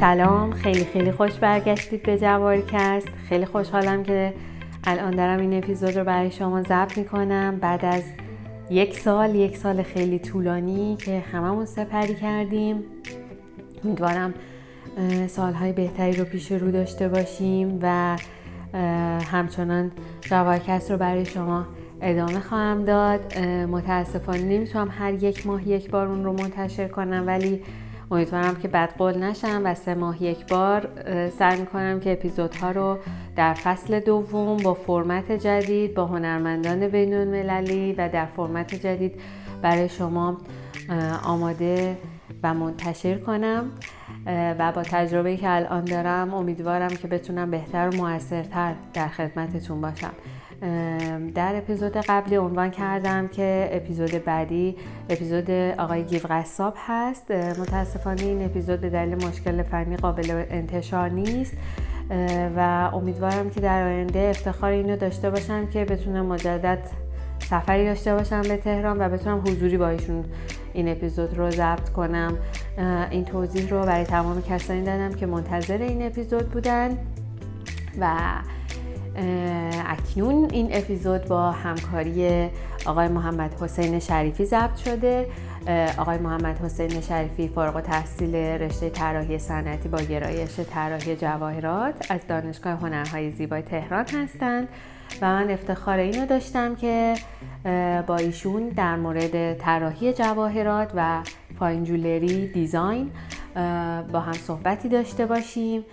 سلام. خیلی خیلی خوش برگشتید به جوارکست خیلی خوشحالم که الان دارم این اپیزود رو برای شما ضبط می‌کنم. بعد از یک سال یک سال خیلی طولانی که هممون سپری کردیم امیدوارم سالهای بهتری رو پیش رو داشته باشیم و همچنان جوارکست رو برای شما ادامه خواهم داد. متاسفانه نمی‌تونم هر یک ماه یک بار اون رو منتشر کنم ولی امیدوارم که بد قول نشم و سه ماه یک بار سعی می‌کنم که اپیزودها رو در فصل دوم با فرمت جدید با هنرمندان بین المللی و در فرمت جدید برای شما آماده و منتشر کنم. و با تجربه که الان دارم امیدوارم که بتونم بهتر و موثرتر در خدمتتون باشم. در اپیزود قبلی عنوان کردم که اپیزود بعدی اپیزود آقای گیو قصاب هست. متاسفانه این اپیزود به دلیل مشکل فنی قابل انتشار نیست. و امیدوارم که در آینده افتخار اینو داشته باشم که بتونم مجدد سفری داشته باشم به تهران و بتونم حضوری با ایشون این اپیزود رو ضبط کنم. این توضیح رو برای تمام کسانی دادم که منتظر این اپیزود بودن و اکنون این اپیزود با همکاری آقای محمد حسین شریفی ضبط شده. آقای محمد حسین شریفی فارغ تحصیل رشته طراحی صنعتی با گرایش طراحی جواهرات از دانشگاه هنرهای زیبای تهران هستند و من افتخار اینو داشتم که با ایشون در مورد طراحی جواهرات و فاین جولری دیزاین با هم صحبتی داشته باشیم.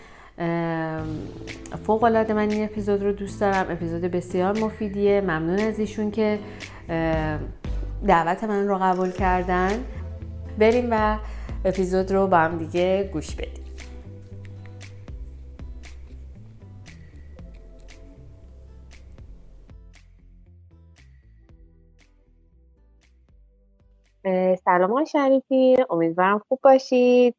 فوق العاده من این اپیزود رو دوست دارم. اپیزود بسیار مفیدیه. ممنون از ایشون که دعوت من رو قبول کردن. بریم و اپیزود رو با هم دیگه گوش بدیم. سلام آقای شریفی. امیدوارم خوب باشید.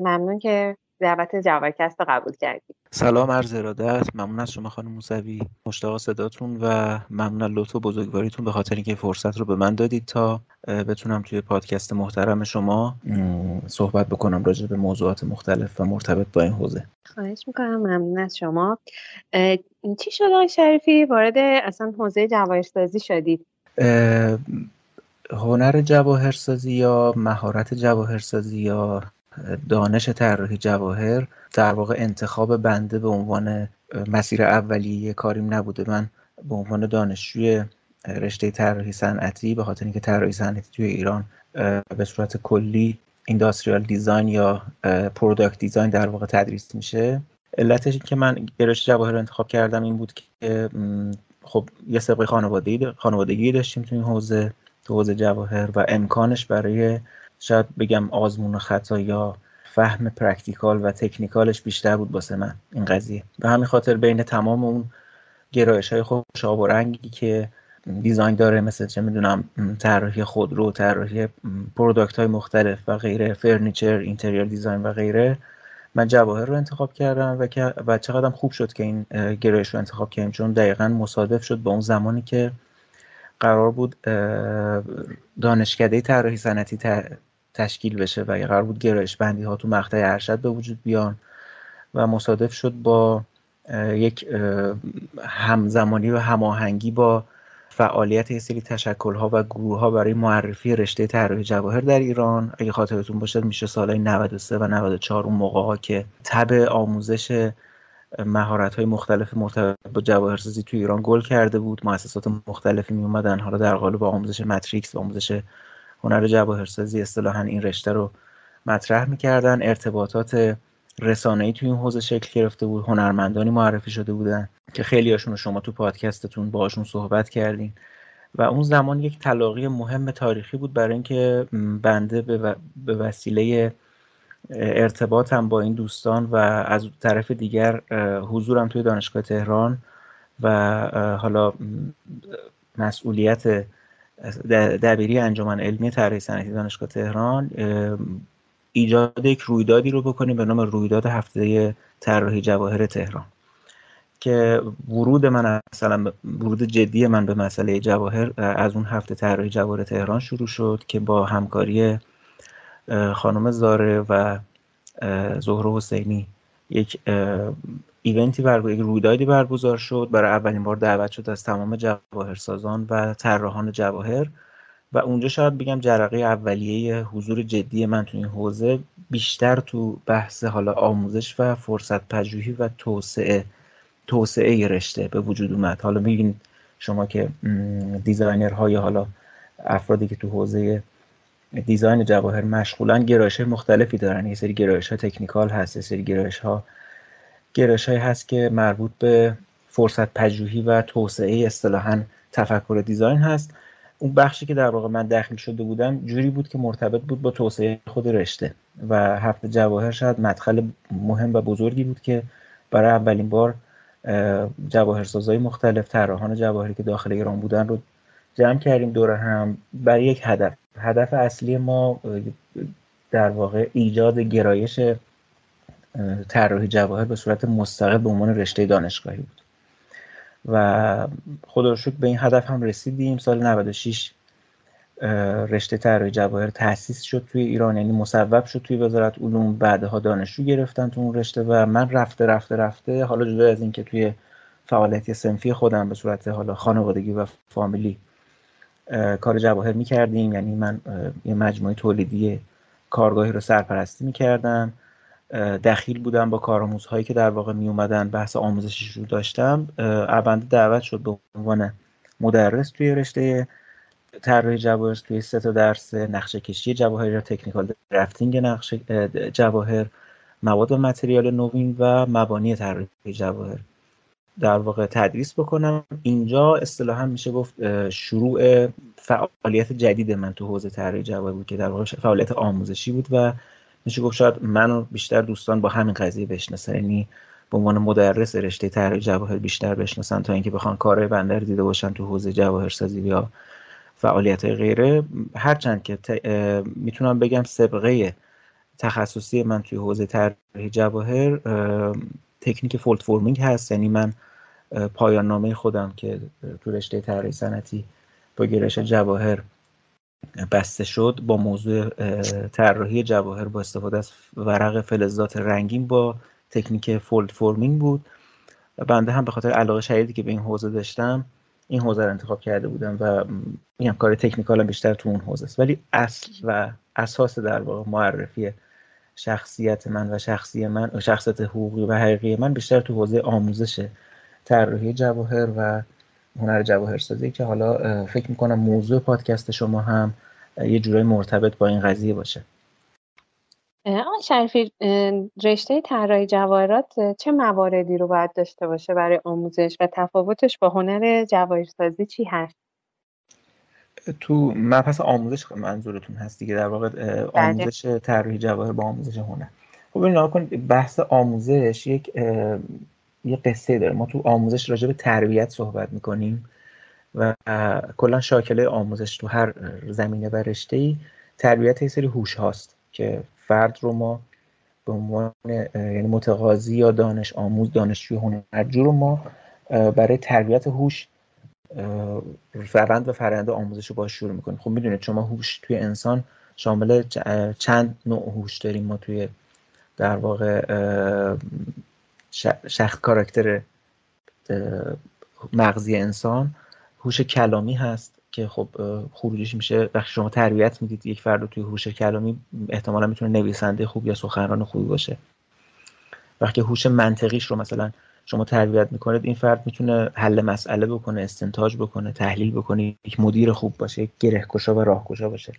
ممنون که دعوت جوارکست رو قبول کردید سلام عرض اراده است ممنون از شما خانم موسوی. مشتاق صداتون و ممنون از لطف و بزرگواریتون به خاطر اینکه فرصت رو به من دادید تا بتونم توی پادکست محترم شما صحبت بکنم راجع به موضوعات مختلف و مرتبط با این حوزه. خواهش می‌کنم. ممنون از شما. چی شد آقای شریفی؟ وارد اصلا حوزه جواهرسازی شدید هنر جواهرسازی یا مهارت جواهرسازی یا دانش طراحی جواهر در واقع انتخاب بنده به عنوان مسیر اولیه کاریم نبوده. من به عنوان دانشجوی رشته طراحی صنعتی به خاطر اینکه طراحی صنعتی توی ایران به صورت کلی industrial design یا product design در واقع تدریس میشه. علتش این که من گرایش جواهر رو انتخاب کردم این بود که خب یه سابقه خانوادگی خانوادگی داشتیم تو این حوزه تو حوزه جواهر و امکانش برای شاید بگم آزمون و خطا یا فهم practical و technical ش بیشتر بود واسه من این قضیه. به همین خاطر بین تمام اون گرایش های خوش آب و رنگی که design داره مثل چه می‌دونم طراحی خودرو طراحی product های مختلف و غیره furniture interior design و غیره من جواهر رو انتخاب کردم و و چقدرم خوب شد که این گرایش رو انتخاب کردم چون دقیقا مصادف شد با اون زمانی که قرار بود دانشکده طراحی صنعتی تشکیل بشه و قرار بود گرایش بندی ها تو مقطع ارشد به وجود بیان و مصادف شد با یک همزمانی و هماهنگی با فعالیت یه سری تشکل ها و گروه ها برای معرفی رشته طراحی جواهر در ایران. اگه خاطرتون باشه میشه سالهای 93 و 94 اون موقع ها که تب آموزش مهارت های مختلف مرتبط با جواهرسازی تو ایران گل کرده بود. مؤسسات مختلفی می اومدن حالا در قالب آموزش ماتریکس آموزش هنر جواهرسازی اصطلاحا این رشته رو مطرح می‌کردن. ارتباطات رسانه‌ای توی این حوزه شکل گرفته بود. هنرمندانی معرفی شده بودن که خیلی هاشون شما تو پادکستتون باهاشون صحبت کردین. و اون زمان یک تلاقی مهم تاریخی بود برای اینکه بنده به وسیله ارتباطم با این دوستان و از طرف دیگر حضورم توی دانشگاه تهران و حالا مسئولیت دبیری انجمن علمی طراحی صنعتی دانشگاه تهران ایجاد یک رویدادی رو بکنیم به نام رویداد هفته طراحی جواهر تهران که ورود من مثلا ورود جدی من به مسئله جواهر از اون هفته طراحی جواهر تهران شروع شد که با همکاری خانم زاره و زهره حسینی یک event ی برگزار یک رویدادی برگزار شد. برای اولین بار دعوت شد از تمام جواهرسازان و طراحان جواهر. و اونجا شاید بگم جرقه اولیه حضور جدی من تو این حوزه بیشتر تو بحث حالا آموزش و پژوهشی و توسعه توسعه رشته به وجود اومد. حالا میگین شما که designer های حالا افرادی که تو حوزه design جواهر مشغولن گرایش مختلفی دارن. یه سری گرایش ها technical هست یه سری گرایش ها گرایش هست که مربوط به فرصت پژوهی و توسعه اصطلاحا تفکر دیزاین هست. اون بخشی که در واقع من داخل شده بودم جوری بود که مرتبط بود با توسعه خود رشته و هفته جواهر شاید مدخل مهم و بزرگی بود که برای اولین بار جواهرسازهای مختلف طراحان جواهری که داخل ایران بودن رو جمع کردیم دور هم برای یک هدف. هدف اصلی ما در واقع ایجاد گرایش طراحی جواهر به صورت مستقل به عنوان رشته دانشگاهی بود. و خدا رو به این هدف هم رسیدیم. سال 96 رشته طراحی جواهر تاسیس شد توی ایران. یعنی مصوب شد توی وزارت علوم. بعدها دانشجو گرفتن تو اون رشته و من رفته رفته رفته حالا جدا از اینکه توی فعالیت سنفی خودم به صورت حالا خانوادگی و فامیلی کار جواهر می‌کردیم. یعنی من یه مجموعه تولیدی کارگاهی رو سرپرستی می‌کردم. دخیل بودم با کارآموزهایی که در واقع می اومدن بحث آموزشی رو داشتم. اول دعوت شد به عنوان مدرس توی رشته طراحی جواهر توی سه تا درس نقشه کشی جواهر یا تکنیکال درافتینگ نقشه جواهر مواد و متریال نوین و مبانی طراحی جواهر. در واقع تدریس بکنم. اینجا اصطلاحا میشه گفت شروع فعالیت جدید من تو حوزه طراحی جواهر بود که در واقع فعالیت آموزشی بود و میشه گفت شاید منو بیشتر دوستان با همین قضیه بشناسن. یعنی به عنوان مدرس رشته طراحی جواهر بیشتر بشناسن تا اینکه بخوان کارهای بنده دیده باشن تو حوزه جواهرسازی یا فعالیت غیره. هرچند که می‌تونم بگم سبقه تخصصی من توی حوزه طراحی جواهر تکنیک fold forming هست. یعنی من پایان نامه خودم که تو رشته طراحی صنعتی با گرایش جواهر بسته شد با موضوع طراحی جواهر با استفاده از ورق فلزات رنگین با تکنیک fold forming بود. و بنده هم به خاطر علاقه شدیدی که به این حوزه داشتم این حوزه رو انتخاب کرده بودم و میگم کار technical بیشتر تو اون حوزه است. ولی اصل و اساس در واقع معرفی شخصیت من و شخصی من و شخصیت حقوقی و حقیقی من بیشتر تو حوزه آموزش طراحی جواهر و هنر جواهرسازی که حالا فکر می‌کنم موضوع پادکست شما هم یه جورای مرتبط با این قضیه باشه. آقای شریفی رشته طراحی جواهرات چه مواردی رو باید داشته باشه برای آموزش و تفاوتش با هنر جواهرسازی چی هست؟ تو مبحث آموزش منظورتون هست دیگه در واقع بله. آموزش طراحی جواهر با آموزش هنر. خب این بحث آموزش یک یه قصه داره. ما تو آموزش راجع به تربیت صحبت می‌کنیم و کلا شاکله آموزش تو هر زمینه و رشته ای تربیت یه سری هوش هاست که فرد رو ما به عنوان یعنی متقاضی یا دانش آموز دانشجوی هنرجو رو ما برای تربیت هوش روند و فرآیند آموزش رو باش شروع می‌کنیم. خب می‌دونید شما هوش توی انسان شامل چند نوع هوش داریم؟ ما توی در واقع شخص کاراکتر مغزی انسان هوش کلامی هست که خب خروجیش میشه. وقتی شما تربیت می‌دید یک فرد توی هوش کلامی احتمالا می‌تونه نویسنده خوب یا سخنران خوبی باشه. وقتی هوش منطقیش رو مثلا شما تربیت می‌کنید این فرد می‌تونه حل مسئله بکنه استنتاج بکنه تحلیل بکنه یک مدیر خوب باشه یک گرهکشا و راهکشا باشه.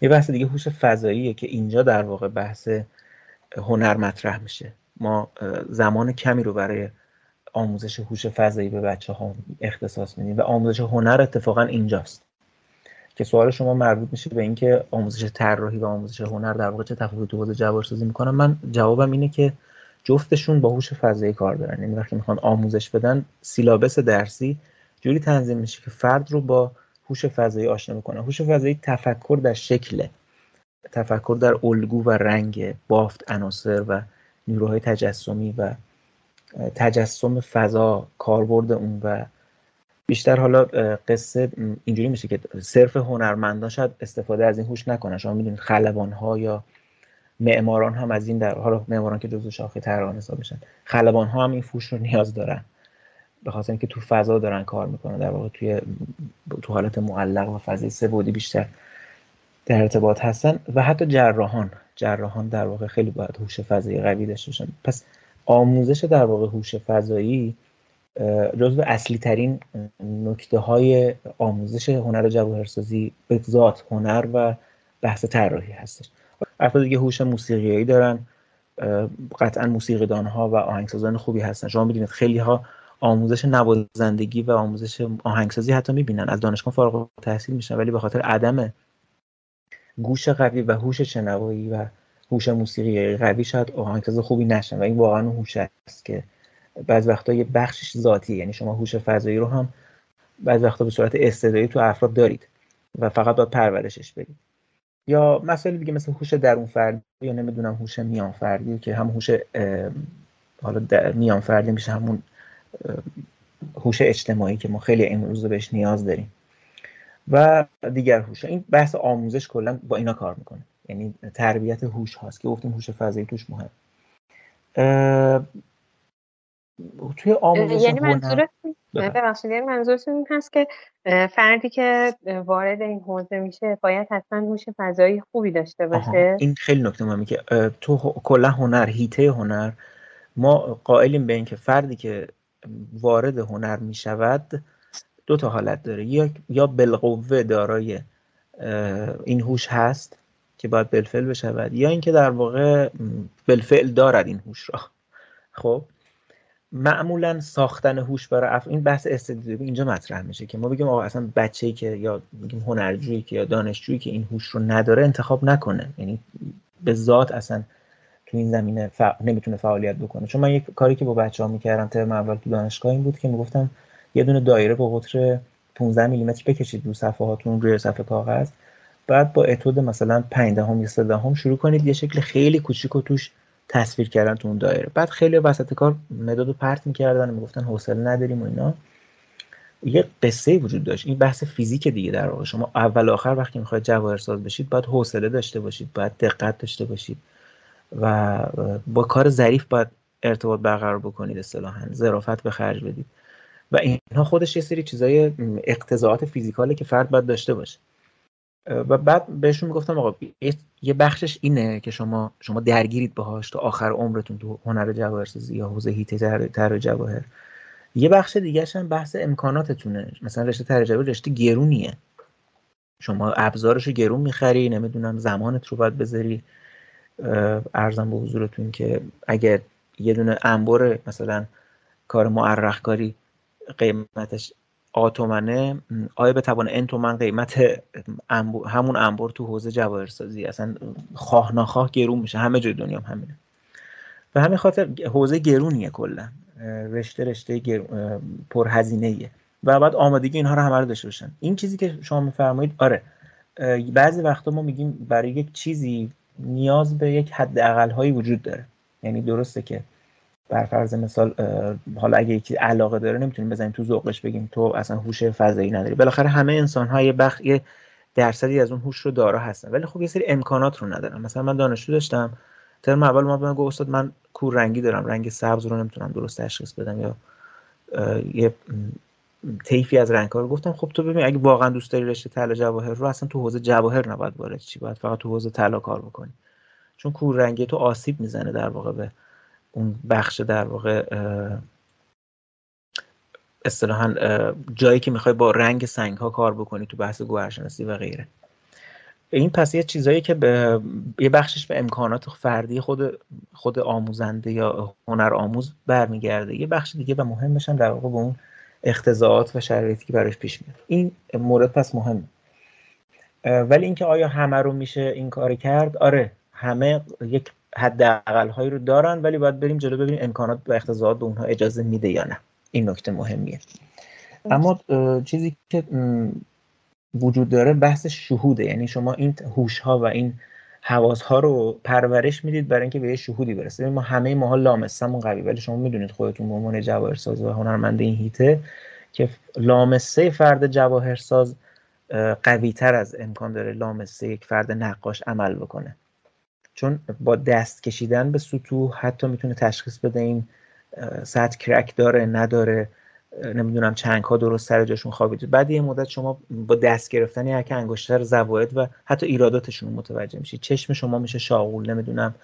یه بحث دیگه هوش فضاییه که اینجا در واقع بحث هنر مطرح میشه. ما زمان کمی رو برای آموزش هوش فضایی به بچه ها اختصاص میدیم و آموزش هنر اتفاقا اینجاست که سوال شما مربوط میشه به اینکه آموزش طراحی و آموزش هنر در واقع چه تفاوتی تو حوزه جواهرسازی می‌کنن من جوابم اینه که جفتشون با هوش فضایی کار دارن. یعنی وقتی می‌خوان آموزش بدن سیلابس درسی جوری تنظیم میشه که فرد رو با هوش فضایی آشنا می‌کنه هوش فضایی تفکر در شکل تفکر در الگو و رنگ بافت عناصر و نیروهای تجسمی و تجسم فضا کاربرد اون و بیشتر حالا قصه اینجوری میشه که صرف هنرمندان شاید استفاده از این هوش نکنن. شما می‌دونید خلبان ها یا معماران هم از این در حالا معماران که جزو شاخه طراحان حساب میشن خلبان ها هم این فوش رو نیاز دارن. به خاطر اینکه تو فضا دارن کار می‌کنن. در واقع توی تو حالت معلق و فضای سه بیشتر در ارتباط هستن و حتی جراحان جراحان در واقع خیلی باید هوش فضایی قوی داشته باشن. پس آموزش در واقع هوش فضایی جزو اصلی ترین نکته های آموزش هنر جواهرسازی به ذات هنر و بحث طراحی هستش. افراد دیگه هوش موسیقیایی دارن قطعا موسیقیدان ها و آهنگسازان خوبی هستن. شما می‌دونید خیلی ها آموزش نوازندگی و آموزش آهنگسازی حتی می‌بینن از دانشگاه فارغ تحصیل میشن ولی به خاطر عدم گوش قوی و هوش شنوایی و هوش موسیقی قوی شاید آهنگساز خوبی نشن. و این واقعا هوش است که بعض وقتا یه بخشش ذاتی یعنی شما هوش فضایی رو هم بعض وقتا به صورت استعدادی تو افراد دارید و فقط باید پرورشش بدید. یا مسائل دیگه مثل هوش درون فردی یا نمی‌دونم هوش میان فردی که هم هوش حالا میان فردی میشه همون هوش اجتماعی که ما خیلی امروز بهش نیاز داریم. و دیگر هوش. این بحث آموزش کلا با اینا کار می‌کنه. یعنی تربیت هوش هاست که گفتیم هوش فضایی توش مهم توی آموزش یعنی منظورت ببخشید یعنی منظورتون این هست که فردی که وارد این حوزه میشه باید حتما هوش فضایی خوبی داشته باشه. این خیلی نکته مهمه که تو کلا هنر هیته هنر ما قائلیم به اینکه فردی که وارد هنر می‌شود دو تا حالت داره. یا یا بالقوه دارای این هوش هست که باید بالفعل بشود یا اینکه در واقع بالفعل دارد این هوش را. خب؟ معمولا ساختن هوش برای اف... این بحث استعدادی اینجا مطرح میشه که ما بگیم آقا اصلا بچه‌ای که یا بگیم هنرجویی که یا دانشجویی که این هوش رو نداره انتخاب نکنه. یعنی به ذات اصلا تو این زمینه ف... نمی‌تونه فعالیت بکنه. چون من یک کاری که با بچه ها می‌کردم ترم اول تو دانشگاه این بود که می‌گفتم یه دونه دایره با قطر 15 میلیمتر بکشید رو صفحه هاتون روی صفحه کاغذ. بعد با اتود مثلا 5 دهم یا 3 دهم شروع کنید یه شکل خیلی کوچیک و توش تصویر کردن تو اون دایره. بعد خیلی وسط کار مداد رو پرت می‌کردن می‌گفتن حوصله نداریم و اینا. یه قصه وجود داشت. این بحث فیزیک دیگه در واقع. شما اول آخر وقتی می‌خواید جواهر ساز بشید باید حوصله داشته باشید باید دقت داشته باشید و با کار ظریف باید ارتباط برقرار بکنید اصطلاحا. ظرافت به خرج بدید. و اینها خودش یه سری چیزای اقتضاعات فیزیکاله که فرد باید داشته باشه. و بعد بهشون می‌گفتم آقا یه بخشش اینه که شما شما درگیرید باهاش تا آخر عمرتون تو هنر جواهرسازی یا حوزه هیته تر جواهر. یه بخش دیگه هم بحث امکاناتتونه. مثلا رشته تر جواهر رشته گرونیه. شما ابزارش رو گرون می‌خری نمی‌دونم زمانت رو باید بذاری. ارزم به حضورتون که اگر یه دونه انبر مثلا کار معرخ کاری قیمتش آتومنه. آیا به توان ان تومن قیمت همون انبر تو حوزه جواهرسازی اصلا خواه ناخواه گرون میشه؟ همه جای دنیا هم همینه. و همین خاطر حوزه گرونیه کلا. رشته رشته. پرهزینه و بعد آمادگی اینها رو همه رو داشته باشن. این چیزی که شما میفرمایید آره. بعضی وقتا ما میگیم برای یک چیزی نیاز به یک حد اقل هایی وجود داره. یعنی درسته که بر فرض مثال حالا اگه یکی علاقه داره نمی‌تونیم بزنیم تو ذوقش بگیم تو اصلا هوش فضایی نداری. بالاخره همه انسان ها یه بخ یه درصدی از اون هوش رو دارا هستن. ولی خب یه سری امکانات رو ندارن. مثلا من دانشجو داشتم. ترم اول ما به من گفت استاد من کور رنگی دارم. رنگ سبز رو نمی‌تونم درست تشخیص بدم یا یه طیفی از رنگ ها رو گفتم خب تو ببین اگه واقعا دوست داری رشته طلا جواهر رو اصلا تو حوزه جواهر نباید وارد چی باید فقط تو حوزه طلا کار بکنی. چون کور رنگی تو آسیب می‌زنه در واقع به اون بخش در واقع اصطلاحا جایی که می‌خوای با رنگ سنگ ها کار بکنی تو بحث گوهرشناسی و غیره. این پس یه چیزایی که به یه بخشش به امکانات فردی خود خود آموزنده یا هنر آموز برمیگرده. یه بخش دیگه و مهمش هم در واقع به اون اختزاعات و شرایطی که براش پیش میاد. این مورد پس مهمه ولی اینکه آیا همه رو میشه این کار کرد؟ آره همه یک حداقل هایی رو دارن ولی باید بریم جلو ببینیم امکانات و اقتضاعات به اونها اجازه میده یا نه. این نکته مهمیه. اما چیزی که وجود داره بحث شهوده. یعنی شما این هوش ها و این حواس ها رو پرورش می‌دید برای اینکه به یه شهودی برسه. ما همه ماها لامسمون قوی ولی شما می‌دونید خودتون به عنوان جواهرساز و هنرمند این هیته که لامسه فرد جواهرساز قوی تر از امکان داره لامسه یک فرد نقاش عمل بکنه. چون با دست کشیدن به سطوح حتی می‌تونه تشخیص بده این سطح کرک داره نداره نمی‌دونم چنگ ها درست سر جاشون خوابیده. بعد یه مدت شما با دست گرفتن یک انگشتر زواید و حتی ایراداتشون متوجه میشید چشم شما میشه شاغول نمی‌دونم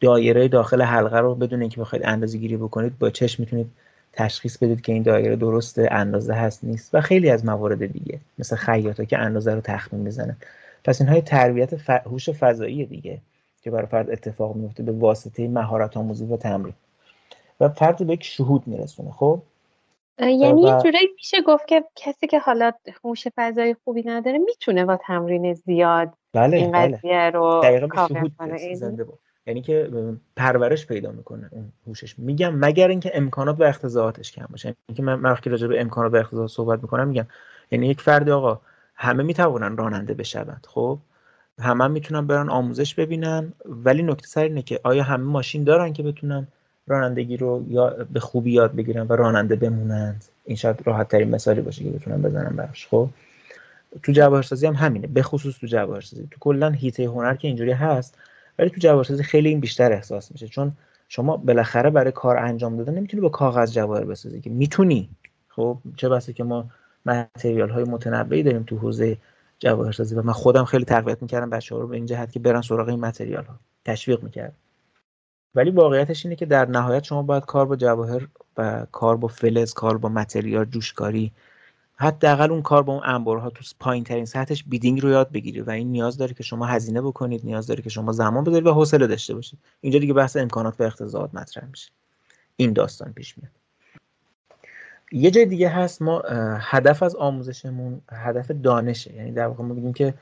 دایره داخل حلقه رو بدون اینکه بخواید اندازه گیری بکنید با چشم می‌تونید تشخیص بدید که این دایره درست اندازه هست نیست و خیلی از موارد دیگه مثل خیاطا که اندازه رو تخمین می‌زنن پس اینهای تربیت هوش فضایی دیگه. که برای فرد اتفاق میفته به واسطه مهارت آموزی و تمرین. و فرد به یک شهود میرسونه خب؟ یعنی یه جورایی میشه گفت که کسی که حالا هوش فضایی خوبی نداره می‌تونه با تمرین زیاد بله این بله. قضیه رو کاور کنه. یعنی که پرورش پیدا می‌کنه اون هوشش. میگم مگر اینکه امکانات و اختزاعاتش کم باشه. یعنی که من وقتی راجع به امکانات و اختزاعات صحبت می‌کنم میگم یعنی یک فرد آقا همه می‌توانن راننده بشوند خب؟ همه هم می‌تونن برن آموزش ببینن. ولی نکته سر اینه که آیا همه ماشین دارن که بتونن رانندگی رو یا به خوبی یاد بگیرن و راننده بمونند این شاید راحت ترین مثالی باشه که بتونن بزنن براش. خب تو جواهرسازی هم همینه. به خصوص تو جواهرسازی. تو کلا هیته هنر که اینجوری هست ولی تو جواهرسازی خیلی این بیشتر احساس میشه. چون شما بالاخره برای کار انجام دادن نمی‌تونی با کاغذ جواهر بسازی که می‌تونی. خب چه بسه که ما متریال های متنوعی داریم تو حوزه جواهرسازی و من خودم خیلی تقویت می‌کردم بچه ها رو به این جهت که برن سراغ این متریال ها. تشویق می‌کردم. ولی واقعیتش اینه که در نهایت شما باید کار با جواهر و کار با فلز کار با متریال جوشکاری حداقل اون کار با اون انبارها تو پایین ترین سطحش بیدینگ رو یاد بگیری و این نیاز داره که شما هزینه بکنید نیاز داره که شما زمان بذارید و حوصله داشته باشید. اینجا دیگه بحث امکانات و اقتضاعات مطرح میشه. این داستان پیش میاد. یه جای دیگه هست ما هدف از آموزشمون هدف دانشه. یعنی در واقع ما بگیم که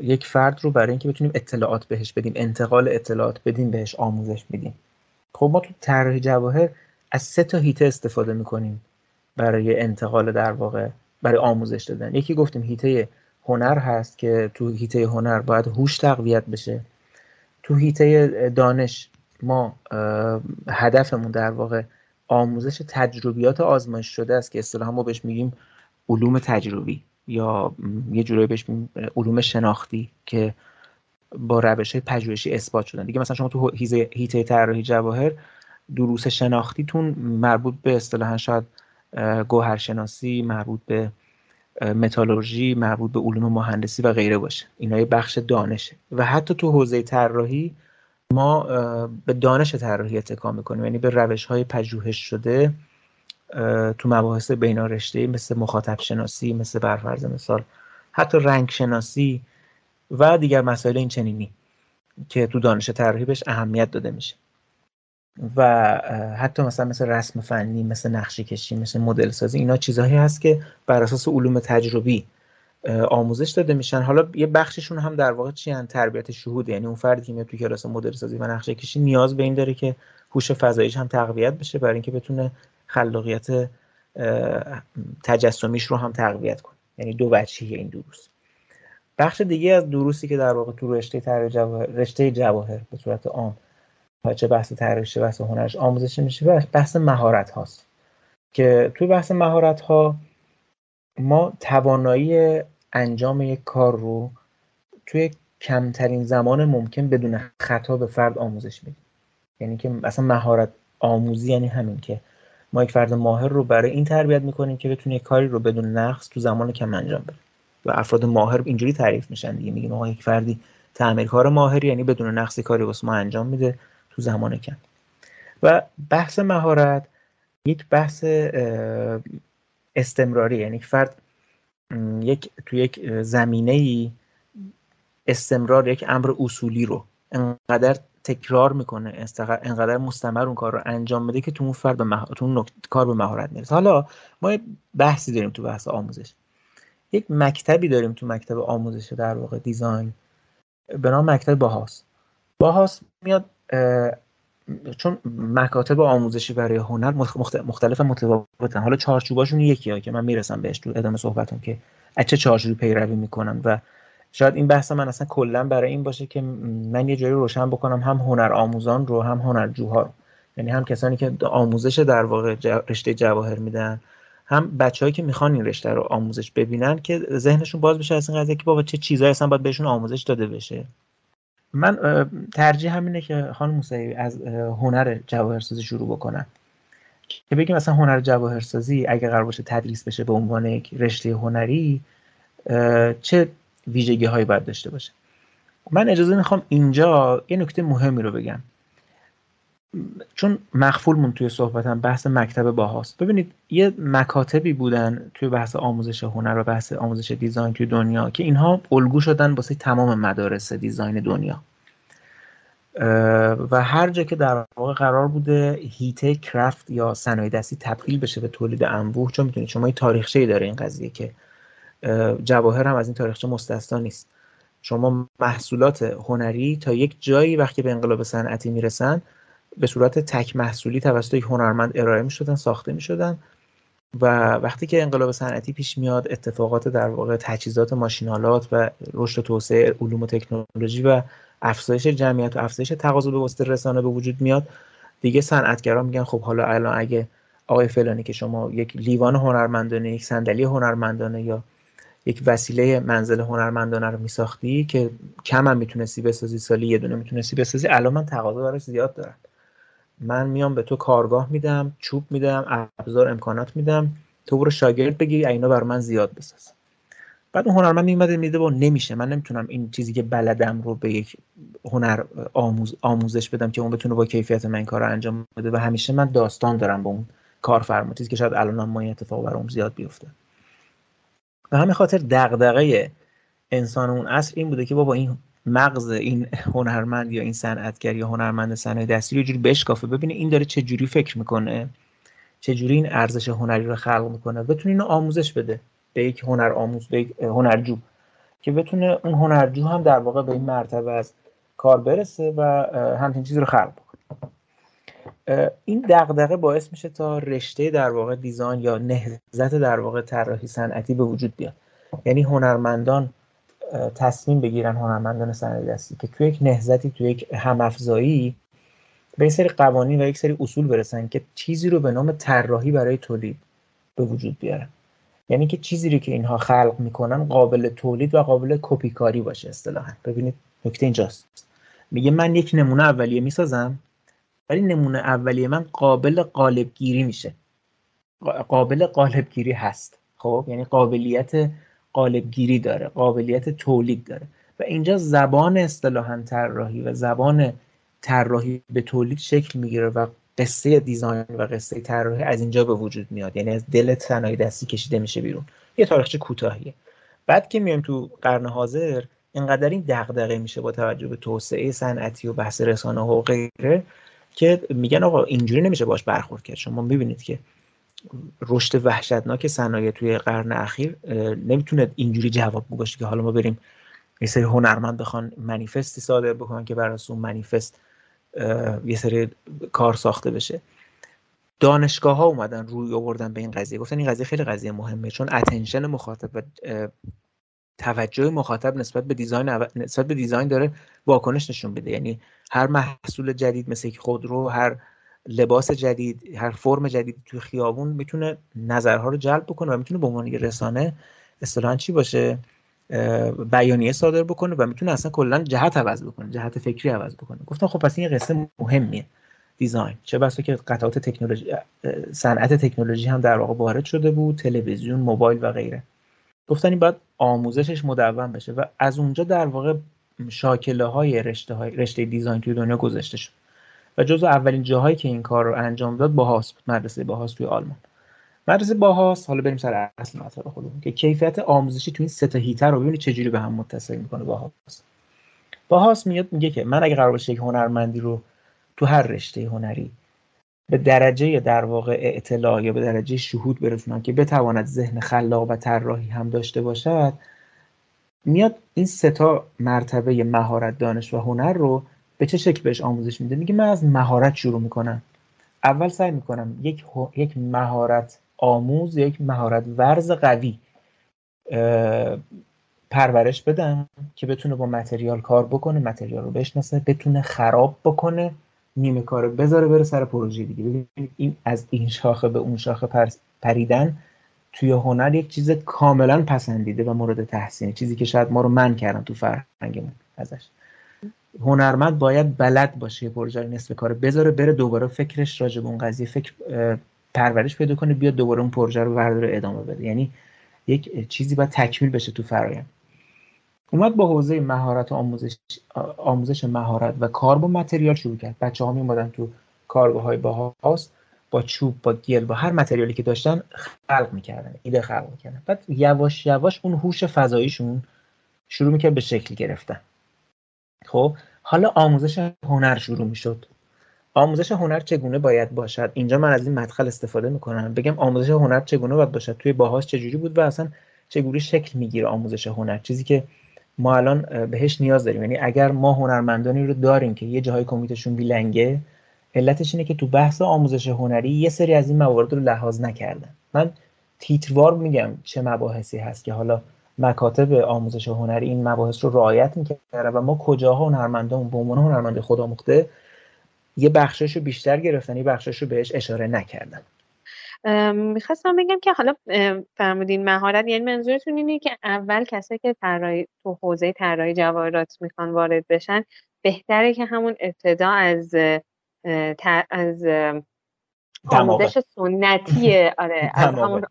یک فرد رو برای اینکه بتونیم اطلاعات بهش بدیم انتقال اطلاعات بدیم بهش آموزش میدیم. خب ما تو طراحی جواهر از سه تا هیته استفاده می‌کنیم برای انتقال در واقع برای آموزش دادن. یکی گفتیم هیته هنر هست که تو هیته هنر باید هوش تقویت بشه. تو هیته دانش ما هدفمون در واقع آموزش تجربیات آزمایش شده است که اصطلاحا ما بهش میگیم علوم تجربی یا یه جورایی بهش علوم شناختی که با روش های پژوهشی اثبات شدن. دیگه مثلا شما تو هیته طراحی جواهر دروس شناختیتون مربوط به اصطلاحا شاید گوهرشناسی مربوط به متالورژی مربوط به علوم مهندسی و غیره باشه. اینا یه بخش دانشه. و حتی تو حوزه طراحی ما به دانش طراحی اتکا می‌کنیم. یعنی به روش های پژوهش شده تو مباحث بین رشته مثل مخاطب شناسی مثل برفرض مثال حتی رنگ شناسی و دیگر مسائل این چنینی که تو دانش طراحی بهش اهمیت داده میشه. و حتی مثلا مثل رسم فنی مثل نقشه کشی مثل مدل سازی اینا چیزهایی هست که بر اساس علوم تجربی آموزش داده میشن. حالا یه بخششون هم در واقع چی تربیت شهود یعنی اون فردی که میاد تو کلاس مدل سازی و نقشه کشی نیاز به این داره که هوش فضاییش هم تقویت بشه برای اینکه بتونه خلاقیت تجسمیش رو هم تقویت کنه. یعنی دو بچه‌ای این دروس بخش دیگه از دروسی که در واقع تو رشته جواهر رشته جواهر به صورت عام چه بحث طراحی بحث هنرش آموزش میشه بحث مهارت هاست. که توی بحث مهارت ها ما توانایی انجام یک کار رو توی کمترین زمان ممکن بدون خطا به فرد آموزش میدیم. یعنی که اصلا مهارت آموزی یعنی همین که ما یک فرد ماهر رو برای این تربیت می‌کنیم که بتونه کاری رو بدون نقص تو زمان کم انجام بده. و افراد ماهر اینجوری تعریف میشن دیگه میگیم آقا یک فردی تعمیرکار ماهر یعنی بدون نقص کاری واسه ما انجام میده تو زمان کم. و بحث مهارت یک بحث استمراری یعنی فرد یک تو یک زمینه ای استمرار یک امر اصولی رو انقدر تکرار می‌کنه انقدر مستمر اون کار رو انجام بده که تو اون فرد به تو اون کار به مهارت می‌رسه. حالا ما یه بحثی داریم تو بحث آموزش. یک مکتبی داریم تو مکتب آموزش در واقع دیزاین. به نام مکتب باهاس. باهاس میاد چون مکاتب آموزشی برای هنر مختلف متفاوتن. حالا چارچوباشون یکی که من می‌رسم بهش تو ادامه صحبتم که از چه چارچوبی پیروی می‌کنن و شاید این بحث من اصلا کلا برای این باشه که من یه جایی روشن بکنم هم هنر آموزان رو هم هنرجوها رو. یعنی هم کسانی که آموزش در واقع رشته جواهر میدن هم بچههایی که می‌خوان این رشته رو آموزش ببینن که ذهنشون باز بشه از این قضیه که بابا چه چیزایی اصلا باید بهشون آموزش داده بشه. من ترجیح همینه که خانم موسوی از هنر جواهرسازی شروع بکنم. که بگیم مثلا هنر جواهرسازی اگه قرار باشه تدریس بشه به عنوان یک رشته هنری چه ویژگی هایی باید داشته باشه؟ من اجازه می‌خوام اینجا یه نکته مهمی رو بگم. چون مخفولمون توی صحبتم بحث مکتب باهاست. ببینید یه مکاتبی بودن توی بحث آموزش هنر و بحث آموزش دیزاین توی دنیا که اینها الگو شدن واسه تمام مدارس دیزاین دنیا. و هر جا که در واقع قرار بوده هیته کرافت یا صنایع دستی تبدیل بشه به تولید انبوه چون می‌تونید شما یه تاریخچه داره این قضیه که جواهر هم از این تاریخچه مستثنا نیست. شما محصولات هنری تا یک جایی وقتی به انقلاب صنعتی می‌رسن به صورت تک محصولی توسط یک هنرمند ارائه می شدن ساخته می شدن و وقتی که انقلاب صنعتی پیش میاد اتفاقات در واقع تجهیزات ماشینالات و رشد توسعه علوم و تکنولوژی و افزایش جمعیت و افزایش تقاضا به واسطه رسانه به وجود میاد دیگه صنعتگران میگن خب حالا الان اگه آقای فلانی که شما یک لیوان هنرمندانه یک صندلی هنرمندانه یا یک وسیله منزل هنرمندانه رو میساختی که کم هم می‌تونستی بسازی سالی یه دونه می‌تونستی بسازی الان من تقاضا براش زیاد دارم. من میام به تو کارگاه میدم چوب میدم ابزار امکانات میدم. تو برو شاگرد بگی اینا بر من زیاد بساز. بعد اون هنرمند میومده میده با نمیشه. من نمی‌تونم این چیزی که بلدم رو به یک هنر آموز آموزش بدم که اون بتونه با کیفیت من کار رو انجام بده. و همیشه من داستان دارم با اون کارفرما. چیزی که شاید الان ما این اتفاق برام زیاد بیفته. به همین خاطر دغدغه انسان اون عصر این بوده که بابا این مغز این هنرمند یا این صنعتگر یا هنرمند صنایع دستی رو جوری بشکافه. ببینه این داره چه جوری فکر می‌کنه چه جوری این ارزش هنری رو خلق می‌کنه. بتونه اینو آموزش بده به یک هنر آموز به یک هنرجو که بتونه اون هنرجو هم در واقع به این مرتبه از کار برسه و همچین چیزی رو خلق بکنه. این دغدغه باعث میشه تا رشته در واقع دیزاین یا نهضت در واقع طراحی صنعتی به وجود بیاد. یعنی هنرمندان تصمیم بگیرن هنرمندان صنایع دستی که توی یک نهضتی توی یک همافزایی به یک سری قوانین و یک سری اصول برسن که چیزی رو به نام طراحی برای تولید به وجود بیارن. یعنی که چیزی رو که اینها خلق می‌کنن قابل تولید و قابل کپی کاری باشه اصطلاحا. ببینید نکته اینجاست. میگه من یک نمونه اولیه می‌سازم ولی نمونه اولیه من قابل قالب گیری میشه. قابل قالب گیری هست. خب؟ یعنی قابلیت قالبگیری داره قابلیت تولید داره. و اینجا زبان اصطلاحا طراحی و زبان طراحی به تولید شکل می‌گیره و قصه دیزاین و قصه طراحی از اینجا به وجود میاد. یعنی از دل صنایع دستی کشیده میشه بیرون. یه تاریخچه کوتاهیه. بعد که میایم تو قرن حاضر اینقدر این دغدغه میشه با توجه به توسعه صنعتی و بحث رسانه و غیره که میگن آقا اینجوری نمیشه باش برخورد کرد. شما می‌بینید که رشد وحشتناک صنایع توی قرن اخیر نمی‌تونه اینجوری جواب باشه که حالا ما بریم یه سری هنرمند بخوان منیفستی صادر بکنن که بر اون منیفست یه سری کار ساخته بشه. دانشگاه ها اومدن روی آوردن به این قضیه. گفتن این قضیه خیلی قضیه مهمه چون اتنشن مخاطب و توجه مخاطب نسبت به دیزاین نسبت به دیزاین داره واکنش نشون بده یعنی هر محصول جدید مثل خودرو هر لباس جدید هر فرم جدید توی خیابون می‌تونه نظرها رو جلب بکنه و می‌تونه به عنوان رسانه اصطلاحا چی باشه؟ بیانیه صادر بکنه و می‌تونه اصلا کلا جهت عوض بکنه جهت فکری عوض بکنه. گفتم خب پس این قصه مهمیه. دیزاین. چه بسا که قطعات تکنولوژی صنعت تکنولوژی هم در واقع وارد شده بود تلویزیون موبایل و غیره. گفتن این باید آموزشش مدون بشه و از اونجا در واقع شاکله های رشته, های رشته دیزاین توی دنیا گذاشته شد. و جزو اولین جاهایی که این کار رو انجام داد باهاس بود مدرسه باهاس توی آلمان. مدرسه باهاس حالا بریم سر اصل مطلب خودمون که کیفیت آموزشی تو این سه تا هیتر رو ببینید چجوری به هم متصل می‌کنه. باهاس باهاس میاد میگه که من اگه قرار باشه یک هنرمندی رو تو هر رشته هنری به درجه در واقع اطلاع یا به درجه شهود برسونم که بتواند ذهن خلاق و طراحی هم داشته باشد میاد این سه تا مرتبه مهارت دانش و هنر رو به چه شکل بهش آموزش میده؟ میگه من از مهارت شروع می‌کنم. اول سعی می‌کنم یک یک مهارت آموز یک مهارت ورز قوی پرورش بدم که بتونه با متریال کار بکنه متریال رو بشناسه بتونه خراب بکنه نیمه کار بذاره بره سر پروژه دیگه. ببینید این از این شاخه به اون شاخه پریدن توی هنر یک چیز کاملا پسندیده و مورد تحسینه. چیزی که شاید ما رو من کردم تو فرهنگمون ازش. هنرمند باید بلد باشه پروژه نصف کار بذاره بره دوباره فکرش راجع به اون قضیه فکر پرورش پیدا کنه بیاد دوباره اون پروژه رو برداره ادامه بده. یعنی یک چیزی باید تکمیل بشه تو فرایند. اومد با حوزه مهارت آموزش آموزش مهارت و کار با متریال شروع کرد. بچه ها میمادن تو کارگاه های با چوب با گل با هر متریالی که داشتن خلق می‌کردن ایده خلق می‌کردن. بعد یواش یواش اون هوش فضاییشون شروع می‌کرد به شکل گرفتن. خب حالا آموزش هنر شروع می‌شد. آموزش هنر چگونه باید باشد؟ اینجا من از این مدخل استفاده می‌کنم. بگم آموزش هنر چگونه باید باشد؟ توی باهاش چجوری بود و اصلا چگونه شکل می‌گیره آموزش هنر؟ چیزی که ما الان بهش نیاز داریم. یعنی اگر ما هنرمندانی رو داریم که یه جاهای کمیتشون بیلنگه علتش اینه که تو بحث آموزش هنری یه سری از این موارد رو لحاظ نکردن. من تیتروار میگم چه مباحثی هست که حالا مکاتب آموزش هنری این مباحث رو رعایت می‌کردن و ما کجاها هنرمندان به عنوان هنرمند خودآموخته یه بخشش رو بیشتر گرفتن یه بخشش رو بهش اشاره نکردن. می‌خواستم بگم که حالا فرمودین مهارت یعنی منظورتون اینه که اول کسایی که طراحی تو حوزه طراحی جواهرات می‌خوان وارد بشن بهتره که همون ابتدا از از آموزش سنتی آره از همون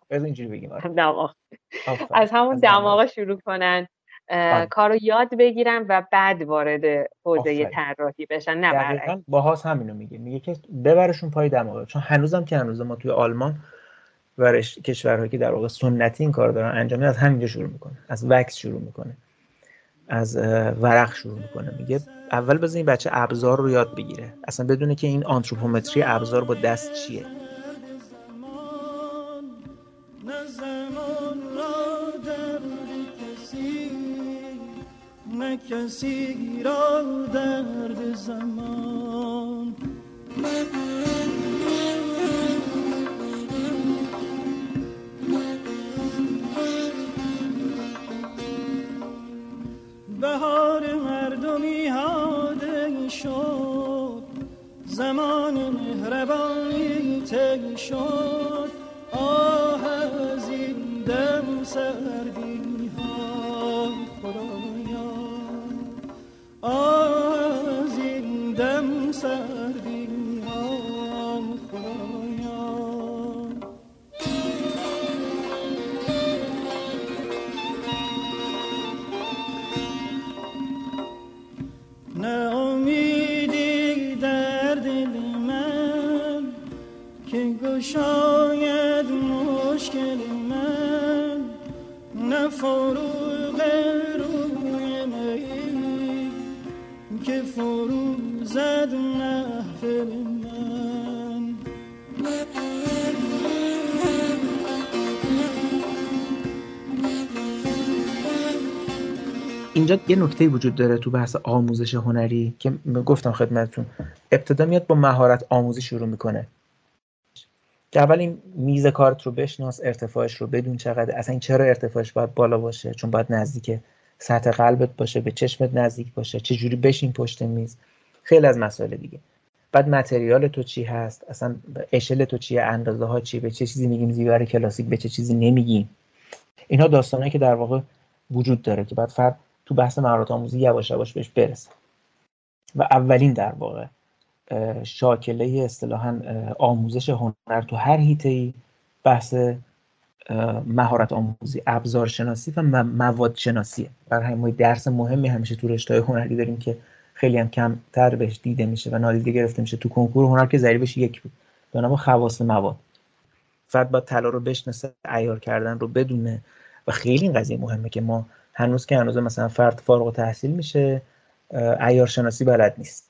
آره. از همون دماغ شروع کنن. بله. کار رو یاد بگیرن و بعد وارد حوزه طراحی بشن نه برعکس. باهاس همینو میگه میگه که ببرشون پای دماغ چون هنوزم که هنوز ما توی آلمان و کشورهایی که در واقع سنتی این کار دارن انجام از همینجا شروع می‌کنه از وکس شروع می‌کنه. از ورق شروع می‌کنه میگه اول بزن این بچه ابزار رو یاد بگیره اصلا بدونه که این آنتروپومتری ابزار با دست چیه کسی را درد زمان بهار مردمی هاده شد زمان مهربانی تی شد. آه از این دم سردی ها خدایا از این دم سردی که گشاید مشکل من نه فروغ روی که فرو زد محفل من. اینجا یه نکته وجود داره تو بحث آموزش هنری که گفتم خدمتتون. ابتدا میاد با مهارت آموزی شروع می‌کنه. که اول این میز کارت رو بشناس ارتفاعش رو بدون چقدر اصلا این چرا ارتفاعش باید بالا باشه؟ چون باید نزدیک سطح قلبت باشه به چشمت نزدیک باشه چه جوری بشین پشت میز؟ خیلی از مسائل دیگه. بعد متریال تو چی هست؟ اصلا اشل تو چیه؟ اندازه ها چی به چه چیزی میگیم زیور کلاسیک؟ به چه چیزی نمیگیم؟ اینها داستانهایی که در واقع وجود داره که بعد فرد تو بحث مهارت آموزی یواش یواش بهش برسه. و اولین در واقع شاکله اصطلاحا آموزش هنر تو هر ای بحث مهارت آموزی ابزار شناسی و مواد شناسیه برای همین درس مهمی همیشه تو رشته هنری داریم که خیلی هم کمتر بهش دیده میشه و نادیده گرفته میشه. تو کنکور هنر که ضریبش یک بود. به نام خواص مواد. فرد با طلا رو بشناسه عیار کردن رو بدونه و خیلی این قضیه مهمه که ما هنوز که هنوز مثلا فرد فارغ تحصیل میشه عیار شناسی بلد نیست.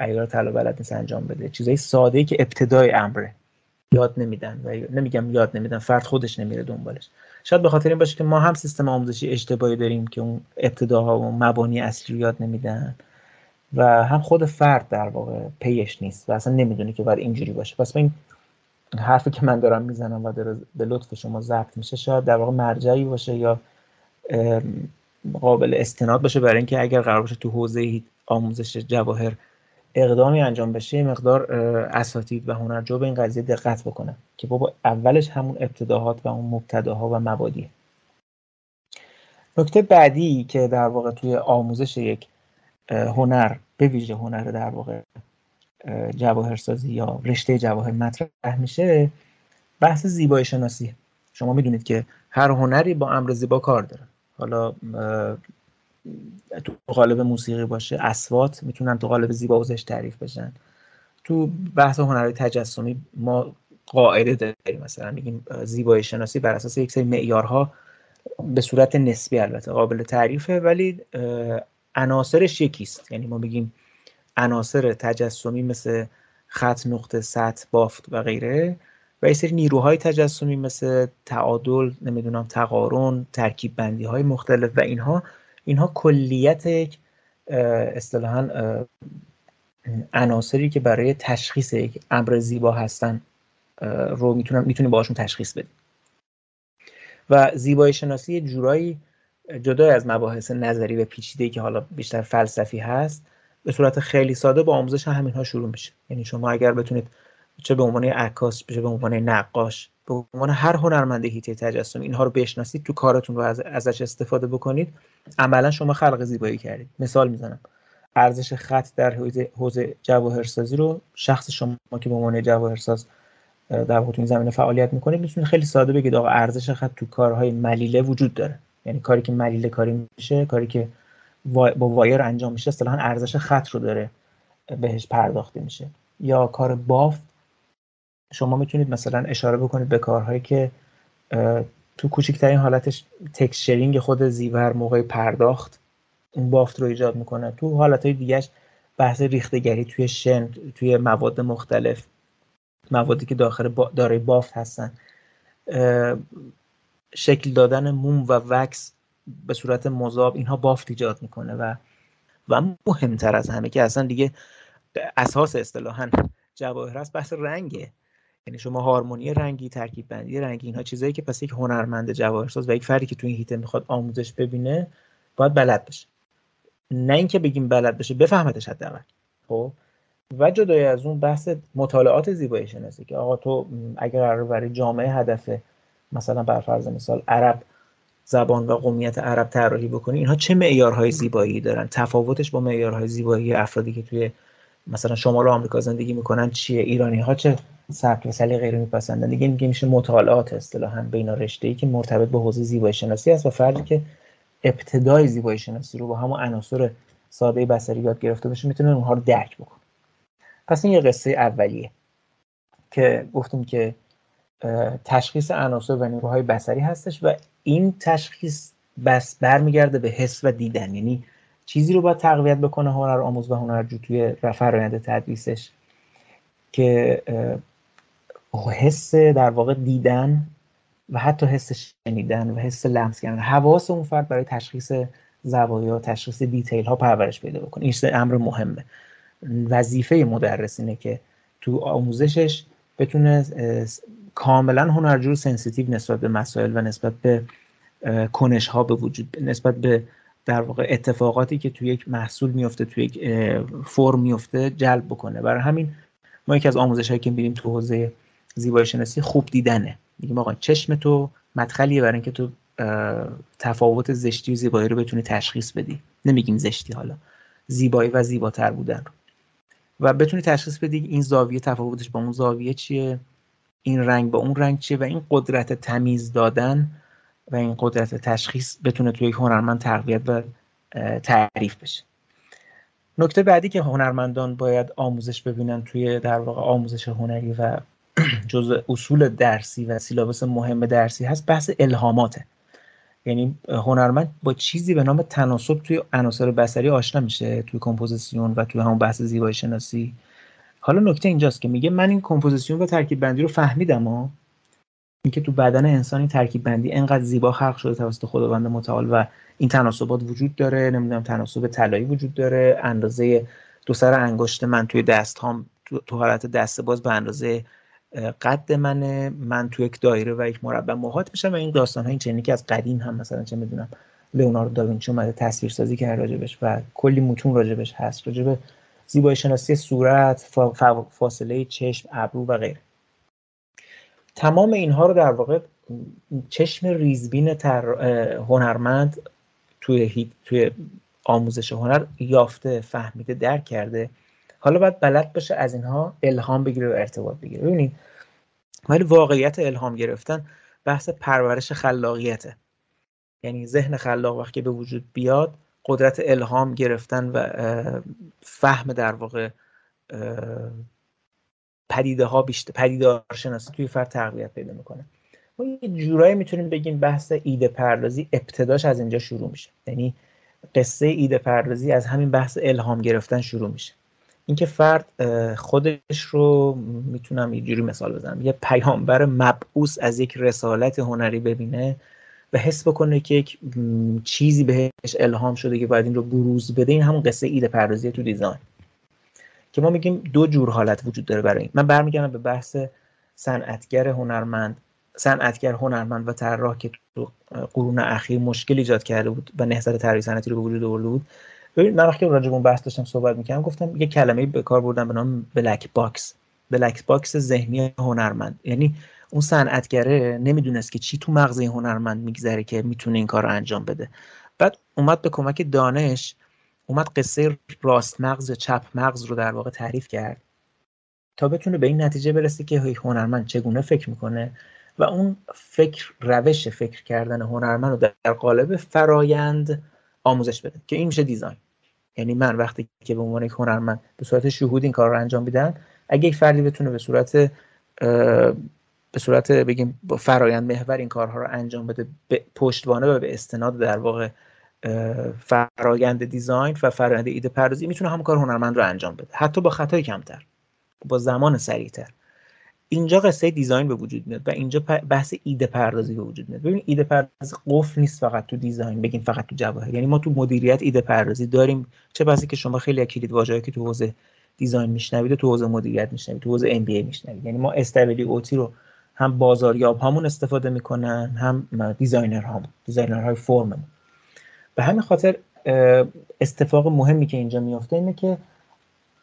عیار طلا بلد نیست انجام بده. چیزای ساده ای که ابتدای امره. یاد نمیدن و نمیگم یاد نمیدن فرد خودش نمیره دنبالش. شاید به خاطر این باشه که ما هم سیستم آموزشی اشتباهی داریم که اون ابتداها و مبانی اصلی رو یاد نمیدن و هم خود فرد در واقع پیش نیست و اصلا نمی‌دونه که باید اینجوری باشه. پس این حرفی که من دارم می‌زنم و به لطف شما ضبط میشه شاید در واقع مرجعی باشه یا قابل استناد باشه برای اینکه اگر قرار باشه تو حوزه آموزش جواهر اقدامی انجام بشه مقدار اساتید و هنرجو به این قضیه دقت بکنن که بابا اولش همون ابتداهات و اون مبتداها و مبادیه. نکته بعدی که در واقع توی آموزش یک هنر به ویژه هنر در واقع جواهرسازی یا رشته جواهر مطرح میشه بحث زیبایی شناسی. شما می‌دونید که هر هنری با امر زیبا کار داره. حالا تو قالب موسیقی باشه اسوات می‌تونن تو قالب زیبا وزش تعریف بشن. تو بحث هنرهای تجسمی ما قاعده داریم. مثلا میگیم زیبایی شناسی بر اساس یک سری معیارها به صورت نسبی البته قابل تعریفه ولی عناصرش یکیست. یعنی ما میگیم عناصر تجسمی مثل خط نقطه سطح بافت و غیره و یه سری نیروهای تجسمی مثل تعادل نمی‌دونم تقارن ترکیب بندی های مختلف و اینها اینها کلیت یک اصطلاحا عناصری که برای تشخیص یک امر زیبا هستن رو می‌تونم می‌تونیم باشون تشخیص بدیم و زیبایی شناسی جورایی جدا از مباحث نظری و پیچیده که حالا بیشتر فلسفی هست به صورت خیلی ساده با آموزش همین ها شروع میشه. یعنی شما اگر بتونید چه به عنوان عکاس چه به عنوان نقاش به عنوان هر هنرمند هیته تجسم اینها رو بشناسید تو کارتون رو از ازش استفاده بکنید. عملا شما خلق زیبایی کردید. مثال می‌زنم. ارزش خط در حوزه جواهرسازی رو شخص شما که به عنوان جواهرساز در زمینه فعالیت می‌کنید می‌تونید خیلی ساده بگید آقا ارزش خط تو کارهای ملیله وجود داره. یعنی کاری که ملیله کاری میشه کاری که با وایر انجام میشه اصطلاحا ارزش خط رو داره بهش پرداخته میشه. یا کار بافت شما می‌تونید مثلا اشاره بکنید به کارهایی که تو کوچکترین حالتش تکسچرینگ خود زیور موقع پرداخت اون بافت رو ایجاد می‌کنه. تو حالتهای دیگهش بحث ریختگری توی شن توی مواد مختلف موادی که داخل با دارای بافت هستن. شکل دادن موم و وکس به صورت مذاب اینها بافت ایجاد می‌کنه و و مهمتر از همه که اصلا دیگه اساس اصطلاحا جواهر است بحث رنگه. یعنی شما هارمونی رنگی ترکیب بندی رنگی اینها چیزایی که پس یک هنرمند جواهرساز و یک فردی که تو این هیته می‌خواد آموزش ببینه باید بلد بشه. نه اینکه بگیم بلد بشه بفهمتش حداقل. خب؟ و جدای از اون بحث مطالعات زیبایی شناسی که آقا تو اگر قرار برای جامعه هدف مثلا بر فرض مثال عرب زبان و قومیت عرب طراحی بکنی اینها چه معیارهای زیبایی دارن؟ تفاوتش با معیارهای زیبایی افرادی که توی مثلا شمال آمریکا زندگی می‌کنن چیه؟ ایرانی ها چه سبک و سلیقه رو میپسندن؟ دیگه میگه میشه مطالعات اصطلاحا بین رشته ای که مرتبط به حوزه زیبایی شناسی است و فردی که ابتدای زیبایی شناسی رو با همون عناصر ساده بصری یاد گرفته باشه می‌تونه اونها رو درک بکنه. پس این یه قصه اولیه که گفتیم که تشخیص عناصر و نیروهای بصری هستش و این تشخیص بس برمیگرده به حس و دیدن. یعنی چیزی رو باید تقویت بکنه هنر آموز و هنرجو توی فرآیند تدریسش که حس در واقع دیدن و حتی حس شنیدن و حس لمس کردن. حواس اون فرد برای تشخیص زوایا تشخیص detail ها پرورش پیدا بکنه. این امر مهمه. وظیفه مدرس اینه که تو آموزشش بتونه کاملا هنرجو sensitive نسبت به مسائل و نسبت به کنش ها به وجود نسبت به در واقع اتفاقاتی که توی یک محصول میفته توی یک فرم میفته جلب بکنه. برای همین ما یکی از آموزش که می‌بینیم تو حوزه زیبایی شناسی خوب دیدنه. میگیم آقا چشم تو مدخلیه برای اینکه تو تفاوت زشتی و زیبایی رو بتونی تشخیص بدی. نمیگیم زشتی حالا. زیبایی و زیباتر بودن رو. و بتونی تشخیص بدی این زاویه تفاوتش با اون زاویه چیه این رنگ با اون رنگ چیه و این قدرت تمیز دادن و این قدرت تشخیص بتونه توی یک هنرمند تقویت و تعریف بشه. نکته بعدی که هنرمندان باید آموزش ببینن توی در واقع آموزش هنری و جزء اصول درسی و syllabus مهم درسی هست بحث الهاماته. یعنی هنرمند با چیزی به نام تناسب توی عناصر بصری آشنا میشه توی کمپوزیسیون و توی همون بحث زیبایی شناسی حالا نکته اینجاست که میگه من این کمپوزیسیون و ترکیب بندی رو فهمیدم ها. اینکه تو بدن انسانی ترکیب بندی انقدر زیبا خلق شده توسط خداوند متعال و این تناسبات وجود داره نمی‌دونم تناسب طلایی وجود داره اندازه دو سر انگشت من توی دست هام تو حالت دست باز به اندازه قد منه من تو یک دایره و یک مربع محاط میشم و این داستان های چنینی که از قدیم هم مثلا چه می‌دونم لئوناردو داوینچی اومده تصویر سازی کرد راجبش و کلی متون راجبش هست راجب زیبایی شناسی صورت فاصله چشم ابرو و غیره. تمام اینها رو در واقع چشم ریزبین تر... هنرمند توی, توی آموزش هنر یافته فهمیده درک کرده. حالا باید بلد باشه از اینها الهام بگیره و ارتباط بگیره. ببینید ولی واقعیت الهام گرفتن بحث پرورش خلاقیته. یعنی ذهن خلاق وقتی به وجود بیاد قدرت الهام گرفتن و فهم در واقع پدیده ها بیشتر پدیدار شناسی توی فرد تقویت پیدا می‌کنه. ما یه جورایی می‌تونیم بگیم بحث ایده پردازی ابتداش از اینجا شروع میشه. یعنی قصه ایده پردازی از همین بحث الهام گرفتن شروع میشه. اینکه فرد خودش رو می‌تونم یه جوری مثال بزنم. یه پیامبر مبعوث از یک رسالت هنری ببینه و حس بکنه که یک چیزی بهش الهام شده که باید این رو بروز بده. این همون قصه ایده پردازی تو دیزاین. که ما میگیم دو جور حالت وجود داره برای این. من برمیگردم به بحث صنعتگر هنرمند صنعتگر هنرمند و طراح که تو قرون اخیر مشکل ایجاد کرده بود و نهضت طراحی صنعتی رو به وجود آورده بود. ببینید من وقتی راجع به اون بحث داشتم صحبت می‌کردم گفتم یه کلمه به کار بردم به نام black box black box ذهنی هنرمند. یعنی اون صنعتگره نمی‌دونست که چی تو مغز هنرمند میگذره که می‌تونه این کار رو انجام بده. بعد اومد به کمک دانش اومد قصه راست مغز چپ مغز رو در واقع تعریف کرد تا بتونه به این نتیجه برسه که هنرمند چگونه فکر می‌کنه و اون فکر روش فکر کردن هنرمند رو در قالب فرایند آموزش بده که این میشه دیزاین. یعنی من وقتی که به عنوان یک هنرمند به صورت شهود این کار رو انجام میدن اگه یک فردی بتونه به صورت به صورت بگیم فرایند محور این کارها رو انجام بده به پشتوانه و به استناد در واقع فرایند دیزاین و فرایند ایده پردازی می‌تونه همون کار هنرمند رو انجام بده. حتی با خطای کمتر. با زمان سریعتر. اینجا قصه دیزاین به وجود میاد و اینجا بحث ایده پردازی به وجود میاد. ببین ایده پردازی قفل نیست فقط تو دیزاین. بگیم فقط تو جواهر. یعنی ما تو مدیریت ایده پردازی داریم. چه بحثی که شما خیلی کلید واژه‌ای که تو حوزه دیزاین میشنوید تو حوزه مدیریت میشنوید تو حوزه ام بی میشنوید. یعنی ما استابیلی اوتی رو هم بازاریاب همون استفاده می‌کنن هم designer هم designer های فرم به همین خاطر اتفاق مهمی که اینجا میفته اینه که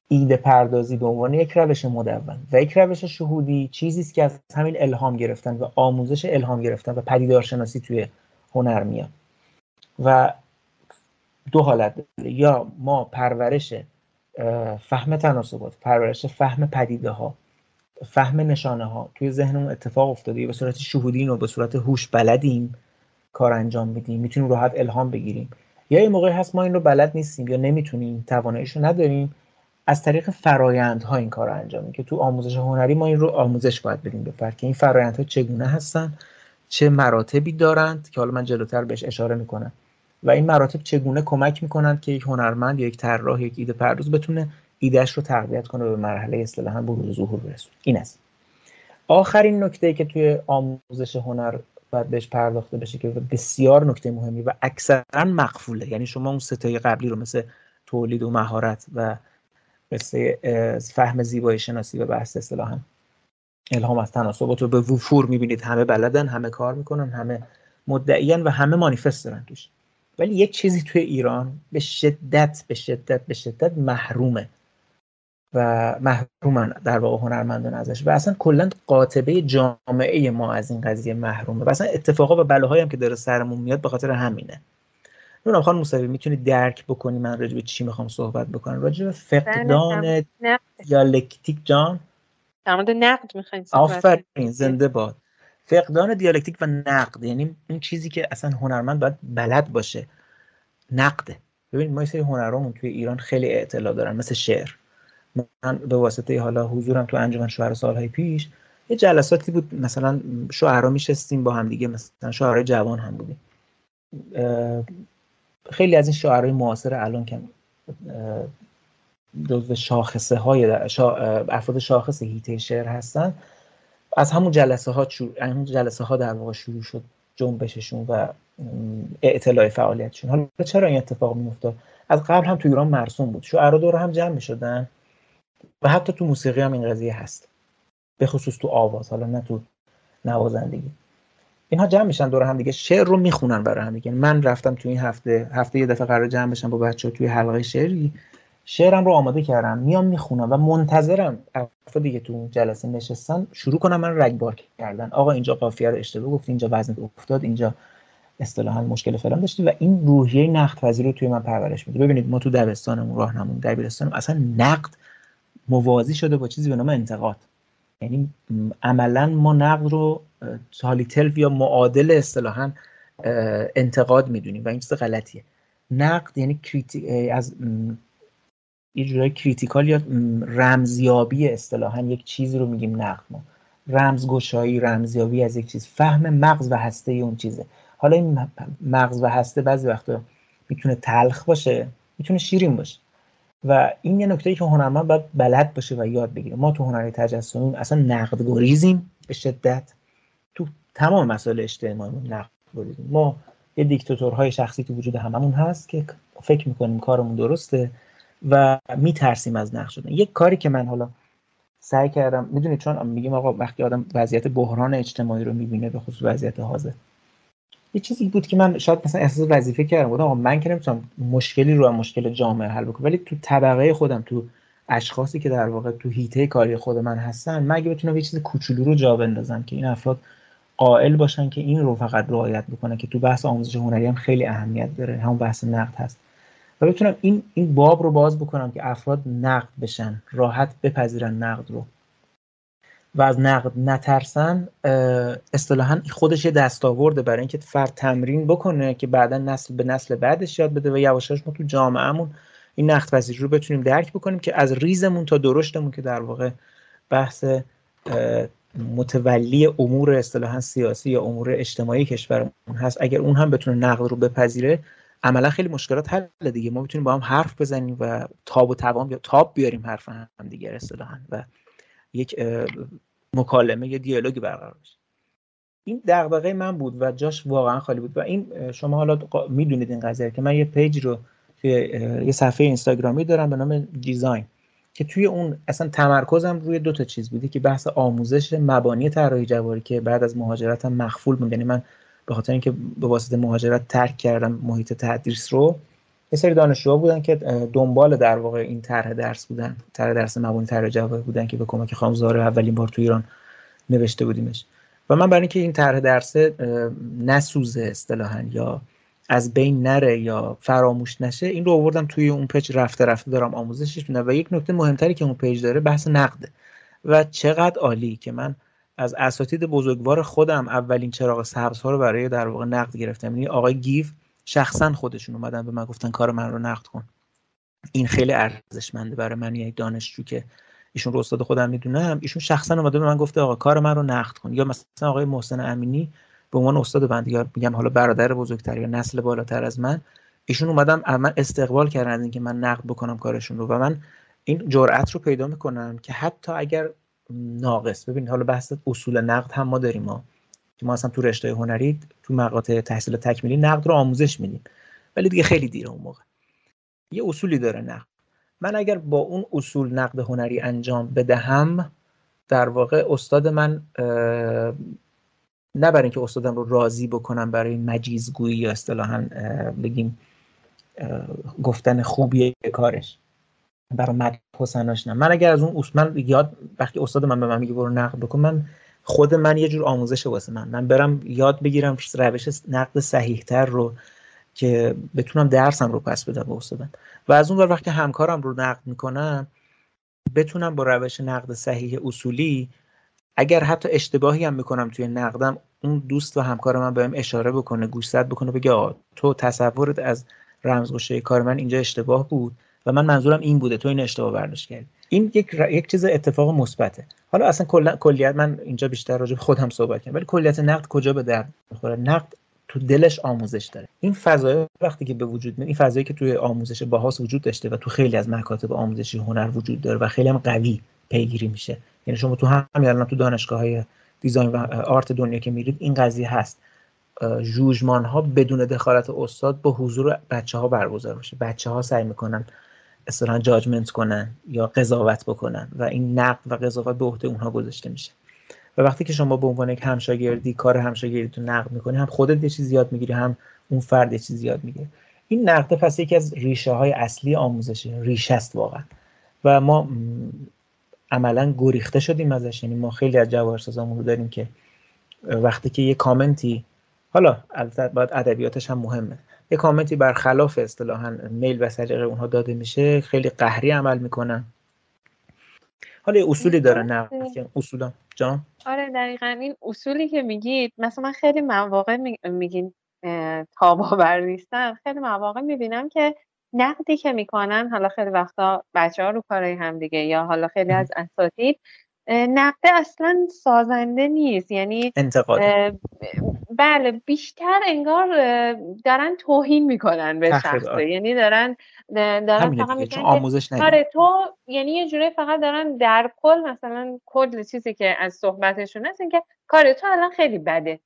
ایده پردازی به عنوان یک روش مدون و یک روش شهودی چیزی است که از همین الهام گرفتن و آموزش الهام گرفتن و پدیدارشناسی توی هنر میاد. و دو حالت داره. یا ما پرورش فهم تناسبات پرورش فهم پدیده ها فهم نشانه ها توی ذهنمون اتفاق افتاده به صورت شهودی و به صورت هوش بلدیم. کار انجام بدیم می‌تونیم راحت الهام بگیریم. یا یه موقعی هست ما این رو بلد نیستیم یا نمی‌تونیم تواناییش رو نداریم از طریق فرایندها این کار رو انجام که تو آموزش هنری ما این رو آموزش باید بدیم به فرد که این فرایندها چگونه هستن چه مراتبی دارند که حالا من جلوتر بهش اشاره می‌کنم. و این مراتب چگونه کمک می‌کنند که یک هنرمند یا یک طراح یک ایده پرداز بتونه ایدهش رو تقویت کنه به مرحله اصطلاحا بروز ظهور برسونه. این است. آخرین نکته که توی آموزش هنر باید بهش پرداخته بشه که بسیار نکته مهمی و اکثرا مقفوله. یعنی شما اون ستای قبلی رو مثل تولید و مهارت و مثل فهم زیبایی شناسی و بحث اصطلاحا الهام از تناسبات رو به وفور می‌بینید. همه بلدن همه کار می‌کنن همه مدعیان و همه مانیفست دارن توش. ولی یک چیزی توی ایران به شدت به شدت به شدت محرومه. و محرومن در واقع هنرمندان ازش. و اصلا کلا قاطبه جامعه ما از این قضیه محرومه. و اصلا اتفاقا و بلاهایی هم که داره سرمون میاد به خاطر همینه. نونم خانم موسوی می‌تونی درک بکنی من راجع به چی می‌خوام صحبت بکنم؟ راجع به فقدان دیالکتیک جان؟ در مورد نقد می‌خواین آفرین زنده باد. فقدان دیالکتیک و نقد یعنی این چیزی که اصلا هنرمند باید بلد باشه. نقده ببین ما سری هنرامون توی ایران خیلی اطلاع دارن مثل شعر. من به واسطه حالا حضورم تو انجمن شعر سالهای پیش یه جلساتی بود مثلا شعرا میشستیم با هم دیگه مثلا شعرهای جوان هم بودیم. خیلی از این شعرهای معاصر الان که جزو شاخصه های افراد شاخص هیته شعر هستن. از همون جلسه ها همون جلسه ها در واقع شروع شد جنبششون و اطلاع فعالیتشون. حالا چرا این اتفاق میافتاد؟ از قبل هم تو ایران مرسوم بود. شعرا دور هم جمع می‌شدن. و حتی تو موسیقی هم این قضیه هست. به خصوص تو آواز حالا نه تو نوازندگی. اینها جمع میشن دور هم دیگه شعر رو می‌خونن برای هم دیگه من رفتم تو این هفته هفته یه دفعه قرار جمع بشم با بچه توی حلقه شعری. شعرم رو آماده کردم. میام می‌خونم و منتظرم افراد دیگه تو جلسه نشستن شروع کنم من رگبار کردن. آقا اینجا قافیه رو اشتباه گفتی اینجا وزن افتاد اینجا اصطلاحا مشکل فلان داشتی و این روحیه نقد پذیری رو توی من پرورش میده. ببینید ما تو دبستانمون راهنمون دبیرستانم اصلا نقد موازی شده با چیزی به نام انتقاد. یعنی عملا ما نقد رو حالی تلف یا معادل اصطلاحا انتقاد می‌دونیم و این چیز غلطیه. نقد یعنی criti... از یه جورای critical یا رمزیابی اصطلاحا یک چیزی رو میگیم نقد ما. رمزگشایی رمزیابی از یک چیز. فهم مغز و هسته اون چیزه. حالا این مغز و هسته بعضی وقتا می‌تونه تلخ باشه می‌تونه شیرین باشه. و این یه نکته ای که هنرمند باید بلد باشه و یاد بگیره. ما تو هنر تجسمی اصلا نقد گریزیم به شدت. تو تمام مسائل اجتماعی نقد گریزیم ما یه دیکتاتورهای شخصی تو وجود هممون هست که فکر می‌کنیم کارمون درسته و میترسیم از نقد شدن. یک کاری که من حالا سعی کردم می‌دونید چون میگیم آقا وقتی آدم وضعیت بحران اجتماعی رو می‌بینه به خصوص وضعیت حاضر یه چیزی بود که من شاید مثلا احساس وظیفه کردم. بودم من که نمی‌تونم مشکلی رو مشکل جامعه حل بکنم. ولی تو طبقه خودم تو اشخاصی که در واقع تو هیته کاری خود من هستن من اگه بتونم یه چیز کوچولو رو جا بندازم که این افراد قائل باشن که این رو فقط رعایت بکنن که تو بحث آموزش هنری هم خیلی اهمیت داره. همون بحث نقد هست. و بتونم این این باب رو باز بکنم که افراد نقد بشن راحت بپذیرن نقد رو. و از نقد نترسن اصطلاحا خودش یه دستاورده برای اینکه فرد تمرین بکنه که بعدا نسل به نسل بعدش یاد بده و یواشاش ما تو جامعهمون این نقد پذیری رو بتونیم درک بکنیم که از ریزمون تا درشتمون که در واقع بحث متولی امور اصطلاحا سیاسی یا امور اجتماعی کشورمون هست. اگر اون هم بتونه نقد رو بپذیره عملا خیلی مشکلات حله دیگه. ما می‌تونیم با هم حرف بزنیم و تاب و توان یا تاب بیاریم حرف هم دیگه اصطلاحا. و یک مکالمه یا دیالوگی برقرار بشه این دغدغه من بود و جاش واقعا خالی بود. و این شما حالا می‌دونید این قضیه که من یه page رو یه صفحه اینستاگرامی دارم به نام design که توی اون اصلا تمرکزم روی دو تا چیز بوده که بحث آموزش مبانی طراحی جواهری که بعد از مهاجرتم مغفول بود. یعنی من به خاطر اینکه به واسطه مهاجرت ترک کردم محیط تدریس رو یه سری دانشجوها بودن که دنبال در واقع این طرح درس بودن طرح درس مبانی طراحی جواهر بودن که به کمک خامزاره اولین بار تو ایران نوشته بودیمش. و من برای اینکه این طرح درس نسوزه اصطلاحا یا از بین نره یا فراموش نشه این رو آوردم توی اون page رفته رفته دارم آموزشش میدم و یک نکته مهمتری که اون page داره بحث نقده و چقدر عالی که من از اساتید بزرگوار خودم اولین چراغ سبز ها رو برای در واقع نقد گرفتم. یعنی آقای گیف شخصا خودشون اومدن به من گفتن کار من رو نقد کن. این خیلی ارزشمنده برای من یک دانشجو که ایشون رو استاد خودم می‌دونم ایشون شخصا اومده به من گفته آقا کار من رو نقد کن. یا مثلا آقای محسن امینی به عنوان استاد بنده یا میگم حالا برادر بزرگتر یا نسل بالاتر از من ایشون اومدم من استقبال کردن از اینکه من نقد بکنم کارشون رو. و من این جرأت رو پیدا می‌کنم که حتی اگر ناقص ببین حالا بحث اصول نقد هم ما داریم ما. که ما اصلا تو رشته هنری تو مقاطع تحصیل تکمیلی نقد رو آموزش میدیم. ولی دیگه خیلی دیره اون موقع. یه اصولی داره نقد. من اگر با اون اصول نقد هنری انجام بدهم در واقع استاد من نه برای اینکه استادم رو راضی بکنم برای مجیزگویی یا اصطلاحا بگیم گفتن خوبی کارش. برای مد حسناش نه من اگر از اون اصول من یاد وقتی استاد من به من میگه برو نقد بکن من خود من یه جور آموزش واسه من. من برم یاد بگیرم روش نقد صحیحتر رو که بتونم درسم رو پس بدم به استادم. و از اون وقتی همکارم رو نقد می‌کنم بتونم با روش نقد صحیح اصولی اگر حتی اشتباهی هم می‌کنم توی نقدم اون دوست و همکار من بهم اشاره بکنه گوشزد بکنه بگه تو تصورت از رمزگشایی کار من اینجا اشتباه بود و من منظورم این بوده تو این اشتباه برداشت کردی. این یک یک چیز اتفاق مثبته. حالا اصلا کلیت من اینجا بیشتر راجع خودم صحبت کردم ولی کلیت نقد کجا به درد می‌خوره؟ نقد تو دلش آموزش داره. این فضای وقتی که به وجود میاد این فضایی که توی آموزش باهاس وجود داشته و تو خیلی از مکاتب آموزشی هنر وجود داره و خیلی هم قوی پیگیری میشه. یعنی شما تو همین الان تو دانشگاه های دیزاین و آرت دنیا که میرید این قضیه هست. جوجمان ها بدون دخالت استاد با حضور بچه ها برگزار میشه. بچه ها سعی می‌کنن اصلا جاجمنت کنن یا قضاوت بکنن و این نقد و قضاوت به عهده اونها گذاشته میشه. و وقتی که شما به عنوان یک همشاگردی کار همشاگردی تو نقد می‌کنی هم خودت یه چیزی یاد می‌گیری هم اون فرد یه چیزی یاد می‌گیره. این نقد پس یکی از ریشه های اصلی آموزشه ریشه است واقعا. و ما عملا گریخته شدیم ازش یعنی ما خیلی از جواهرسازامون رو داریم که وقتی که یه کامنتی حالا البته باید ادبیاتش هم مهمه. یه کامنتی برخلاف اصطلاحا میل و سلیقه اونها داده میشه خیلی قهری عمل می‌کنن. حالا یه اصولی داره نه اصولا جان؟ آره دقیقا این اصولی که میگید مثلا من خیلی مواقع میگین تاباور نیستن خیلی مواقع می‌بینم که نقدی که می‌کنن حالا خیلی وقتا بچه ها رو کارهای هم دیگه یا حالا خیلی از اساتید نقد اصلا سازنده نیست. یعنی انتقاد. بله بیشتر انگار دارن توهین می‌کنن به شخصه. آره. یعنی دارن دارن فقط میگن آموزش آره تو یعنی یه جوری فقط دارن در کل مثلا کل چیزی که از صحبتشون هست که کار تو الان خیلی بده.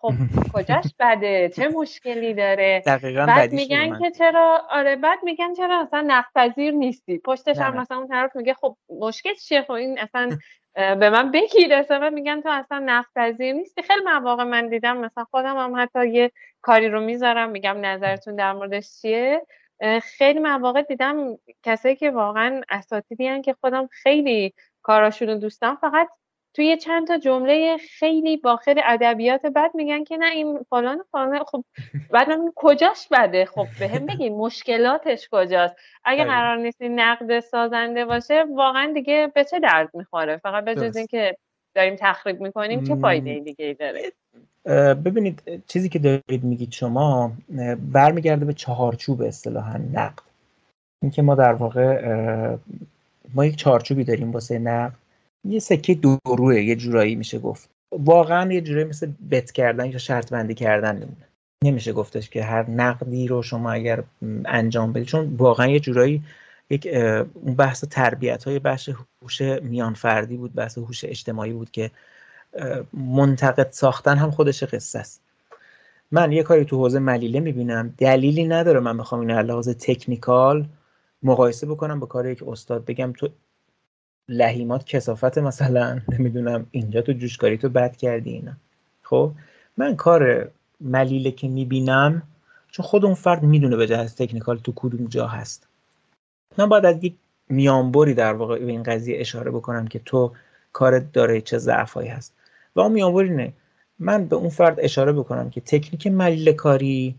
خب کجاش بده؟ چه مشکلی داره؟ دقیقا بعد میگن که چرا آره بعد میگن چرا اصلا نقپذیر نیستی. پشتش هم مثلا اون طرف میگه خب مشکل چیه؟ خب این اصلا به من بگیر. اصلا میگن تو اصلا نقپذیر نیستی. خیلی مواقع من دیدم مثلا خودم هم حتی یه کاری رو می‌ذارم میگم نظرتون در موردش چیه؟ خیلی مواقع دیدم کسایی که واقعا اساتیدی که خودم خیلی کاراشون رو دوستم فقط توی چند تا جمله خیلی با خیلی ادبیات بد میگن که نه این فلان فلان. خب بعد کجاش بده؟ خب به هم بگین مشکلاتش کجاست؟ اگه قرار نیست نقد سازنده باشه واقعا دیگه به چه درد می‌خوره؟ فقط به جز اینکه داریم تخریب می‌کنیم چه فایده دیگه ای داره ببینید چیزی که دارید میگید شما برمیگرده به چهارچوب اصطلاحا نقد. اینکه ما در واقع ما یک چهارچوبی داریم واسه نقد. یه سکه دوروه یه جورایی میشه گفت. واقعا یه جورایی مثل بت کردن یا شرط بندی کردن نمونه نمیشه گفتش که هر نقدی رو شما اگر انجام بدید چون واقعا یه جورایی یک بحث تربیت های بحث هوش میان فردی بود بحث هوش اجتماعی بود که منتقد ساختن هم خودش قصه است. من یه کاری تو حوزه ملیله می‌بینم. دلیلی نداره من بخوام این لحاظ تکنیکال مقایسه بکنم با کار یک استاد. بگم تو لحیمات کسافت مثلا نمی‌دونم اینجا تو جوشکاری تو بد کردی اینا. خب من کار ملیله که می‌بینم چون خود اون فرد می‌دونه به جهاز تکنیکال تو کدوم جا هست. من باید از یک میانبری در واقع به این قضیه اشاره بکنم که تو کارت داره چه ضعفایی هست. و اون میانبر اینه من به اون فرد اشاره بکنم که تکنیک ملیله کاری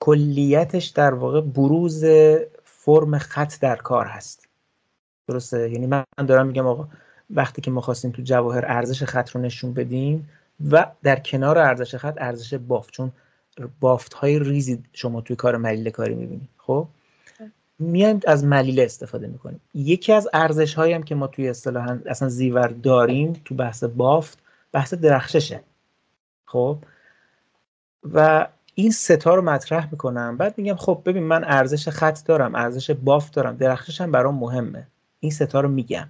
کلیتش در واقع بروز فرم خط در کار هست. درسته؟ یعنی من دارم میگم آقا وقتی که ما خواستیم تو جواهر ارزش خط رو نشون بدیم و در کنار ارزش خط ارزش بافت چون بافت های ریزی شما توی کار ملیله کاری می‌بینید خب؟ میایم از ملیله استفاده می‌کنیم. یکی از ارزش هایی هم که ما توی اصطلاحا اصلا زیور داریم تو بحث بافت بحث درخششه. خب؟ و این ستا رو مطرح می‌کنم. بعد میگم خب ببین من ارزش خط دارم ارزش بافت دارم درخششم برام مهمه. این ستا رو میگم.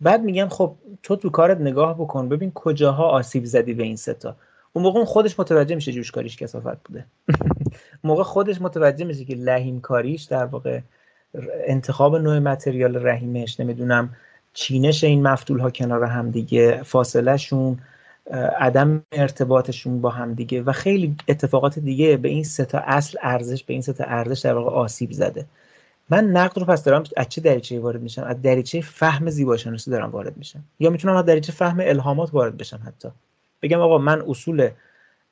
بعد میگم خب تو تو کارت نگاه بکن ببین کجاها آسیب زدی به این ستا. اون موقع خودش متوجه میشه جوش کاریش کسافت بوده. موقع خودش متوجه میشه که لحیم کاریش در واقع انتخاب نوع متریال رحیمش نمی‌دونم چینش این مفتول ها کنار هم دیگه فاصله شون عدم ارتباطشون با هم دیگه و خیلی اتفاقات دیگه به این ستا اصل ارزش به این ستا ارزش در واقع آسیب زده. من نقد رو پس دارم از چه دریچه وارد میشم؟ از دریچه فهم زیباشناسی دارم وارد میشم. یا می‌تونم از دریچه فهم الهامات وارد بشم حتی. بگم آقا من اصول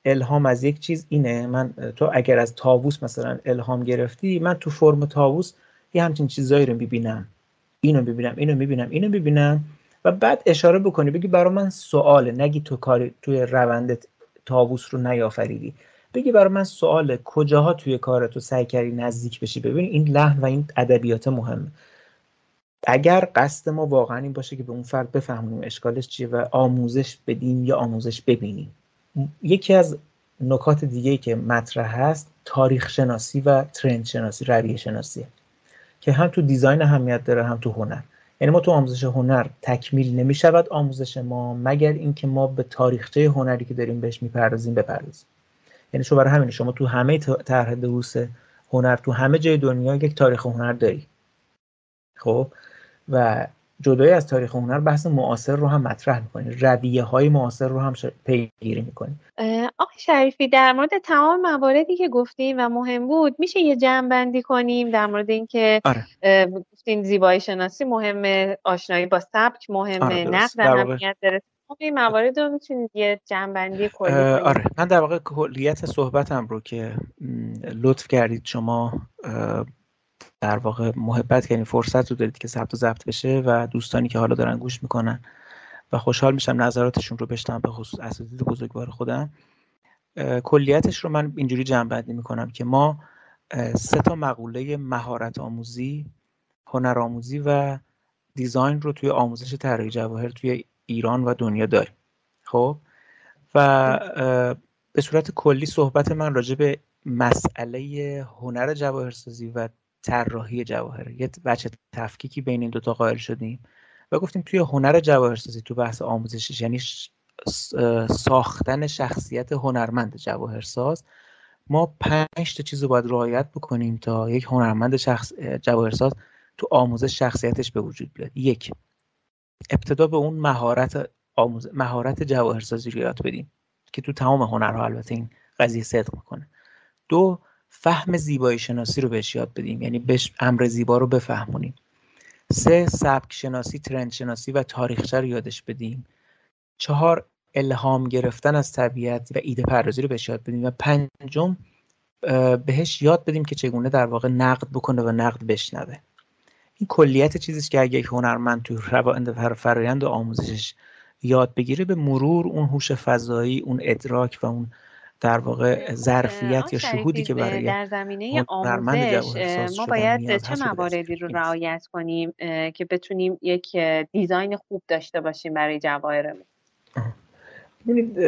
الهام از یک چیز اینه. من تو اگر از تابوس مثلا الهام گرفتی من تو فرم تابوس یه همچین چیزایی رو می‌بینم. اینو می‌بینم اینو می‌بینم اینو می‌بینم. و بعد اشاره بکنی بگی برای من سواله نگی تو کاری توی روند تابوس رو نیافریدی. بگی برای من سواله کجاها توی کار تو سعی کردی نزدیک بشی؟ ببین این لحن و این ادبیات مهمه. اگر قصد ما واقعا این باشه که به اون فرد بفهمونیم اشکالش چیه و آموزش بدیم یا آموزش ببینیم. یکی از نکات دیگه که مطرح هست تاریخ شناسی و ترند شناسی رویه شناسی که هم تو دیزاین اهمیت داره هم تو هنر. یعنی ما تو آموزش هنر تکمیل نمی شود آموزش ما مگر اینکه ما به تاریخچه هنری که داریم بهش می‌پردازیم بپردازیم. یعنی شما برای همین شما تو همه طرح دروس هنر تو همه جای دنیا یک تاریخ هنر داری. خب؟ و جدای از تاریخ هنر بحث معاصر رو هم مطرح می‌کنی. رویه های معاصر رو هم پیگیری می‌کنی. آقای شریفی در مورد تمام مواردی که گفتیم و مهم بود میشه یه جمع بندی کنیم در مورد اینکه آره. گفتین زیبایی شناسی مهمه آشنایی با سبک مهمه آره نقد اهمیت داره این موارد رو می‌تونید یه جنبندی کلی آره من در واقع کلیت صحبتم رو که لطف کردید شما در واقع محبت کردین فرصت رو دارید که ثبت و ضبط بشه و دوستانی که حالا دارن گوش می‌کنن و خوشحال میشم نظراتشون رو بشنم به خصوص اساتید بزرگوار خودم. کلیتش رو من اینجوری جنبندی می‌کنم که ما سه تا مقوله مهارت آموزی هنر آموزی و دیزاین رو توی آموزش طراحی جواهر توی ایران و دنیا داریم. خب؟ و به صورت کلی صحبت من راجع به مسئله هنر جواهرسازی و طراحی جواهر یه بچه تفکیکی بین این دوتا قائل شدیم و گفتیم توی هنر جواهرسازی تو بحث آموزشش یعنی ساختن شخصیت هنرمند جواهرساز ما پنج تا چیز رو باید رعایت بکنیم تا یک هنرمند شخص جواهرساز تو آموزش شخصیتش به وجود بیاد. یک ابتدا به اون مهارت آموز مهارت جواهرسازی رو یاد بدیم که تو تمام هنرها البته این قضیه صدق می‌کنه. دو فهم زیبایی شناسی رو بهش یاد بدیم یعنی بهش امر زیبا رو بفهمونیم. سه سبک شناسی ترند شناسی و تاریخچه رو یادش بدیم. چهار الهام گرفتن از طبیعت و ایده پردازی رو بهش یاد بدیم. و پنجم بهش یاد بدیم که چگونه در واقع نقد بکنه و نقد بشنوه. این کلیت چیزیست که اگه یک هنرمند تو روند فرایند آموزشش یاد بگیره به مرور اون هوش فضایی اون ادراک و اون در واقع ظرفیت یا شهودی که برای در زمینه آموزش ما باید چه مواردی رو رعایت کنیم که بتونیم یک دیزاین خوب داشته باشیم برای جواهرمون ببینید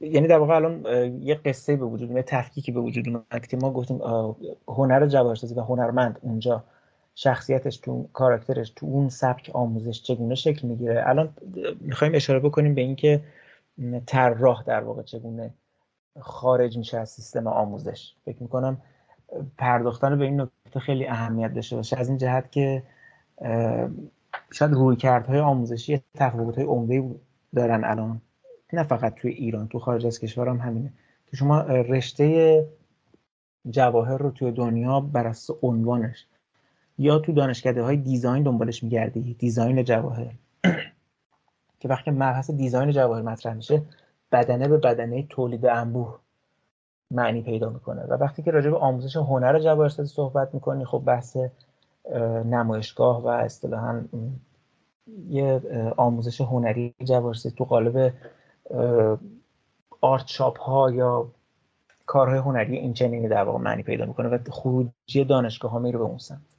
یعنی در واقع الان یه قصه به وجود یه تفکیکی به وجود اومد که ما گفتیم هنر جواهرسازی و هنرمند اونجا شخصیتش تو کاراکترش تو اون سبک آموزش چگونه شکل می‌گیره. الان می‌خوایم اشاره بکنیم به اینکه طراح در واقع چگونه خارج میشه از سیستم آموزش. فکر می‌کنم پرداختن به این نکته خیلی اهمیت داشته باشه. از این جهت که شاید رویکردهای آموزشی تفاوت‌های عمده دارن الان. نه فقط توی ایران تو خارج از کشور هم همینه. که شما رشته جواهر رو توی دنیا بر اساس عنوانش یا تو دانشکده های دیزاین دنبالش میگردی؟ دیزاین جواهر. که وقتی مبحث دیزاین جواهر مطرح میشه بدنه به بدنه تولید انبوه معنی پیدا می‌کنه. و وقتی که راجع به آموزش هنر جواهرسازی صحبت می‌کنی خب بحث نمایشگاه و اصطلاحا یه آموزش هنری جواهرسازی تو قالب آرت شاپ ها یا کارهای هنری این چنینی در واقع معنی پیدا می‌کنه و خروجی دانشگاه ها میره به اون سمت.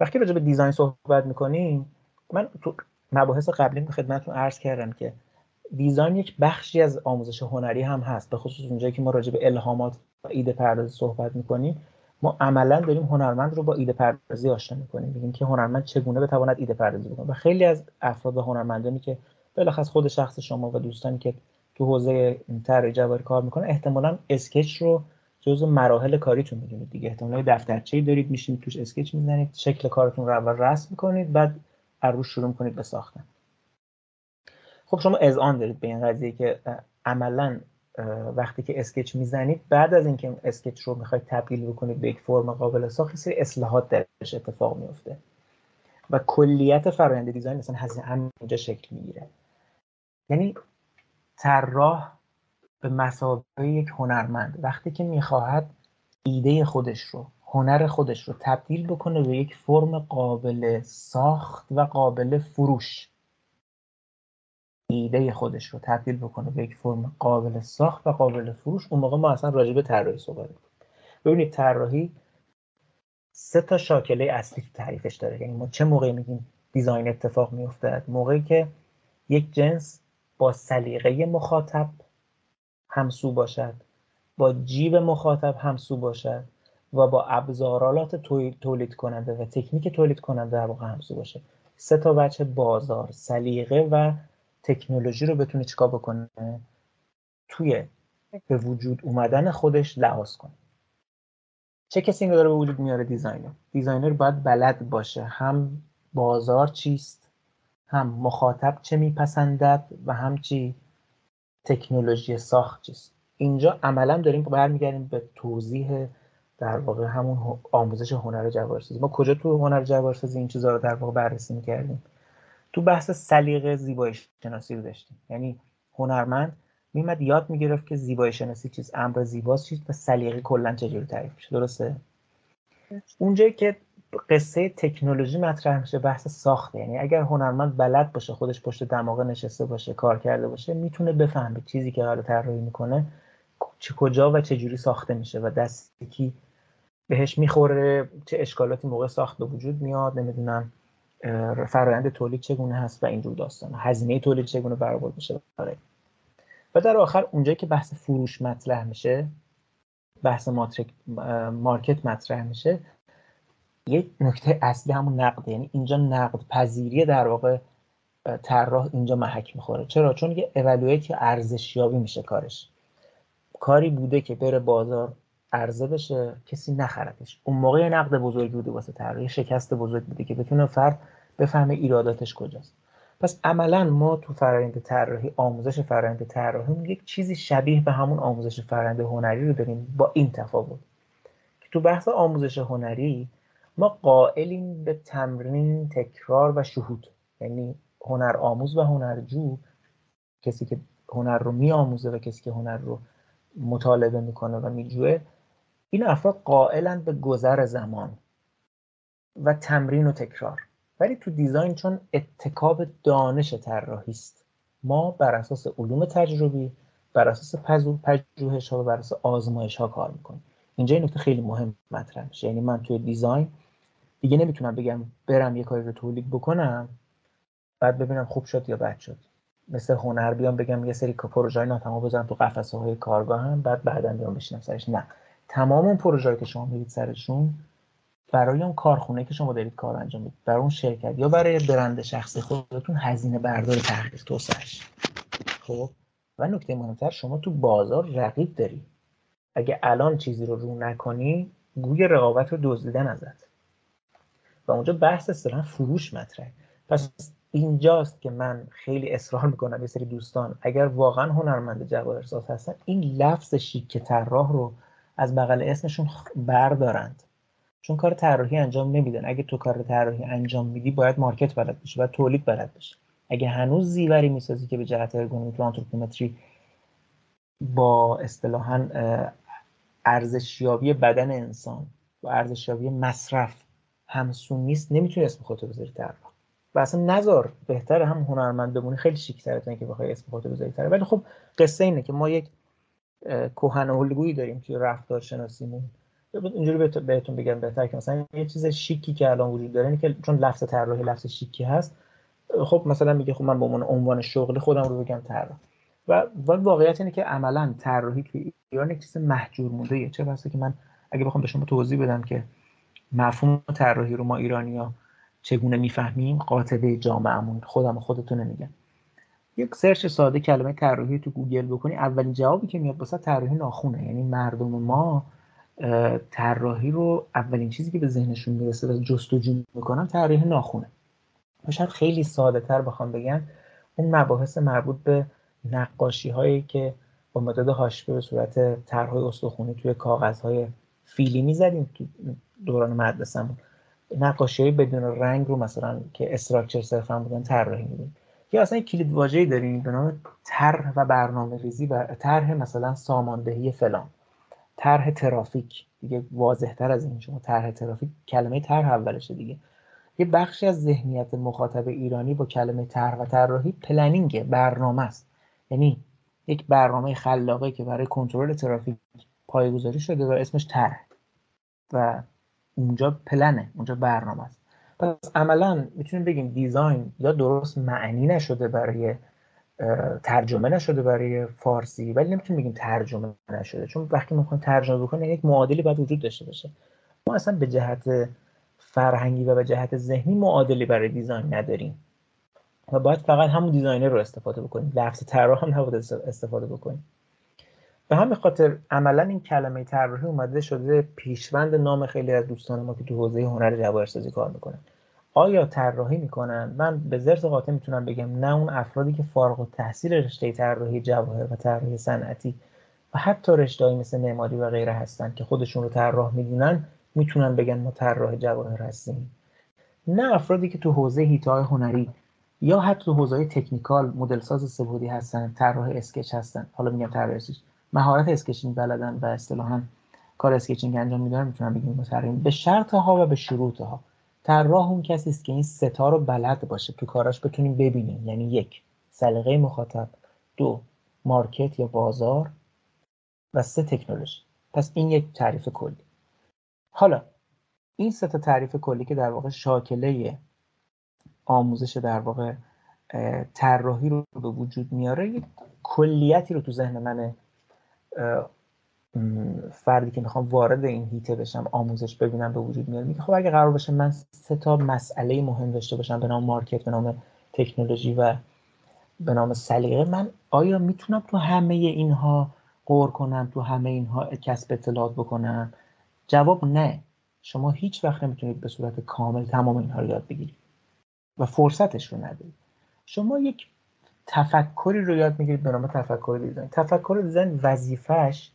وقتی راجع به دیزاین صحبت می‌کنیم من تو مباحث قبلی خدمتتون عرض کردم که دیزاین یک بخشی از آموزش هنری هم هست به خصوص اونجایی که ما راجع به الهامات و ایده پردازی صحبت می‌کنیم. ما عملا داریم هنرمند رو با ایده پردازی آشنا می‌کنیم میگیم که هنرمند چگونه بتواند ایده پردازی بکنه. و خیلی از افراد و هنرمندانی که بلخص خود شخص شما و دوستانی که تو حوزه طراحی جواهر کار می‌کنن احتمالا اسکچ رو جزء مراحل کاریتون می‌دونید دیگه. احتمالا دفترچه‌ای دارید میشینید توش اسکچ می‌زنید شکل کارتون رو اول رسم می‌کنید بعد روش شروع کنید به ساختن. خب شما اذعان دارید به این قضیه که عملا وقتی که اسکچ می‌زنید بعد از اینکه اسکچ رو می‌خواید تبدیل بکنید به یک فرم قابل ساخت سری اصلاحات درش اتفاق میفته و کلیت فرآیند دیزاین مثلا همینجا شکل می‌گیره. یعنی طراح به مسابقه یک هنرمند. وقتی که می‌خواهد ایده خودش رو هنر خودش رو تبدیل بکنه به یک فرم قابل ساخت و قابل فروش. ایده خودش رو تبدیل بکنه به یک فرم قابل ساخت و قابل فروش. اون موقع ما اصلا راجع به طراحی صحبت ببینید طراحی سه تا شاکله اصلی تعریفش داره. یعنی ما چه موقعی میگیم دیزاین اتفاق میافتد؟ موقعی که یک جنس با سلیقه مخاطب همسو باشد با جیب مخاطب همسو باشد و با ابزارالات تولید کننده و تکنیک تولید کننده در واقع همسو باشه. سه تا وجه بازار سلیقه و تکنولوژی رو بتونه چیکار بکنه؟ توی به وجود اومدن خودش لحاظ کنه. چه کسی رو داره به وجود میاره؟ designer. designer باید بلد باشه. هم بازار چیست؟ هم مخاطب چه میپسندد؟ و هم چی؟ تکنولوژی ساخت چیست؟ اینجا عملا داریم برمیگردیم به توضیح در واقع همون آموزش هنر جواهرسازی ما کجا تو هنر جواهرسازی این چیزها رو در واقع بررسی می‌کردیم؟ تو بحث سلیقه زیبایی شناسی رو داشتیم. یعنی هنرمند میمد یاد می‌گرفت که زیبایی شناسی چیز امر زیباست چیز و سلیقه کلا چجوری تعریف میشه. درسته. اونجایی که قصه تکنولوژی مطرح میشه بحث ساخته یعنی اگر هنرمند بلد باشه خودش پشت دماغه نشسته باشه کار کرده باشه می‌تونه بفهمه چیزی که قرار طراحی می‌کنه چه کجا و چه جوری ساخته میشه و دستی کی بهش می‌خوره چه اشکالاتی موقع ساخت به وجود میاد نمی‌دونم فرایند تولید چگونه هست و اینجور داستان. هزینه تولید چگونه برآورد میشه. و در آخر اونجایی که بحث فروش مطرح میشه بحث مارکت مطرح میشه یک نکته اصلی همون نقد یعنی اینجا نقد پذیری در واقع طراح اینجا محک می‌خوره. چرا؟ چون یه اولویت ارزشیابی میشه کارش. کاری بوده که بره بازار عرضه بشه کسی نخردش اون موقع نقد بزرگی بوده واسه طراحی شکست بزرگ بوده که بتونه فرد بفهمه ایراداتش کجاست. پس عملا ما تو فرآیند طراحی آموزش فرآیند طراحی یک چیزی شبیه به همون آموزش فرآیند هنری رو داریم با این تفاوت. که تو بحث آموزش هنری ما قائلیم به تمرین تکرار و شهود. یعنی هنر آموز و هنرجو کسی که هنر رو میآموزه و کسی که هنر رو مطالبه می‌کنه و میجوه این افراد قائلند به گذر زمان و تمرین و تکرار. ولی تو دیزاین چون اتکاب دانش طراحی است. ما بر اساس علوم تجربی بر اساس پژوهش ها و بر اساس آزمایش ها کار می‌کنیم. اینجا این نکته خیلی مهم مطرح میشه. یعنی من توی دیزاین دیگه نمی‌تونم بگم برم یه کاری رو تولید بکنم بعد ببینم خوب شد یا بد شد. مثل هنر بیام بگم یه سری پروژه های ناتمام بزنم تو قفسه های کارگاه هم بعد بعدا بیام بشینم سرش. نه. تمام اون پروژه که شما میرید سرشون برای اون کارخونه که شما دارید کار انجام می‌دید برای اون شرکت یا برای برند شخصی خودتون هزینه بردار تحقیق توسعهش خب؟ و نکته مهمتر شما تو بازار رقیب داری. اگه الان چیزی رو رو نکنی گوی رقابت رو دزدیدن ازت. و اونجا بحث اصطلاحا فروش مطرحه. پس اینجاست که من خیلی اصرار می‌کنم یه سری دوستان اگر واقعا هنرمند جواهرساز هستن این لفظ شیک طراح رو از بغل اسمشون بردارند. چون کار طراحی انجام نمیدن. اگه تو کار طراحی انجام میدی باید market بلد بشه باید تولید بلد بشه اگه هنوز زیوری می‌سازی که به جهت ارگونومیک و آنتروپومتری با اصطلاحا ارزشیابی بدن انسان و ارزشیابی مصرف همسو نیست نمی‌تونی اسم خودتو بذاری طراح و اصلا نذار بهتر هم هنرمند بمونی خیلی شیک تره که بخوای اسم خودتو بذاری طراح ولی خب قصه اینه که ما یک کهن الگویی داریم که رفتار شناسیمون اینجوری بهتون بگم بهتر که مثلا یه چیز شیکی که الان وجود داره اینه که چون لفظ طراحی لفظ شیکی هست خب مثلا میگه خب من به عنوان عنوان شغلی خودم رو بگم طراح. و واقعیت اینه که عملا طراحی توی ایران یک چیز محجور مونده چه واسه که من اگه بخوام به شما توضیح بدم که مفهوم طراحی رو ما ایرانیا چگونه می‌فهمیم؟ قاطبه جامعهمون. خودم خودتون نمیگم یک search ساده کلمه طراحی تو گوگل بکنی اولین جوابی که میاد واسه طراحی ناخونه. یعنی مردم ما طراحی رو اولین چیزی که به ذهنشون می‌رسه و جستجو می‌کنن طراحی ناخونه. شاید خیلی ساده تر بخوام بگم اون مباحث مربوط به نقاشی هایی که با مداد حاشیه به صورت طرحهای استخونی توی کاغذ های کاهی می‌زدیم تو دوران مدرسه‌مون نقاشی بدون رنگ رو مثلا که structure صرفا بودن طراحی میدیم. یا اصلا کلید واژه‌ای داریم به نام طرح و برنامه ریزی و طرح مثلا ساماندهی فلان. طرح ترافیک. دیگه واضح تر از این شما طرح ترافیک کلمه طرح اولشه دیگه. یه بخشی از ذهنیت مخاطب ایرانی با کلمه طرح و طراحی planning برنامه است. یعنی یک برنامه خلاقه که برای کنترل ترافیک پایه‌گذاری شده و اسمش طرح. و اونجا پلنه اونجا برنامه است. پس عملا می‌تونیم بگیم design یا درست معنی نشده برای ترجمه نشده برای فارسی ولی نمی‌تونیم بگیم ترجمه نشده. چون وقتی می‌خوایم ترجمه بکنیم یک معادلی باید وجود داشته باشه. ما اصلا به جهت فرهنگی و به جهت ذهنی معادلی برای design نداریم. و باید فقط همون designer رو استفاده بکنیم. لفظ طراح هم نباید استفاده بکنیم. به همین خاطر عملا این کلمه طراحی اومده شده پیشوند نام خیلی از دوستان ما که تو حوزه هنر جواهرسازی کار می‌کنن. آیا طراحی می‌کنن؟ من به ضرس قاطع می‌تونم بگم نه اون افرادی که فارغ‌التحصیل رشته طراحی جواهر و طراحی صنعتی و حتی رشته مثل معماری و غیره هستن که خودشون رو طراح می‌دونن می‌تونن بگن ما طراح جواهر هستیم. نه افرادی که تو حوزه حیطه‌ی هنری یا حتی حوزه technical مدل ساز سبودی هستن طراح sketch هستن. حالا میگم طراح مهارت sketching بلدن و اصطلاحا کار sketching انجام میدن می‌تونم بگیم به شرطها و به شروطها. طراح اون کسی است که این سه تا رو بلد باشه تو کاراش بتونیم ببینیم. یعنی یک سلیقه مخاطب. دو market یا بازار. و سه تکنولوژی. پس این یک تعریف کلی. حالا این سه تا تعریف کلی که در واقع شاکله آموزش در واقع طراحی رو به وجود میاره یک کلیتی رو تو ذهن من فردی که می‌خوام وارد این هیته بشم آموزش ببینم به وجود میاد میگه خب اگه قرار باشه من سه تا مسئله مهم داشته باشم به نام مارکت به نام تکنولوژی و به نام سلیقه من آیا می‌تونم تو همه اینها قور کنم تو همه اینها کسب اطلاعات بکنم؟ جواب نه. شما هیچ وقت نمی‌تونید به صورت کامل تمام اینها رو یاد بگیرید و فرصتش رو ندارید. شما یک تفکری رو یاد می‌گیرید به نام تفکر design تفکر design وظیفش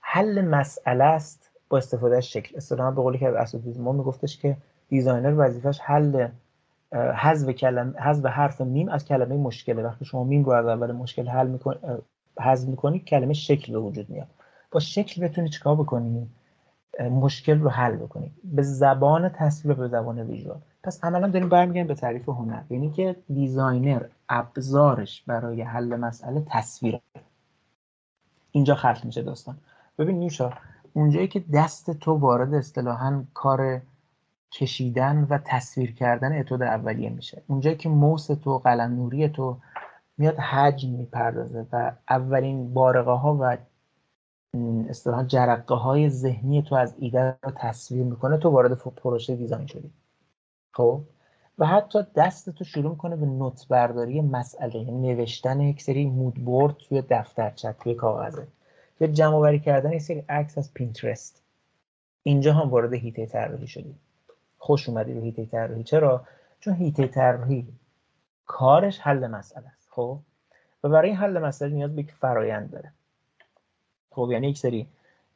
حل مسئله است با استفاده از شکل. اصطلاحا به قولی که از ما میگفتش که designer وظیفش حل حذف کلمه حذف حرف میم از کلمه مشکله. وقتی شما میم رو از اول مشکل حل می‌کنید حذف می‌کنید کلمه شکل به وجود میاد. با شکل بتونی چیکار بکنی مشکل رو حل بکنید. به زبان تصویر به زبان visual. پس عملا داریم برمیگردیم به تعریف هنر. یعنی که designer ابزارش برای حل مسئله تصویره. اینجا خلط میشه داستان. ببین نیوشا اونجایی که دست تو وارد اصطلاحا کار کشیدن و تصویر کردن اتود اولیه میشه. اونجایی که موس تو قلم نوری تو میاد حجم می‌پردازه و اولین بارقه ها و اصطلاحا جرقه های ذهنی تو از ایده رو تصویر می‌کنه تو وارد پروژه دیزاین شدی. خب؟ و حتی دست تو شروع می‌کنه به نوت برداری مسئله یعنی نوشتن یک سری مودبورد توی دفترچه توی کاغذه. یا جمع آوری کردن یک سری عکس از پینترست اینجا هم وارد هیته طراحی شدی خوش اومدی به هیته طراحی. چرا؟ چون هیته طراحی کارش حل مسئله است خب؟ و برای حل مسئله نیاز به یک فرایند داره. خب یعنی یک سری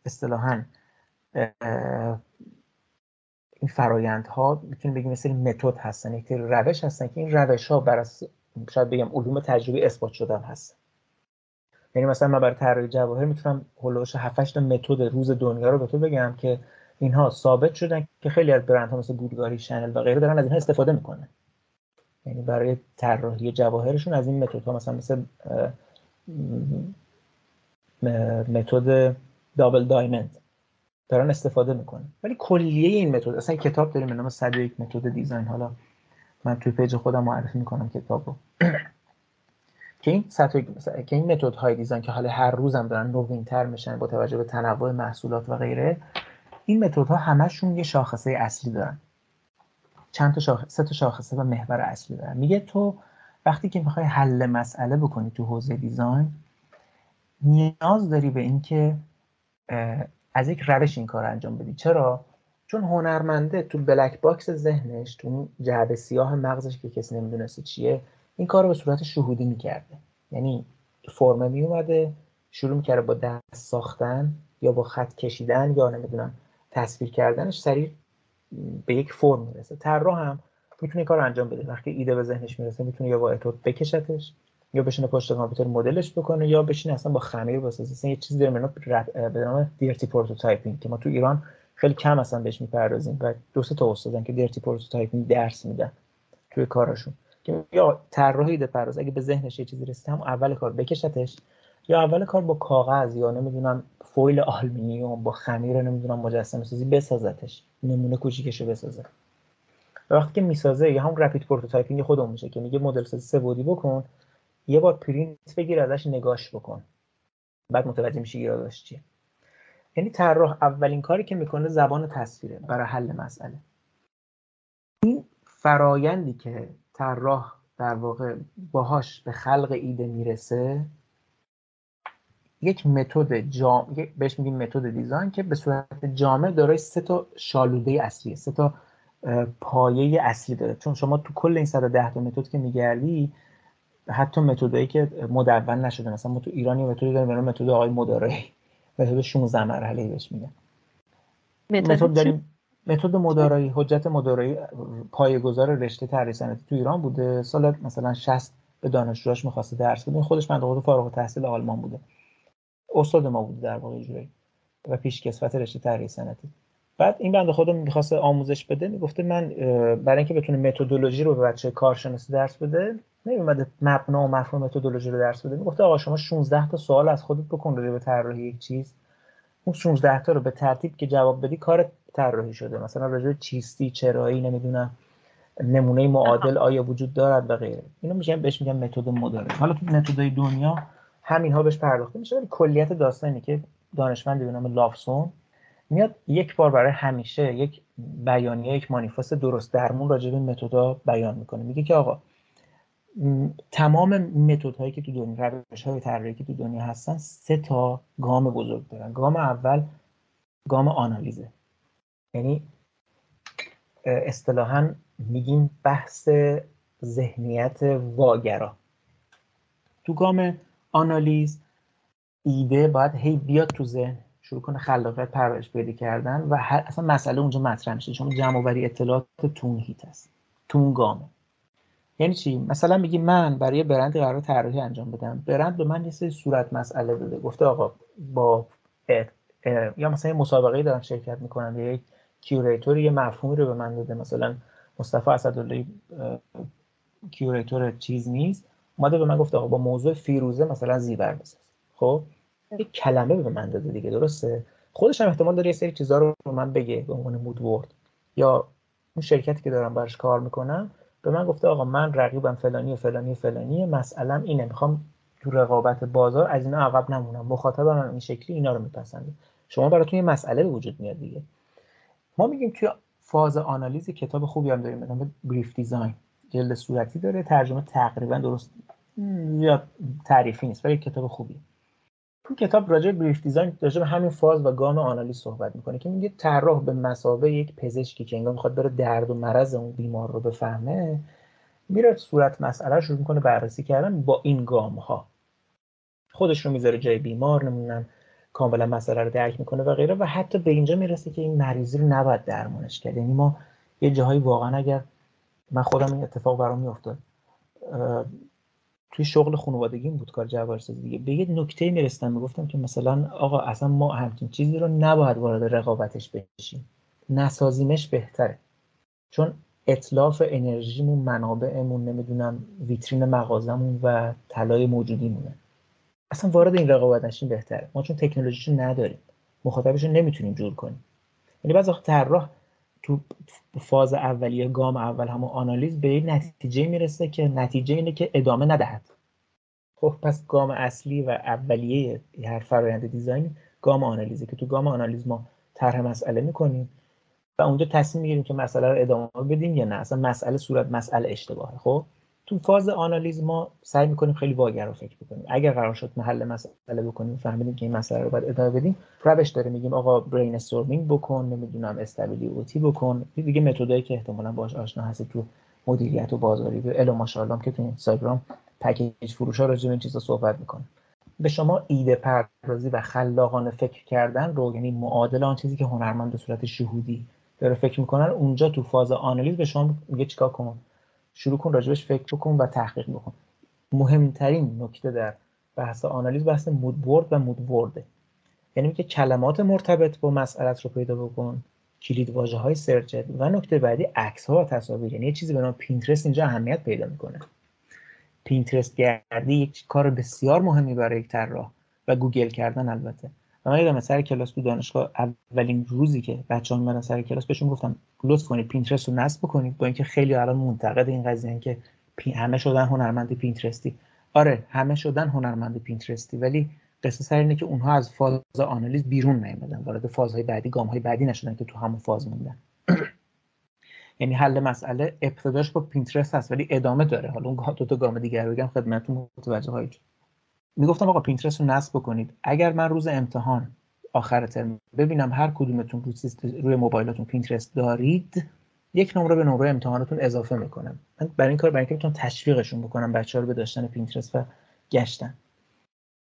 اصطلاحا این فرایندها می‌تونیم بگیم مثل متد هستن یک روش هستن که این روش ها بر شاید بگم علوم تجربی اثبات شدن هست یعنی مثلا من برای طراحی جواهر می‌تونم هولوش 7 تا متد روز دنیا رو به تو بگم که اینها ثابت شدن که خیلی از برندها مثل بودگاری شنل و غیره دارن از اینها استفاده می‌کنن یعنی برای طراحی جواهرشون از این method ها مثلا مثل method double diamond دارن استفاده می‌کنن. ولی کلیه این method اصلا کتاب داریم به نام 101 method design. حالا من توی page خودم معرفی می‌کنم کتاب رو که این که این method های design که حالا هر روزم دارن نوینتر میشن با توجه به تنوع محصولات و غیره این method ها همشون یه شاخصه اصلی دارن. چند تا شاخصه سه تا شاخصه و محور اصلی دارن. میگه تو وقتی که می‌خوای حل مسئله بکنی تو حوزه design نیاز داری به اینکه از یک روش این کار انجام بدی. چرا؟ چون هنرمنده تو black box ذهنش تو جعبه سیاه مغزش که کسی نمی‌دونسته چیه این کار رو به صورت شهودی می‌کرده. یعنی فرمه میومده شروع می‌کرده با دست ساختن یا با خط کشیدن یا نمی‌دونم تصویر کردنش سریع به یک فرم می‌رسه. طراح هم می‌تونه کار انجام بده. وقتی ایده به ذهنش می‌رسه می‌تونه یا با اتود بکشتش یا بشینه پشت کامپیوتر مدلش بکنه یا بشینه اصلا با خمیر بسازه. اصلا یه چیزی داریم به نام dirty prototyping که ما تو ایران خیلی کم اصلا بهش می‌پردازیم و دو سه تا استادن که dirty prototyping درس میدن توی کارشون که یا طراحی ایده پرداز اگه به ذهنش یه چیزی رسید هم اول کار بکشتش. یا اول کار با کاغذ یا نمی‌دونم فویل آلومینیوم با خمیر نمی‌دونم مجسمه سازی بسازتش. نمونه کوچیکشو بسازه. وقتی که می‌سازه یا هم rapid prototyping خودمون میشه که میگه مدل سازی سه بعدی بکن. یه بار پرینت بگیر ازش نگاش بکن. بعد متوجه میشی ایراداش چیه. یعنی طراح اولین کاری که می‌کنه زبان تصویره برای حل مسئله. این فرایندی که طراح در واقع باهاش به خلق ایده می‌رسه یک متد جام بهش میگیم متد دیزاین که به صورت جامع دارای سه تا شالوده اصلی سه تا پایه اصلی داره. چون شما تو کل این 110 تا متد که میگردی حتی متدایی که مدون نشده مثلا ما تو ایران یه متدی داریم به نام متد آقای مدارایی. متد 16 مرحله بهش میگن. متد داریم متد مدارایی حجت مدارایی پایه‌گذار رشته طراحی صنعتی تو ایران بوده. سال مثلا 60 به دانشجوهاش می‌خواسته درس بده. خودش من خود فارغ التحصیل آلمان بوده. استاد ما بوده در واقع جوری و پیشکسوت رشته طراحی صنعتی بعد این بنده خدا می‌خواست آموزش بده می‌گفته من برای اینکه بتونه متدولوژی رو به بچه کارشناسی درس بده نمیومده مبنا و مفهوم متدولوژی رو درس بده. می‌گفته آقا شما 16 تا سوال از خودت بکن به طراحی یک چیز. اون 16 تا رو به ترتیب که جواب بدی کار طراحی شده. مثلا راجع به چیستی چرایی نمی‌دونم نمونه معادل آیا وجود دارد و غیره. اینو میگم بهش میگم متد مدارن حالا تو متدای دنیا همینها بهش پرداخته میشه. ولی کلیت داستانی که دانشمندی به نام لافسون میاد یک بار برای همیشه یک بیانیه یک مانیفست درست درمون راجع به متدا بیان می‌کنه. میگه که آقا تمام متد هایی که تو دنیا روش های طراحی که تو دنیا هستن سه تا گام بزرگ دارن. گام اول گام آنالیزه. یعنی اصطلاحا میگیم بحث ذهنیت واگرا. تو گام آنالیز ایده باید هی بیاد تو ذهن شروع کنه خلاقیت پرورش پیدا کردن و اصلا مسئله اونجا مطرح میشه چون جمع آوری اطلاعات تو اون هیت هست تو اون گامه. یعنی چی؟ مثلا میگی من برای برند قرار طراحی انجام بدم. برند به من یه سری صورت مسئله داده. گفته آقا با یا مثلا یه مسابقه دارم شرکت می‌کنم یک curator یه مفهومی رو به من داده. مثلا مصطفی اسدالله curator چیز نیست. اومده به من گفته آقا با موضوع فیروزه مثلا زیور بساز خب؟ یک کلمه به من داده دیگه درسته؟ خودش هم احتمال داره یه سری چیزا رو به من بگه به عنوان mood board یا اون شرکتی که دارم براش کار می‌کنم به من گفته آقا من رقیبم فلانی و فلانی و فلانی مسئله اینه می‌خوام تو رقابت بازار از اینا عقب نمونم. مخاطب من این شکلی اینا رو میپسنده شما براتون یه مسئله به وجود میاد دیگه. ما میگیم توی فاز آنالیز کتاب خوبی هم داریم به brief design. جلد صورتی داره ترجمه تقریبا درست یا تعریفی نیست ولی کتاب خوبی تو کتاب راجع brief design راجع به همین فاز و گام آنالیز صحبت می‌کنه که میگه طراح به مثابه یک پزشکی که انگار می‌خواد بره درد و مرض اون بیمار رو بفهمه میره صورت مسئله شروع می‌کنه بررسی کردن با این گام ها خودش رو می‌ذاره جای بیمار نمی‌دونم کاملا مسئله رو درک می‌کنه و غیره و حتی به اینجا می‌رسه که این مریضی رو نباید درمانش کرد. یعنی ما یه جاهایی واقعا اگر من خودم این اتفاق برام میافتاد توی شغل خانوادگیم بود کار جواهرسازی دیگه. به یه نکته میرستم می‌گفتم که مثلا آقا اصلا ما همچین چیزی رو نباید وارد رقابتش بشیم. نسازیمش بهتره. چون اطلاف انرژیمون منابعمون نمی‌دونم ویترین مغازمون و طلای موجودیمونه. اصلا وارد این رقابت نشیم بهتره. ما چون تکنولوژیشو نداریم. مخاطبش نمی‌تونیم جور کنیم. یعنی بعضی وقت طراح تو فاز اولیه گام اول همون آنالیز به این نتیجه می‌رسه که نتیجه اینه که ادامه ندهد. خب پس گام اصلی و اولیه هر فرایند دیزاین گام آنالیزه که تو گام آنالیز ما طرح مسئله می‌کنیم و اونجا تصمیم می‌گیریم که مسئله رو ادامه بدیم یا نه. اصلا مسئله صورت مسئله اشتباهه خب؟ تو فاز آنالیز ما سعی می‌کنیم خیلی واگر رو فکر بکنیم. اگر قرار شد حل مسئله بکنیم فهمیدیم که این مسئله رو باید ادامه بدیم. روش داره میگیم آقا brainstorming بکن نمی‌دونم اتود بکن. دیگه method ایی که احتمالا باش آشنا هستی تو مدیریت و بازاریابی الا ماشاءالله که تو اینستاگرام package فروش ها راجع به این چیزا صحبت می‌کنه. به شما ایده پردازی و خلاقانه فکر کردن رو یعنی معادل آن چیزی که هنرمند به صورت شهودی داره فکر می‌کنن اونجا تو فاز آنالیز به شما میگه چیکار کن شروع کن راجبش فکر بکن و تحقیق بکن. مهمترین نکته در بحث آنالیز بحث مود و مود یعنی که کلمات مرتبط با مسئلت رو پیدا بکن کلید واژه های سرچت و نکته بعدی عکس ها و تصاویر. یعنی یه چیزی به نام پینترست اینجا اهمیت پیدا می‌کنه. پینترست گردی یک کار بسیار مهمی برای یک طراح و گوگل کردن البته. و من یادم سر کلاس تو دانشگاه اولین روزی که بچه‌ها میمدن سر کلاس بهشون گفتم لطف کنید پینترست رو نصب بکنید با اینکه خیلی الان منتقد این قضیه که همه شدن هنرمند پینترستی آره همه شدن هنرمند پینترستی ولی قصه سر اینه که اونها از فاز آنالیز بیرون نیومدن. وارد فازهای بعدی گامهای بعدی نشدن که تو همون فاز موندن. یعنی حل مسئله ابتداش با پینترست هست ولی ادامه داره. حالا اون دو تا گام دیگر بگم خدمتتون متوجه باشید می‌گفتم آقا پینترست رو نصب بکنید. اگر من روز امتحان آخر ترم. ببینم هر کدومتون روی, روی موبایلتون پینترست دارید یک نمره به نمره امتحانتون اضافه می‌کنم. من برای این کار برای اینکه تشویقشون بکنم بچه ها رو به داشتن پینترست و گشتن.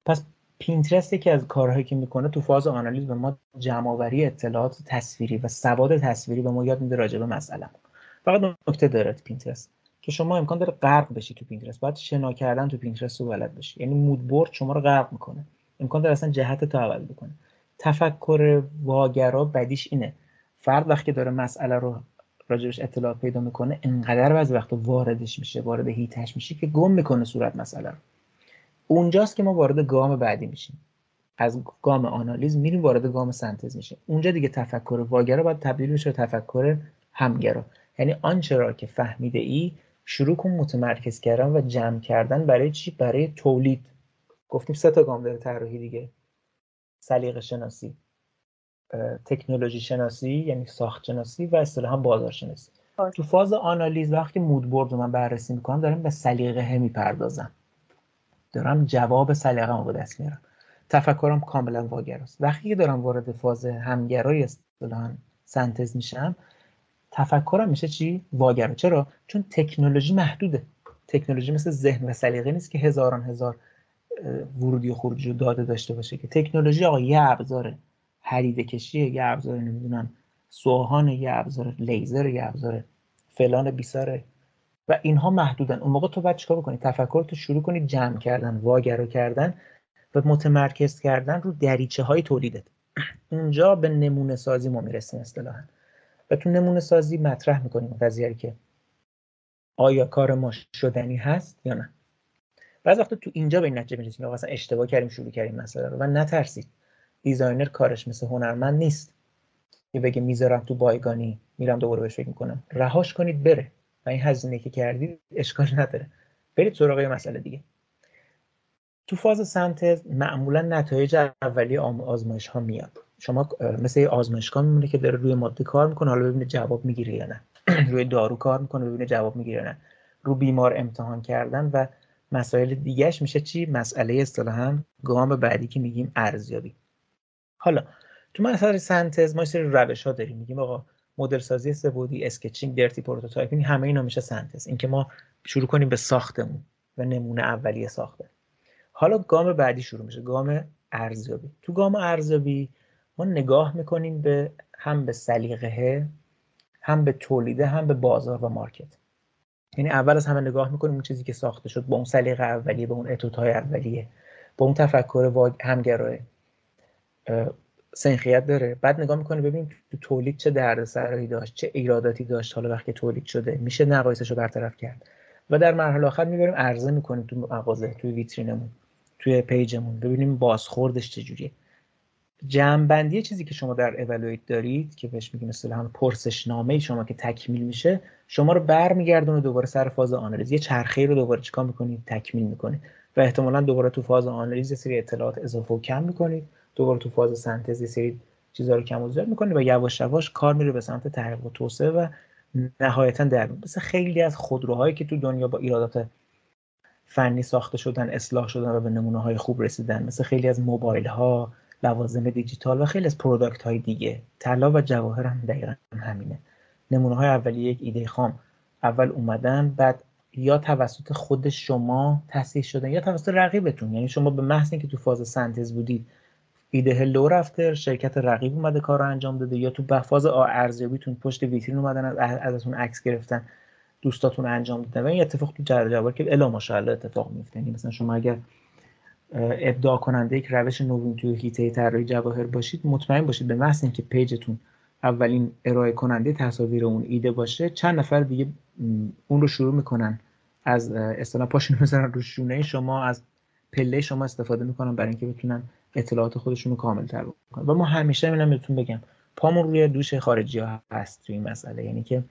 پس پینترست یکی از کارهایی که می‌کنه تو فاز آنالیز به ما جمعآوری اطلاعات تصویری و سواد تصویری به ما یاد میده راجع به مسئله فقط نکته داره پینترست که شما امکان داره غرق بشی تو پینترست. باید شنا کردن تو پینترست رو بلد باشی یعنی mood شما رو غرق می‌کنه. امکان داره اصلا جهت تو عوض بکنه. تفکر واگرا بدیش اینه. فرد وقتی داره مسئله رو راجبش اطلاعات پیدا می‌کنه انقدر بعضی وقت واردش میشه وارد heat ش میشه که گم می‌کنه صورت مسئله رو. اونجاست که ما وارد گام بعدی میشیم. از گام آنالیز میریم وارد گام synthesis میشه اونجا دیگه تفکر واگرا باید تبدیل بشه به تفکر همگرا. یعنی آنچه را که فهمیده ای شروع کن متمرکز کردن و جمع کردن برای چی؟ برای تولید. گفتیم سه تا گام داره طراحی دیگه. سلیقه شناسی تکنولوژی شناسی یعنی ساخت شناسی و اصطلاحا بازار شناسی. آره. تو فاز آنالیز وقتی مود رو من بررسی می‌کنم دارم به سلیقه می‌پردازم. دارم جواب سلیقه رو به دست میارم. تفکرم کاملا واگراست وقتی که دارم وارد فاز همگرای اصطلاحا سنتز میشم تفکرم میشه چی؟ واگرا چرا؟ چون تکنولوژی محدوده. تکنولوژی مثل ذهن و سلیقه نیست که هزاران هزار ورودی و خروجی و داده داشته باشه که تکنولوژی آقا یه ابزاره حدید کشی یه ابزار نمی‌دونم سوهان یه ابزار لیزر یه ابزار فلان بیساره و اینها محدودن. اون موقع تو باید چیکار بکنی؟ تفکر تو شروع کنی جمع کردن واگرا کردن و متمرکز کردن رو دریچه های تولیدت. اونجا به نمونه سازی ما می‌رسیم اصطلاحا. و تو نمونه سازی مطرح می‌کنیم. قضیه که آیا کار ما شدنی هست یا نه؟ بعض وقتا تو اینجا به این نتیجه می‌رسیم که اصلا اشتباه کردیم شروع کردیم مسئله رو و نترسید. دیزاینر کارش مثل هنرمند نیست. که بگه می‌ذارم تو بایگانی میرم دوباره بهش فکر می‌کنم. رهاش کنید بره. و این هزینه که کردید اشکال نداره. برید سراغ مسئله دیگه. تو فاز synthesis معمولا نتایج اولیه آزمایش ها میاد. شما مثل آزمایشگاه میمونه که داره روی ماده کار می‌کنه حالا ببینه جواب می‌گیره یا نه. روی دارو کار می‌کنه ببینه جواب می‌گیره یا نه. رو بیمار امتحان کردن و مسائل دیگهش میشه چی؟ مسئله اصطلاحا گام بعدی که میگیم ارزیابی. حالا تو مسئله synthesis ما سری روش ها داریم. میگیم آقا مدل سازی سه‌بعدی sketching dirty prototyping همه اینا میشه synthesis. اینکه ما شروع کنیم به ساختمون و نمونه اولیه ساخته. حالا گام بعدی شروع میشه. گام ارزیابی. تو گام ارزیابی ما نگاه می‌کنیم به هم به سلیقه هم به تولیده هم به بازار و مارکت. یعنی اول از همه نگاه می‌کنیم اون چیزی که ساخته شد با اون سلیقه اولیه با اون اتوتای اولیه با اون تفکر همگرای سنخیت داره. بعد نگاه می‌کنه ببین تو تولید چه دردسرایی داشت چه ایراداتی داشت حالا وقتی تولید شده میشه نقایصش رو برطرف کرد. و در مرحله آخر می‌بریم عرضه می‌کنیم تو مغازه توی ویترینمون توی پیجمون ببینیم بازخوردش چجوریه. جمعبندی چیزی که شما در اولویت دارید که بهش میگیم مثل هم پرسش نامه شما که تکمیل میشه شما رو برمیگردونه دوباره سر فاز آنالیز. یه چرخه رو دوباره چیکار می‌کنید تکمیل می‌کنید و احتمالا دوباره تو فاز آنالیز سری اطلاعات اضافه و کم می‌کنید دوباره تو فاز سنتز سری چیزا رو کم و زیاد می‌کنید و یواش یواش کار میره به سمت تحقیق و توسعه و نهایتا در مثل خیلی از خودروهایی که تو دنیا با ایرادات فنی ساخته شدن اصلاح شدن و به نمونه های خوب رسیدن. مثل خیلی از موبایل ها لوازم دیجیتال و خیلی از product های دیگه. طلا و جواهر هم دقیقا همینه. نمونه های اولی یک ایده خام. اول اومدن بعد یا توسط خود شما تصحیح شدن یا توسط رقیبتون. یعنی شما به محض اینکه تو فاز سنتز بودید ایده لو رفته شرکت رقیب اومده کار رو انجام داده یا تو فاز ارزیابیتون پشت ویترین اومدن ازتون عکس گرفتن دوستاتون انجام دادن. و این اتفاق تو جواب که الا ماشاءالله اتفاق میفته یعنی مثلا شما اگر ابداع کننده یک روش نوین توی هیته طراحی جواهر باشید مطمئن باشید به محض اینکه پیجتون اولین ارائه کننده تصاویر اون ایده باشه چند نفر دیگه اون رو شروع می‌کنن. از اصطلاح پاشون می‌ذارن رو شونه شما از پله شما استفاده می‌کنن برای اینکه بتونن اطلاعات خودشون رو کامل تر بکنن. و ما همیشه اینم بهتون بگم پامون روی دوش خارجی ها هست توی این مسئله. یعنی که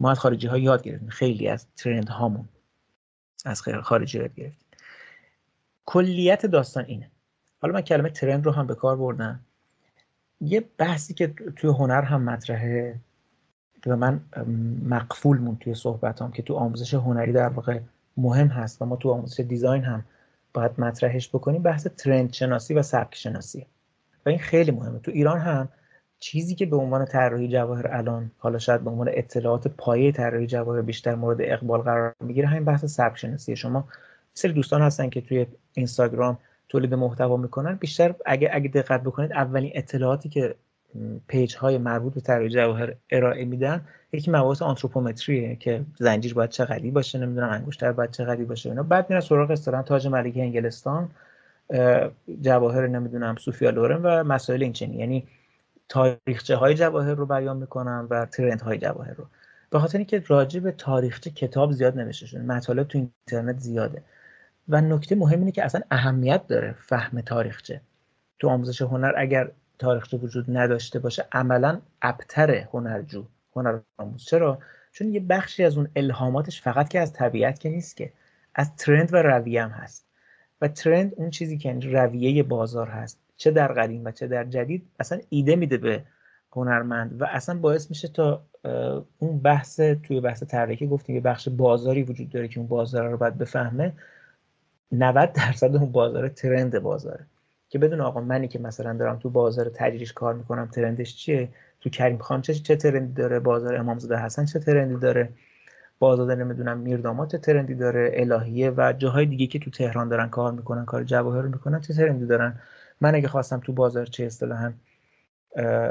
ما از خارجی ها یاد گرفتیم. خیلی از ترند هامون از خارجی یاد گرفتیم. کلیت داستان اینه. حالا من کلمه ترند رو هم به کار بردم. یه بحثی که توی هنر هم مطرحه و من مقفول مون توی صحبتام که تو آموزش هنری در واقع مهم هست و ما تو آموزش دیزاین هم باید مطرحش بکنیم بحث ترند شناسی و سبک شناسی و این خیلی مهمه. تو ایران هم چیزی که به عنوان طراحی جواهر الان حالا شاید به عنوان اطلاعات پایه طراحی جواهر بیشتر مورد اقبال قرار می‌گیره همین بحث سبک شناسی شما سری دوستان هستن که توی اینستاگرام تولید محتوا می‌کنن. بیشتر اگه اگه دقت بکنید اولین اطلاعاتی که پیج های مربوط به طراحی جواهر ارائه میدن یکی مباحث آنتروپومتریه که زنجیر باید چقدری باشه نمی‌دونم انگشتر باید چقدری باشه اینا. بعد میرن سراغ اصطلاحا تاج ملکه انگلستان جواهر نمی‌دونم سوفیا لورن و مسائل این یعنی تاریخچه های جواهر رو بیان می‌کنن و ترند های جواهر رو. به خاطر اینکه راجع به تاریخچه کتاب زیاد نوشته شده. مطالب تو اینترنت زیاده. و نکته مهم اینه که اصلا اهمیت داره فهم تاریخچه. تو آموزش هنر اگر تاریخچه وجود نداشته باشه عملا ابتر هنرجو هنر آموز. چرا؟ چون یه بخشی از اون الهاماتش فقط که از طبیعت که نیست که از ترند و رویه هم هست. و ترند اون چیزی که رویه بازار هست. چه در قدیم و چه در جدید اصلا ایده میده به هنرمند و اصلا باعث میشه تا اون بحث توی بحث طراحی گفتیم یه بخش بازاری وجود داره که اون بازار رو باید بفهمه. 90 درصد اون بازار ترند بازاره. که بدون آقا منی که مثلا دارم تو بازار تجریش کار می‌کنم ترندش چیه؟ تو کریم خان چه چه ترندی داره؟ بازار امامزاده حسن چه ترندی داره؟ بازار نمی‌دونم میردامات چه ترندی داره؟ الهیه و جاهای دیگه که تو تهران دارن کار می‌کنن کار جواهر می‌کنن چه ترندی دارن؟ من اگه خواستم تو بازار چه اصطلاحا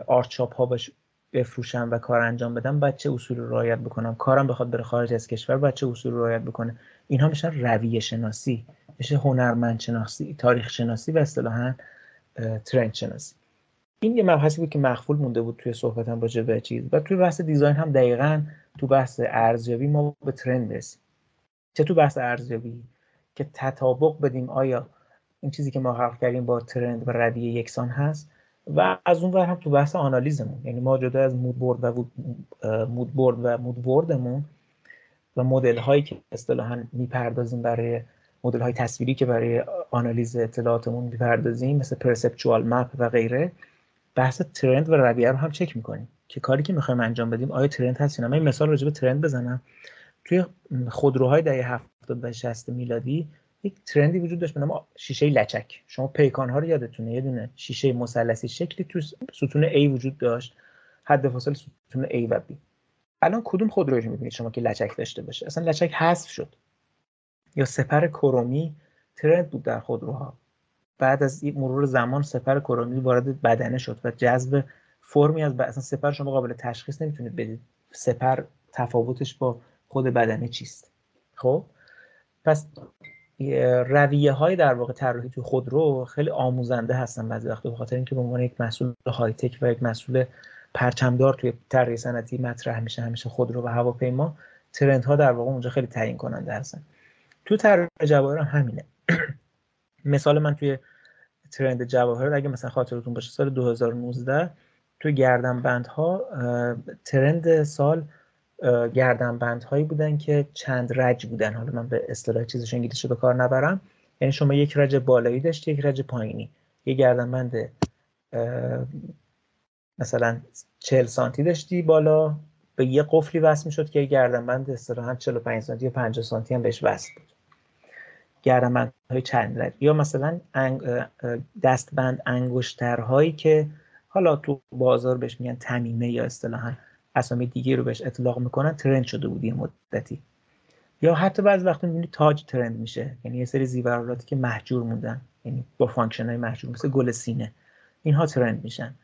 آرچاپ ها باش بفروشم و کار انجام بدم باید چه اصول رو رعایت بکنم؟ کارم بخواد بره خارج از کشور باید چه اصول رو رعایت بکنه؟ اینها میشن رویه شناسی میشه هنرمند شناسی تاریخ شناسی و اصطلاحا ترند شناسی این یه مبحثی بود که مخفول مونده بود توی صحبتم راجع به چیز. و توی بحث دیزاین هم دقیقا تو بحث ارزیابی ما به ترند برسیم چه تو بحث ارزیابی؟ که تطابق بدیم آیا این چیزی که ما خلق کردیم با ترند و رویه یکسان هست و از اون ور هم تو بحث آنالیزمون. یعنی ما جدا از مود بورد و مود بورد و مود بوردمون و مدل هایی که اصطلاحا می‌پردازیم برای مدل های تصویری که برای آنالیز اطلاعاتمون می‌پردازیم مثل پرسپچوال مپ و غیره بحث ترند و رویه رو هم چک می‌کنیم که کاری که می‌خوایم انجام بدیم آیا ترند هست یا من این مثال راجع به ترند بزنم. توی خودروهای دهه 70 و 60 میلادی یک ترندی وجود داشت به نام شیشه لچک. شما پیکان ها رو یادتونه؟ یه دونه شیشه مثلثی شکلی تو ستون A وجود داشت. حد فاصله ستون A و B. الان کدوم خودروی می‌بینید شما که لچک داشته باشه؟ اصلا لچک حذف شد. یا سپر کرومی ترند بود در خودروها. بعد از مرور زمان سپر کرومی وارد بدنه شد و جذب فرمی از اصلا سپر شما قابل تشخیص نمی‌تونید بدید. سپر تفاوتش با خود بدنه چیست؟ خب پس رویه های در واقع طراحی تو خودرو خیلی آموزنده هستن بعضی وقتا به خاطر اینکه به عنوان یک مسئول های تک و یک مسئول پرچمدار توی طراحی صنعتی مطرح میشه همیشه خودرو و هواپیما ترندها در واقع اونجا خیلی تعیین کننده هستن. تو طراحی جواهر هم همینه. مثال من توی ترند جواهر اگه مثلا خاطرتون باشه سال 2019 توی گردنبندها ترند سال گردنبندهایی بودن که چند رج بودن. حالا من به اصطلاح چیزش انگلیسی به کار نبرم. یعنی شما یک رج بالایی داشتی یک رج پایینی. یه گردنبند مثلا 40 سانتی داشتی بالا به یه قفلی وصل می‌شد که گردنبند اصطلاحا 45 سانتی یا 50 سانتی هم بهش وصل بود. گردنبند های چند رج یا مثلا دستبند انگشترهایی که حالا تو بازار بهش میگن تمیمه یا اصطلاحا اسامی دیگه رو بهش اطلاق می‌کنن trend شده بود یه مدتی. یا حتی بعض وقتا می‌بینی تاج trend میشه. یعنی یه سری زیورالاتی که مهجور موندن. یعنی با function های مهجور مثل گل سینه. اینها ترند میشن.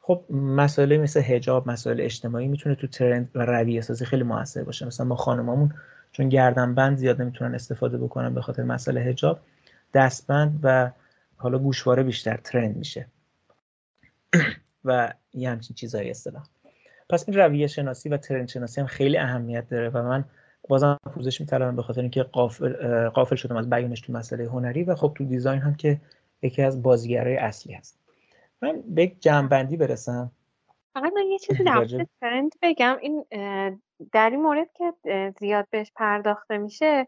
خب مسائل مثل حجاب مسائل اجتماعی می‌تونه تو ترند و رویه سازی خیلی موثر باشه. مثلا ما خانمامون چون گردن بند زیاد نمی‌تونن استفاده بکنن به خاطر مسئله حجاب دستبند و حالا گوشواره بیشتر ترند میشه. و یه همچین چیزایی اصطلاح. پس این رویه شناسی و ترند شناسی هم خیلی اهمیت داره و من بازم پوزش میطلبم به خاطر اینکه قافل, قافل شدم از بیانش تو مسئله هنری و خب تو دیزاین هم که یکی از بازیگرای اصلی هست. من به یک جمعبندی برسم. فقط من یه چیزی در ترند بگم. این در این مورد که زیاد بهش پرداخته میشه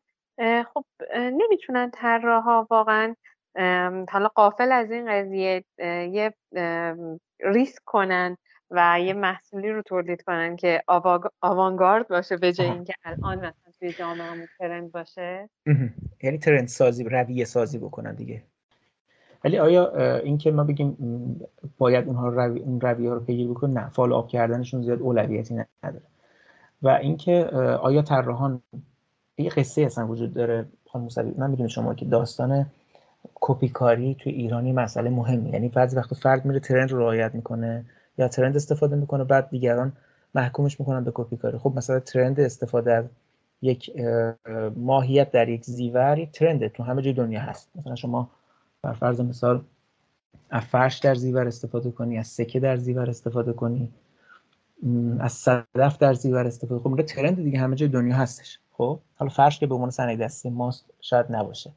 خب نمی‌تونن طراحا واقعا حالا قافل از این قضیه یه ریسک کنن و یه محصولی رو تولید کنن که آوانگارد باشه به جای اینکه الان مثلا توی جامعه ترند باشه. یعنی trend سازی رویه سازی بکنن دیگه. ولی آیا اینکه ما بگیم باید اونها روی اون رویه ها رو پیگیری بکنن نه follow up کردنشون زیاد اولویتی نداره. و اینکه آیا طراحان یه قصه اصلا وجود داره؟ خانم من می‌دونم شما که داستان کپی کاری توی ایرانی مسئله مهمی یعنی بعضی وقت فرد میره trend رو رعایت می‌کنه یا trend استفاده می‌کنه بعد دیگران محکومش می‌کنن به کپی کاری خب مثلا trend استفاده از یک ماهیت در یک زیور یک ترنده تو همه جای دنیا هست. مثلا شما بر فرض مثال از فرش در زیور استفاده کنی از سکه در زیور استفاده کنی. از صدف در زیور استفاده. خب ترند دیگه همه جای دنیا هستش. خب حالا فرش که به عنوان صنایع دستی ماست شاید نباشه.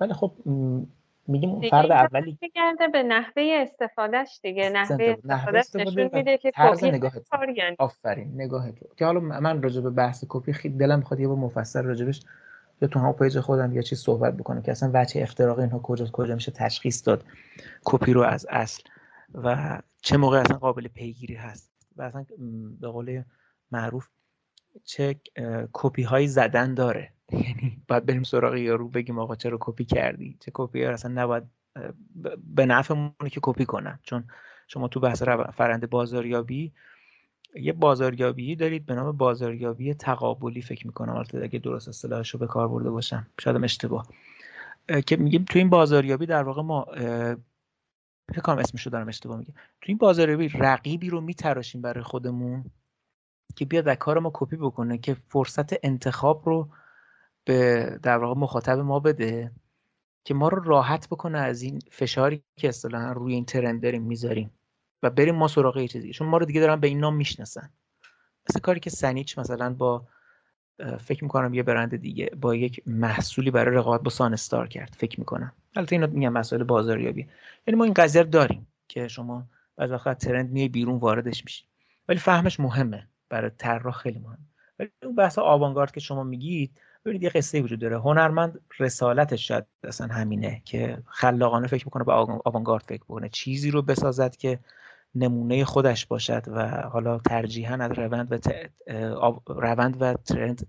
ولی خب میگیم اون فرد اولی کرده به نحوه استفادهش دیگه نحوه استفادهش نشون میده که طرز نگاه آفرین نگاه تو. که حالا من راجع به بحث کپی خیلی دلم می‌خواد یه بار مفصل راجبش یا تو هم پیج خودم یه چیز صحبت بکنم که اصلا وجه افتراق اینها کجا کجا میشه تشخیص داد کپی رو از اصل. و چه موقع اصلا قابل پیگیری هست و اصلا به قول معروف چه کپی هایی زدن داره. یعنی باید بریم سراغ یارو بگیم آقا چرا کپی کردی؟ چه کپی اصلا نباید به نفعمونه که کپی کنن. چون شما تو بحث فرند بازاریابی یه بازاریابی دارید به نام بازاریابی تقابلی فکر می‌کنم. البته اگه درست اصطلاحش رو به کار برده باشم. شاید اشتباه. که میگیم تو این بازاریابی در واقع ما فکر کنم اسمش رو دارم اشتباه میگم. تو این بازاریابی رقیبی رو میتراشیم برای خودمون که بیاد در کار ما کپی بکنه که فرصت انتخاب رو به در واقع مخاطب ما بده که ما رو راحت بکنه از این فشاری که اصطلاحا روی این ترند داریم می‌ذاریم و بریم ما سراغ یه چیزی. چون ما رو دیگه دارن به این نام می‌شناسن. مثل کاری که سنیچ مثلا با فکر می‌کنم یه برند دیگه با یک محصولی برای رقابت با سان استار کرد. فکر می‌کنم. البته اینا میگم مسائل بازاریابی. یعنی ما این قضیه داریم که شما بعضی وقت ترند میای بیرون واردش میشی. ولی فهمش مهمه. برای طراح خیلی مهمه ولی اون بحث آوانگارد که شما میگید ببینید یه قصه وجود داره. هنرمند رسالتش شاید اصلا همینه که خلاقانه فکر می‌کنه به آوانگارد فکر بکنه. چیزی رو بسازد که نمونه خودش باشد و حالا ترجیحاً از روند و روند و ترند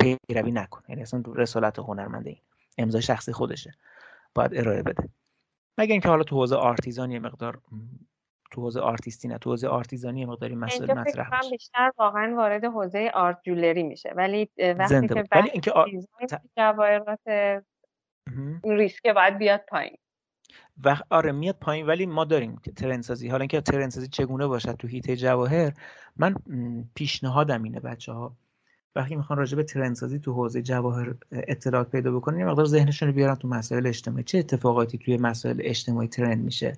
پیروی نکنه. یعنی اصلا رسالت هنرمنده این. امضای شخصی خودشه. باید ارائه بده. مگر اینکه حالا تو حوزه آرتیزان یه مقدار تو حوزه آرتیستی نه تو حوزه آرتیزانی مقداری مسئله مطرح میشه. بیشتر واقعا وارد حوزه آرت جولری میشه. ولی وقتی که ولی اینکه آ... جواهرات ریسک باید بیاد پایین. و آره میاد پایین ولی ما داریم ترند سازی حالا اینکه ترند سازی چگونه باشد تو هیته جواهر من پیشنهادم اینه بچه ها وقتی می‌خوان راجع به ترند سازی تو حوزه جواهر اطلاعات پیدا بکنن یه مقدار ذهنشون رو بیارن تو مسائل اجتماعی. چه اتفاقاتی توی مسائل اجتماعی ترند میشه؟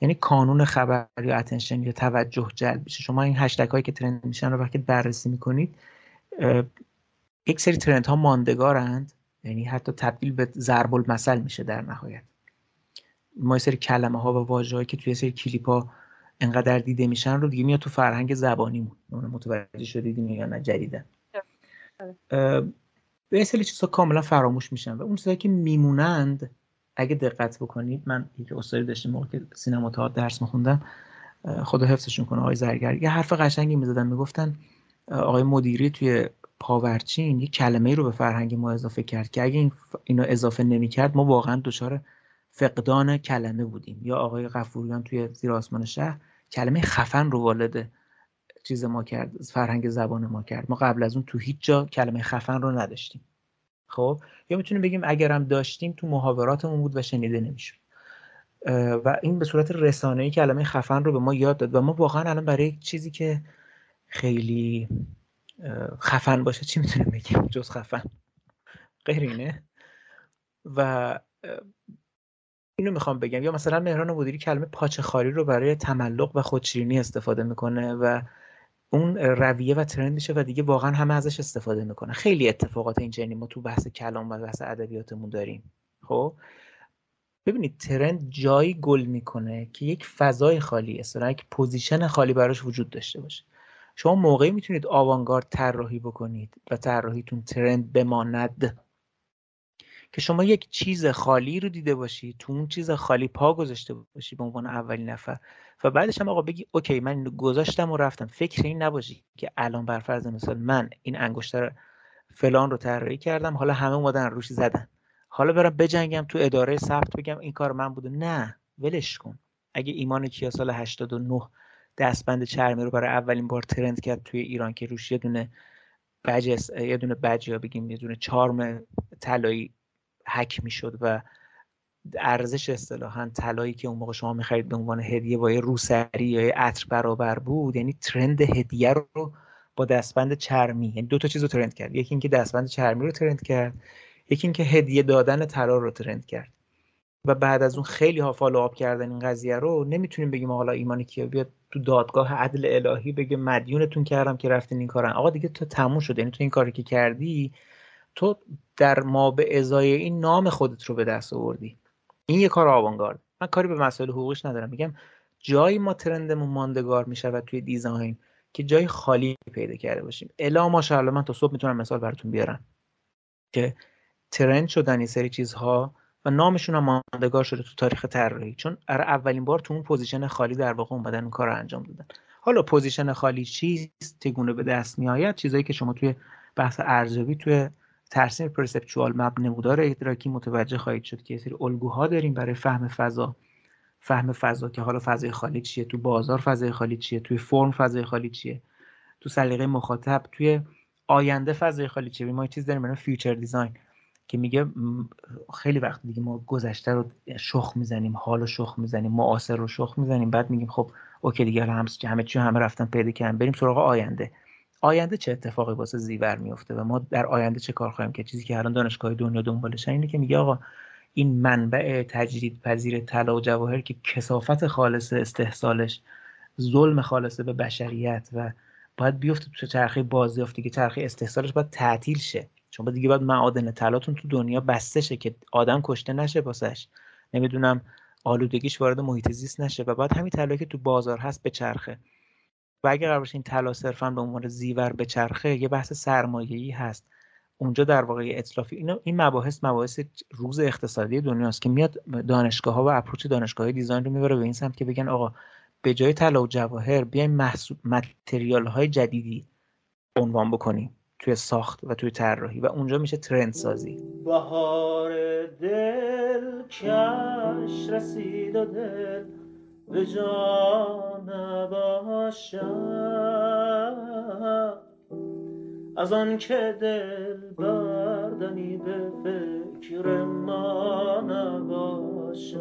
یعنی کانون خبر یا اتنشن یا توجه جلب میشه. شما این هشتگ هایی که ترند میشن رو وقتی بررسی می‌کنید یک سری ترند ها ماندگارند. یعنی حتی تبدیل به ضرب المثل میشه در نهایت. ما یه سری کلمه ها و واژه هایی که توی سری کلیپ ها انقدر دیده میشن رو دیگه میاد تو فرهنگ زبانیمون. متوجه شدید یا نه؟ جدیدن. به سری چیزها کاملا فراموش میشن و اون چیزهایی که میمونند اگه دقت بکنید من یک استادی داشتم موقع که سینما تئاتر درس میخوندم خدا حفظشون کنه آقای زرگر یه حرف قشنگی می‌زدن می‌گفتن آقای مدیری توی پاورچین یه کلمه رو به فرهنگ ما اضافه کرد که اگه این اینو اضافه نمی‌کرد ما واقعا دچار فقدان کلمه بودیم. یا آقای غفوریان توی زیر آسمان شهر کلمه خفن رو والد چیز ما کرد فرهنگ زبان ما کرد. ما قبل از اون تو هیچ جا کلمه خفن رو نداشتیم. خب؟ یا می‌تونیم بگیم اگرم داشتیم تو محاوراتمون بود و شنیده نمی‌شد. و این به صورت رسانه ای کلمه خفن رو به ما یاد داد و ما واقعا الان برای چیزی که خیلی خفن باشه چی می‌تونیم بگیم؟ جز خفن. غیر و اینو می‌خوام بگم. یا مثلا مهران مدیری کلمه پاچه خواری رو برای تملق و خودشیرینی استفاده می‌کنه و اون رویه و trend میشه و دیگه واقعا همه ازش استفاده می‌کنه خیلی اتفاقات اینجوری ما تو بحث کلام و بحث ادبیاتمون داریم. خب؟ ببینید trend جایی گل می‌کنه که یک فضای خالی اصلا یک position خالی براش وجود داشته باشه. شما موقعی می‌تونید آوانگارد طراحی بکنید و طراحیتون ترند بماند که شما یک چیز خالی رو دیده باشی تو اون چیز خالی پا گذاشته باشی به عنوان اولین نفر. و بعدش هم آقا بگی اوکی من گذاشتم و رفتم. فکر این نباشی که الان بر فرض مثال من این انگشتر فلان رو طراحی کردم حالا همه اومدن روش زدن. حالا برم بجنگم تو اداره ثبت بگم این کار من بوده. نه ولش کن. اگه ایمان کیا سال 89 دستبند چرمی رو برای اولین بار ترند کرد توی ایران که روش یه دونه بج یه دونه بج یا بگیم یه دونه چارم طلایی هک می‌شد و ارزش اصطلاحا طلایی که اون موقع شما می‌خرید به عنوان هدیه با یه روسری یا یه عطر برابر بود یعنی ترند هدیه رو با دستبند چرمی یعنی دو تا چیز رو ترند کرد. یکی اینکه دستبند چرمی رو ترند کرد یکی اینکه هدیه دادن طلا رو ترند کرد. و بعد از اون خیلی ها follow up کردن این قضیه رو نمی‌تونیم بگیم حالا ایمانی کیا بیاد تو دادگاه عدل الهی بگه مدیونتون کردم که رفتین این کارن. آقا دیگه تو تموم شده یعنی تو این کاری که کردی تو در ما به ازای این نام خودت رو به دست آوردی. این یه کار آوانگارد من کاری به مسائل حقوقش ندارم. میگم جایی ما trend مون ماندگار می‌شود توی design که جای خالی پیدا کرده باشیم. الا ماشاءالله من تا صبح می‌تونم مثال براتون بیارم که trend شدن این سری چیزها و نامشون هم ماندگار شده تو تاریخ طراحی. چون ار اولین بار تو اون position خالی در واقع اومدن اون کار رو انجام دادن. حالا position خالی چیست؟ چگونه به دست میآید؟ چیزایی که شما توی بحث ارزیابی توی ترسیم perceptual map نمودار ادراکی متوجه خواهید شد که یه سری الگوها داریم برای فهم فضا. فهم فضا که حالا فضای خالی چیه؟ تو بازار فضای خالی چیه؟ توی فرم فضای خالی چیه؟ تو سلیقه مخاطب توی آینده فضای خالی چیه؟ ما چیز داریم برای future design که میگه خیلی وقت دیگه ما گذشته رو شخم می‌زنیم حال رو شخم می‌زنیم معاصر رو شخم می‌زنیم. بعد میگیم خب اوکی دیگه هم همه چی همه رفتن پیدا کردن. بریم سراغ آینده. آینده چه اتفاقی واسه زیور میفته و ما در آینده چه کار خواهیم که چیزی که الان دانشگاه دنیا دنبالش اینه که میگه آقا این منبع تجدید پذیر طلا و جواهر که کثافت خالص استحصالش ظلم خالصه به بشریت و باید بیفته تو چرخه بازیافتی که چرخه استحصالش باید تعطیل شه. چون باید دیگه باید معادن طلاتون تو دنیا بسته شه که آدم کشته نشه واسش. نمی‌دونم آلودگیش وارد محیط زیست نشه و بعد همین طلایی که تو بازار هست به چرخه. و اگر قرار این طلا صرفا به عنوان زیور به چرخه یه بحث سرمایه‌ای هست. اونجا در واقع اطلافی اینا این مباحث مباحث روز اقتصادی دنیاست که میاد دانشگاه ها و اپروچ دانشگاه دیزاین رو می‌بره به این سمت که بگن آقا به جای طلا و جواهر بیایم محصول متریال های جدیدی عنوان بکنیم توی ساخت و توی طراحی و اونجا میشه ترند سازی. بهار دل کش رسید و دل به جا از آن که دل بردنی به فکر ما نباشد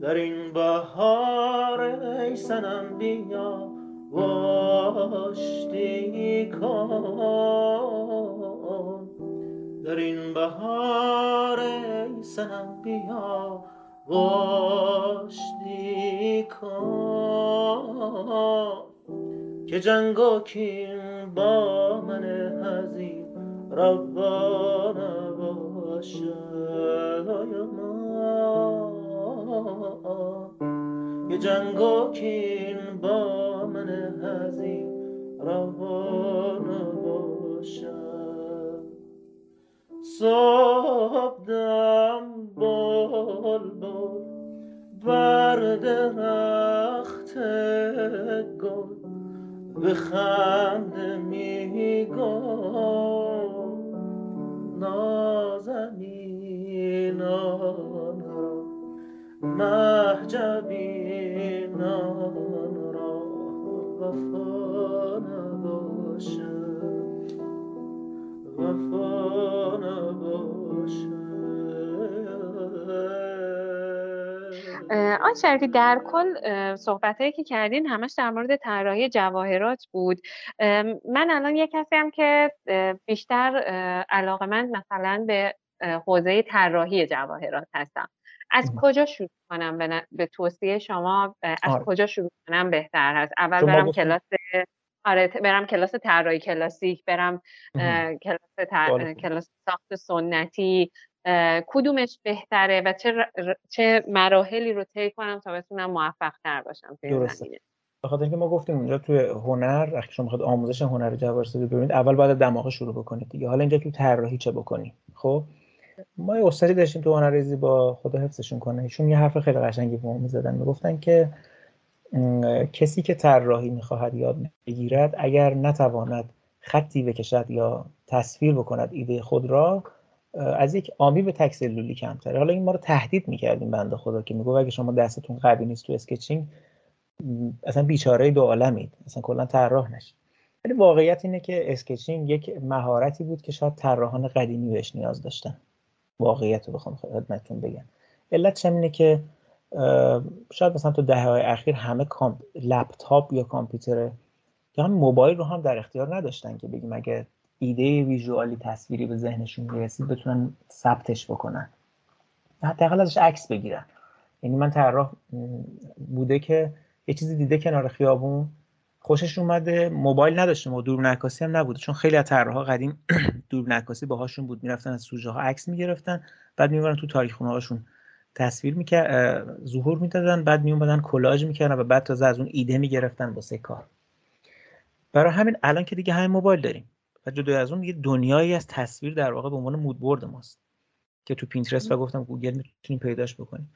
در این بهار ای سنم بیا واشتی کن. در این بهار ای سنم بیا واشتی کن. که جنگ و کین با من هزین روا نباشد که جنگ و کین با من هزین روا نباشد صبح دم بل بل بر درخت گل به خنده میگو نازنینان را محجبینان را وفا نباشد. وفا آن شریفی در کل صحبت که کردین همش در مورد طراحی جواهرات بود. من الان یه کسی هم که بیشتر علاقه من مثلا به حوزه طراحی جواهرات هستم. از کجا شروع کنم به, به توصیه شما از آره. کجا شروع کنم بهتر هست؟ اول برم کلاس آره برم کلاس طراحی کلاسیک برم کلاس کلاس ساخت سنتی کدومش بهتره و چه, چه مراحلی رو طی کنم تا بتونم موفق تر باشم درسته. بخاطر اینکه ما گفتیم اونجا توی هنر وقتی شما می‌خواد آموزش هنر جواهرسازی ببینید اول باید دماغ شروع بکنید دیگه. حالا اینجا تو طراحی چه بکنی خب؟ ما یه استادی داشتیم تو هنر با خدا حفظشون کنه. ایشون یه حرف خیلی قشنگی به ما می‌زدن. می‌گفتن که کسی که طراحی می‌خواهد یاد بگیرد اگر نتواند خطی بکشد یا تصویر بکند ایده خود را از یک آمیب تک سلولی کمتره. حالا این ما رو تهدید می‌کردیم بنده خدا که میگه اگه شما دستتون قوی نیست تو sketching اصلا بیچاره دو عالمید. اصلا کلا طراح نشید. ولی واقعیت اینه که sketching یک مهارتی بود که شاید طراحان قدیمی بهش نیاز داشتن. واقعیت رو بخوام خدمتتون بگم. علت اینه که شاید مثلا تو دهه های اخیر همه لپتاپ یا کامپیوتر یا هم موبایل رو هم در اختیار نداشتن که بگیم اگه ایده ویژوالی تصویری به ذهنشون می‌رسید بتونن ثبتش بکنن. حداقل ازش عکس بگیرن. یعنی من طراح بوده که یه چیزی دیده کنار خیابون خوشش اومده موبایل نداشتیم و دور نکاسی هم نبوده. چون خیلی از طراحا قدیم دور نکاسی باهاشون بود. می‌رفتن از سوژه ها عکس می‌گرفتن بعد می‌برن تو تاریک خونه هاشون تصویر می‌کرد ظهور می‌دادن بعد میومدن کلاژ می‌کردن و بعد تازه از اون ایده می‌گرفتن واسه کار. برای همین الان که دیگه همین موبایل داریم و جدا از اون یه دنیایی از تصویر در واقع به عنوان mood board ماست که تو پینترست و گفتم گوگل می‌تونیم پیداش بکنیم.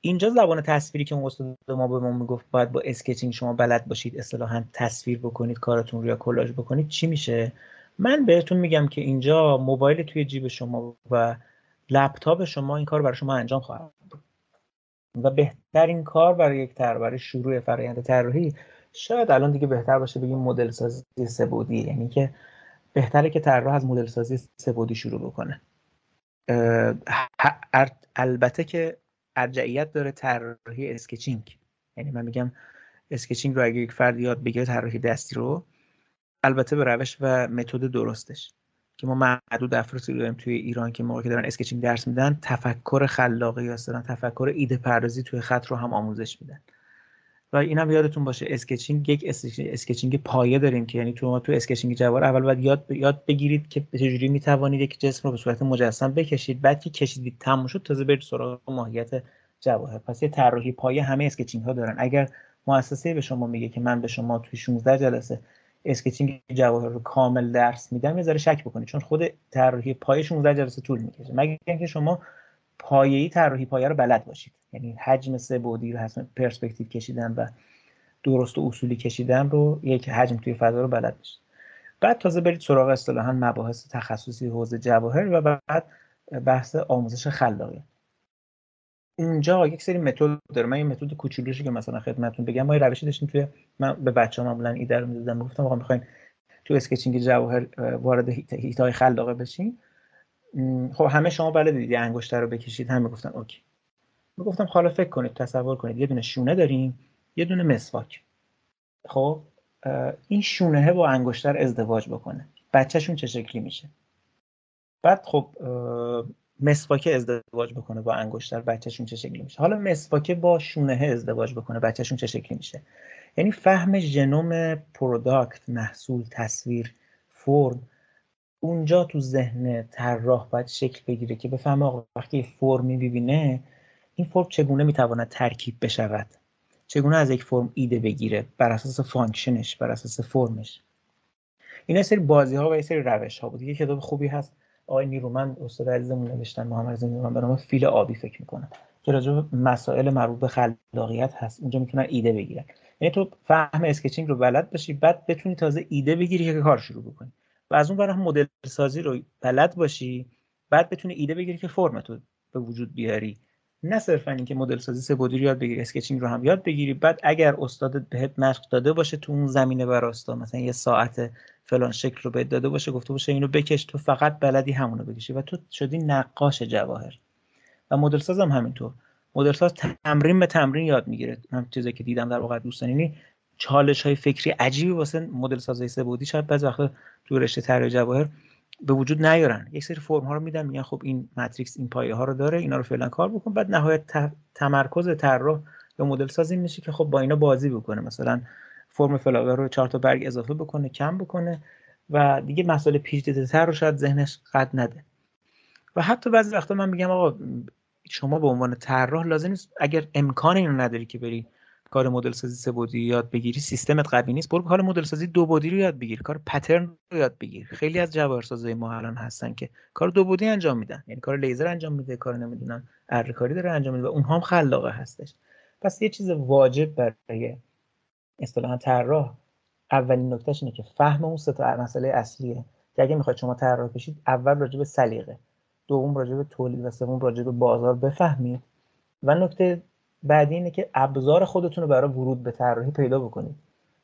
اینجا زبان تصویری که استاد ما به ما می‌گفت باید با sketching شما بلد باشید اصطلاحا تصویر بکنید کارتون رو یا کلاژ بکنید چی میشه؟ من بهتون میگم که اینجا موبایل توی جیب شما و لپتاپ شما این کار برای شما انجام خواهد و بهترین کار برای یک طراح برای شروع فرآیند طراحی شاید الان دیگه بهتر باشه بگیم مدل سازی سبودی یعنی که بهتره که طراح از مدل سازی سبودی شروع بکنه. البته که ارجعیت داره طراحی اسکچینگ یعنی من میگم sketching رو اگه یک فرد یاد بگیره طراحی دستی رو البته به روش و متد درستش. که ما معدود افرادی داریم توی ایران که موقعی که دارن sketching درس میدن تفکر خلاقی هستن تفکر ایده پردازی توی خط رو هم آموزش میدن. و این هم یادتون باشه sketching یک sketching پایه داریم که یعنی تو ما تو sketching جواهر اول باید یاد یاد بگیرید که چجوری می‌توانید یک جسم رو به صورت مجسم بکشید. بعد که کشیدید تموم شد تازه برید سراغ ماهیت جواهر. پس یه طراحی پایه همه sketching ها دارن. اگر مؤسسه به شما میگه که من به شما توی 16 جلسه sketching جواهر رو کامل درس میدم یه ذره شک بکنید چون خود طراحی پایه 16 جلسه طول می‌کشه. مگر اینکه شما پایه‌ای طراحی پایه رو بلد باشید. یعنی حجم سه بعدی رو حس پرسپکتیو کشیدن و درست و اصولی کشیدن رو یک حجم توی فضا رو بلد باشید. بعد تازه برید سراغ اصطلاحا مباحث تخصصی حوزه جواهر و بعد بحث آموزش خلاقیت. اونجا یک سری متد داره. من یه متد کوچولوشی که مثلا خدمتتون بگم. ما یه روشی داشتیم توی من به بچه‌ها معمولا ایده رو می‌دادم. گفتم آقا می‌خواین تو sketching جواهر وارد هیتای خلاقه بشین. خب همه شما بلدید. یه انگشتر رو بکشید. همه گفتن OK. گفتم حالا فکر کنید تصور کنید. یه دونه شونه داریم یه دونه مسواک. خب این شونه با انگشتر ازدواج بکنه. بچهشون چه شکلی میشه؟ بعد خب مسواک ازدواج بکنه با انگشتر بچهشون چه شکلی میشه. حالا مسواک با شونه ازدواج بکنه بچهشون چه شکلی میشه. یعنی فهم ژنوم product محصول تصویر فرم اونجا تو ذهن طراح باید شکل بگیره که بفهمه وقتی فرمی ببینه این فرم چگونه می‌تواند ترکیب بشود؟ چگونه از یک فرم ایده بگیره؟ بر اساس function ش بر اساس فرمش. اینا سری بازی ها و یه سری روش ها بود. یه کتاب خوبی هست. آقای نیرومند استاد عزیزمون نوشتن محمد نیرومند به فیل آبی فکر می‌کنم که راجع مسائل مربوط به خلاقیت هست. اونجا می‌تونن ایده بگیرن. یعنی تو فهم sketching رو بلد باشی بعد بتونی تازه ایده بگیری که کار شروع بکنی. و از اون برای مدل سازی رو بلد باشی بعد بتونی ایده بگیری که فرم تو به وجود بیاری. نه صرفا اینکه مدل سازی سه رو یاد بگیری sketching رو هم یاد بگیری. بعد اگر استاد بهت مشق داده باشه تو اون زمینه براستا مثلا یه ساعت فلان شکل رو بهت داده باشه گفته باشه اینو بکش تو فقط بلدی همونو بکشی و تو شدی نقاش جواهر. و مدل ساز هم همینطور. مدل ساز تمرین به تمرین یاد می‌گیره. من چیزی که دیدم در واقع دوستان یعنی چالش های فکری عجیبی واسه مدل سازی سه بودی شاید بعضی وقتا تو رشته طراحی جواهر به وجود نیارن. یک سری فرم ها رو میدن میگن خب این ماتریکس این پایه ها رو داره اینا رو فعلا کار بکن. بعد نهایت تمرکز طراح یا مدل سازی میشه که خب با اینا بازی بکنه. مثلا فرم فلاور رو چهار تا برگ اضافه بکنه کم بکنه و دیگه مسئله پیچیده تر رو شاید ذهنش قد نده. و حتی بعضی وقتا من میگم آقا شما به عنوان طراح لازم نیست. اگر امکان اینو نداری که بری کار مدل سازی سه بعدی یاد بگیری سیستمت قوی نیست. برو کار مدل سازی دو بعدی رو یاد بگیر. کار پترن رو یاد بگیر. خیلی از جواهرسازای ما الان هستن که کار دو بعدی انجام میدن. یعنی کار لیزر انجام میده کار نمی‌دونم اره کاری داره انجام میده و اونها هم خلاقه هستش. پس یه چیز واجب برای اصطلاحا طراح اولین نکتهش اینه که فهم اون سه تا مسئله اصلیه. که اگه می‌خواید شما طراح بشید اول راجع به سلیقه دوم راجع به تولید و سوم راجع به بازار بفهمید. و نکته بعدی اینه که ابزار خودتون رو برای ورود به طراحی پیدا بکنید.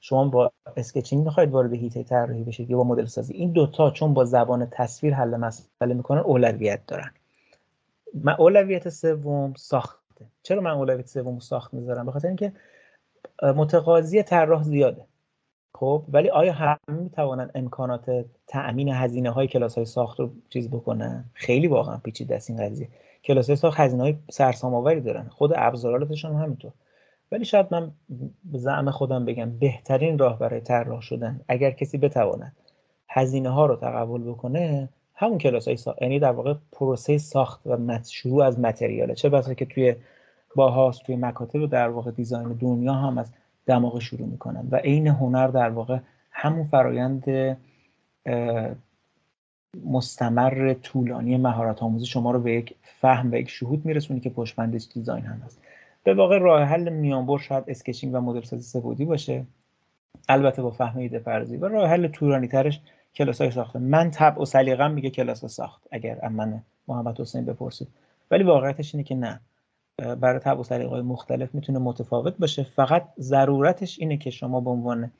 شما با اسکچینگ می‌خواید وارد هیته طراحی بشید یا با مدل سازی. این دوتا چون با زبان تصویر حل مسئله می‌کنن اولویت دارن. من اولویت سوم ساخته. چرا من اولویت سوم ساخت می‌ذارم؟ به خاطر اینکه متقاضی طراح زیاده. خب؟ ولی آیا همه می‌توانن امکانات تأمین هزینه های کلاس های ساخت رو چیز بکنن؟ خیلی واقعا پیچیده است این قضیه. کلاس های ساخت هزینه های سرسام آوری دارن. خود ابزاراتشون هم همینطور. ولی شاید من به زعم خودم بگم بهترین راه برای طراح شدن اگر کسی بتواند هزینه ها رو تقبل بکنه همون کلاس های ساخت یعنی در واقع پروسه ساخت و شروع از material ه. چه بسا که توی باهاوس توی مکاتب در واقع design دنیا هم از دماغ شروع می‌کنن. و عین هنر در واقع همون فرایند مستمر طولانی مهارت آموزی شما رو به یک فهم و یک شهود میرسونی که پشتبندش design هم هست. به واقع راه حل میانبر شاید sketching و مدل سازی سه‌بعدی باشه. البته با فهم ایده پردازی. و راه حل طولانی ترش کلاس های ساخته. من طبع و سلیقم میگه کلاس ساخت. اگر من محمد حسین بپرسید ولی واقعیتش اینه که نه. برای طبع و سلیقه مختلف می‌تونه متفاوت باشه. فقط ضرورتش اینه که شما به عنوان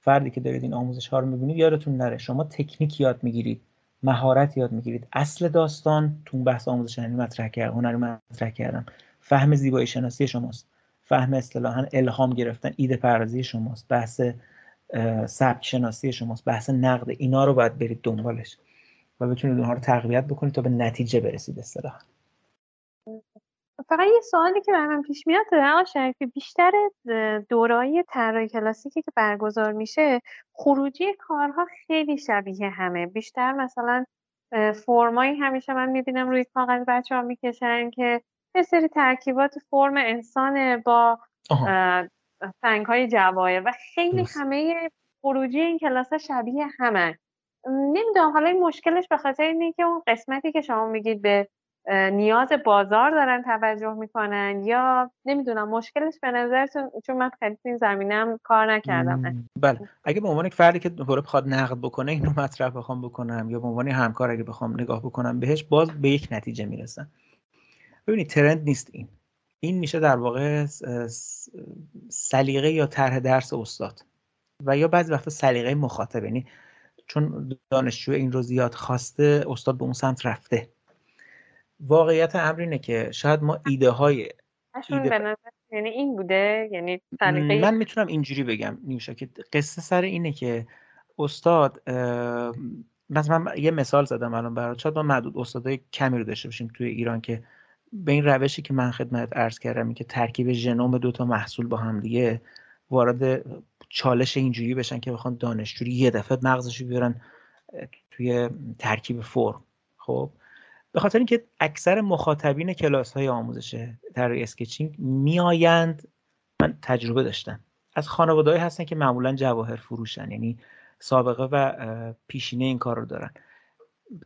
فردی که دارید این آموزش ها رو می‌بینید یادتون نره. شما تکنیک یاد می‌گیرید. مهارت یاد می‌گیرید. اصل داستان تو بحث آموزش هنری مطرح کردم هنری مطرح کردم. فهم زیبایی شناسی شماست. فهم اصطلاحا الهام گرفتن ایده پردازی شماست. بحث سبک شناسی شماست. بحث نقد اینا رو باید برید دنبالش و بتونید اونها رو تقویت بکنید تا به نتیجه برسید اصطلاحا. فقط یه سوالی که برام پیش میاد آقا شریفی بیشتر دورایی طراحی کلاسیکی که برگزار میشه خروجی کارها خیلی شبیه همه. بیشتر مثلا فرمایی همیشه من می‌بینم روی کاغذ بچه ها می‌کشن که یه سری ترکیبات فرم انسان با سنگ های جواهر و خیلی همه خروجی این کلاس ها شبیه همه. نمی‌دونم حالا این مشکلش به خاطر اینه که اون قسمتی که شما میگید به نیاز بازار دارن توجه می‌کنن یا نمی‌دونم مشکلش به نظرتون چون من خیلی این زمینم کار نکردم. بله. اگه به عنوان یک فردی که دوباره بخواد نقد بکنه اینو مطرح بخوام بکنم یا به عنوان همکار اگه بخوام نگاه بکنم بهش باز به یک نتیجه می‌رسم. ببینید ترند نیست این. این میشه در واقع سلیقه یا طرح درس استاد و یا بعضی وقتا سلیقه مخاطب. یعنی چون دانشجو این رو زیاد خواسته استاد به اون سمت رفته. واقعیت امر اینه که شاید ما ایده های ایده یعنی این بوده یعنی من می‌تونم اینجوری بگم نیوشا که قصه سر اینه که استاد مثلا من یه مثال زدم الان برات. شاید ما معدود استادای کمی رو داشته باشیم توی ایران که به این روشی که من خدمت عرض کردم که ترکیب ژنوم دو تا محصول با هم دیگه وارد چالش اینجوری بشن که بخوان دانشجوی یه دفعه مغزش بیارن توی ترکیب فرم. خب؟ به خاطر اینکه اکثر مخاطبین کلاس های آموزش طراحی اسکچینگ میآیند من تجربه داشتم. از خانواده‌ای هستن که معمولا جواهر فروشن یعنی سابقه و پیشینه این کار رو دارن.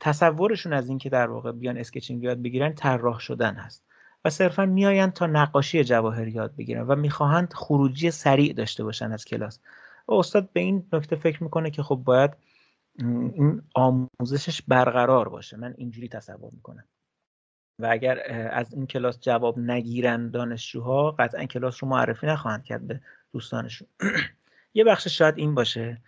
تصورشون از اینکه در واقع بیان اسکچینگ یاد بگیرن طراح شدن هست و صرفا میآیند تا نقاشی جواهر یاد بگیرن و می‌خواهند خروجی سریع داشته باشن از کلاس. استاد به این نکته فکر می‌کنه که خب باید این آموزشش برقرار باشه. من اینجوری تصور می‌کنم. و اگر از این کلاس جواب نگیرن دانشجوها قطعا کلاس رو معرفی نخواهند کرد به دوستانشون. یه بخش شاید این باشه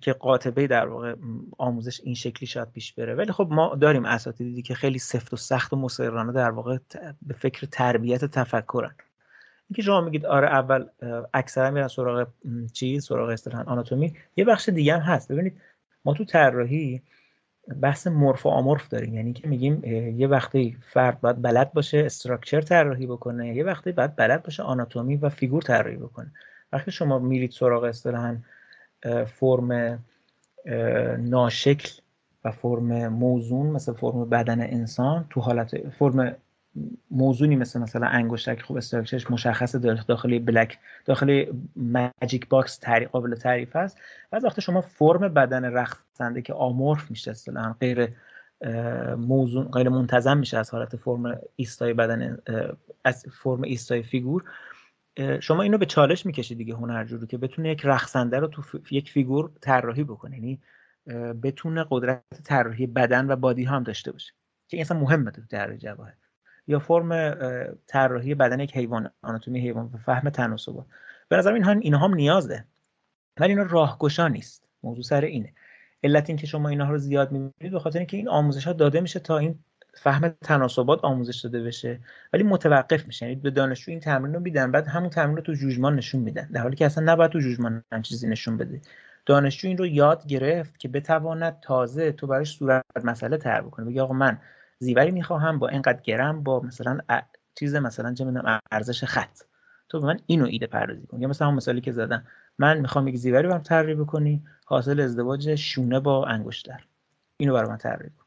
که قاطبه در واقع آموزش این شکلی شاید پیش بره. ولی خب ما داریم اساتیدی که خیلی سفت و سخت و مصرانه در واقع به فکر تربیت تفکرن. اینکه شما میگید آره اول اکثرا میرن سراغ چیز سراغ اصطلاحا آناتومی. یه بخش دیگه هم هست. ببینید ما تو طراحی بحث مورف و آمورف داریم. یعنی که میگیم یه وقتی فرد باید بلد باشه استراکچر طراحی بکنه یه وقتی باید بلد باشه آناتومی و فیگور طراحی بکنه. وقتی شما میرید سراغ اصطلاحا فرم ناشکل و فرم موزون مثل فرم بدن انسان تو حالت فرم موضوعی مثل مثلا انگشتک خوب استراکچرش مشخص داخلی بلک داخلی ماجیک باکس تعریف قابل تعریف است بعد وقتی شما فرم بدن رقصنده که آمورف میشه اصطلاحا غیر موضوع غیر منتظم میشه از حالت فرم ایستای بدن از فرم ایستای فیگور. شما اینو به چالش می‌کشید دیگه هنرجو رو که بتونه یک رقصنده رو تو یک فیگور طراحی بکنه. یعنی بتونه قدرت طراحی بدن و body هم داشته باشه. که این اصلا مهمه تو طراحی جواهر. یا فرم طراحی بدن یک حیوان آناتومی حیوان و فهم تناسبات به نظر اینها اینها هم نیازه. ولی اینا راهگشا نیست. موضوع سر اینه. علت این که شما اینا رو زیاد می‌بینید به خاطر اینکه این آموزش ها داده میشه تا این فهم تناسبات آموزش داده بشه. ولی متوقف میشه. یعنی به دانشجو این تمرین رو میدن بعد همون تمرین رو تو جوجمان نشون میدن. در حالی که اصلا نباید تو جوجمان هم چیزی نشون بده. دانشجو این رو یاد گرفت که بتواند تازه تو براش صورت مسئله تر بکنه. بگی آقا من زیوری می‌خواهم با اینقدر گرم با مثلا چیز مثلا چه می‌دونم ارزش خط. تو به من اینو ایده پردازی کن. یا مثلا همون مثالی که زدم. من می‌خوام یک زیوری برام طراحی بکنی حاصل ازدواج شونه با انگشتر. اینو برام طراحی کن.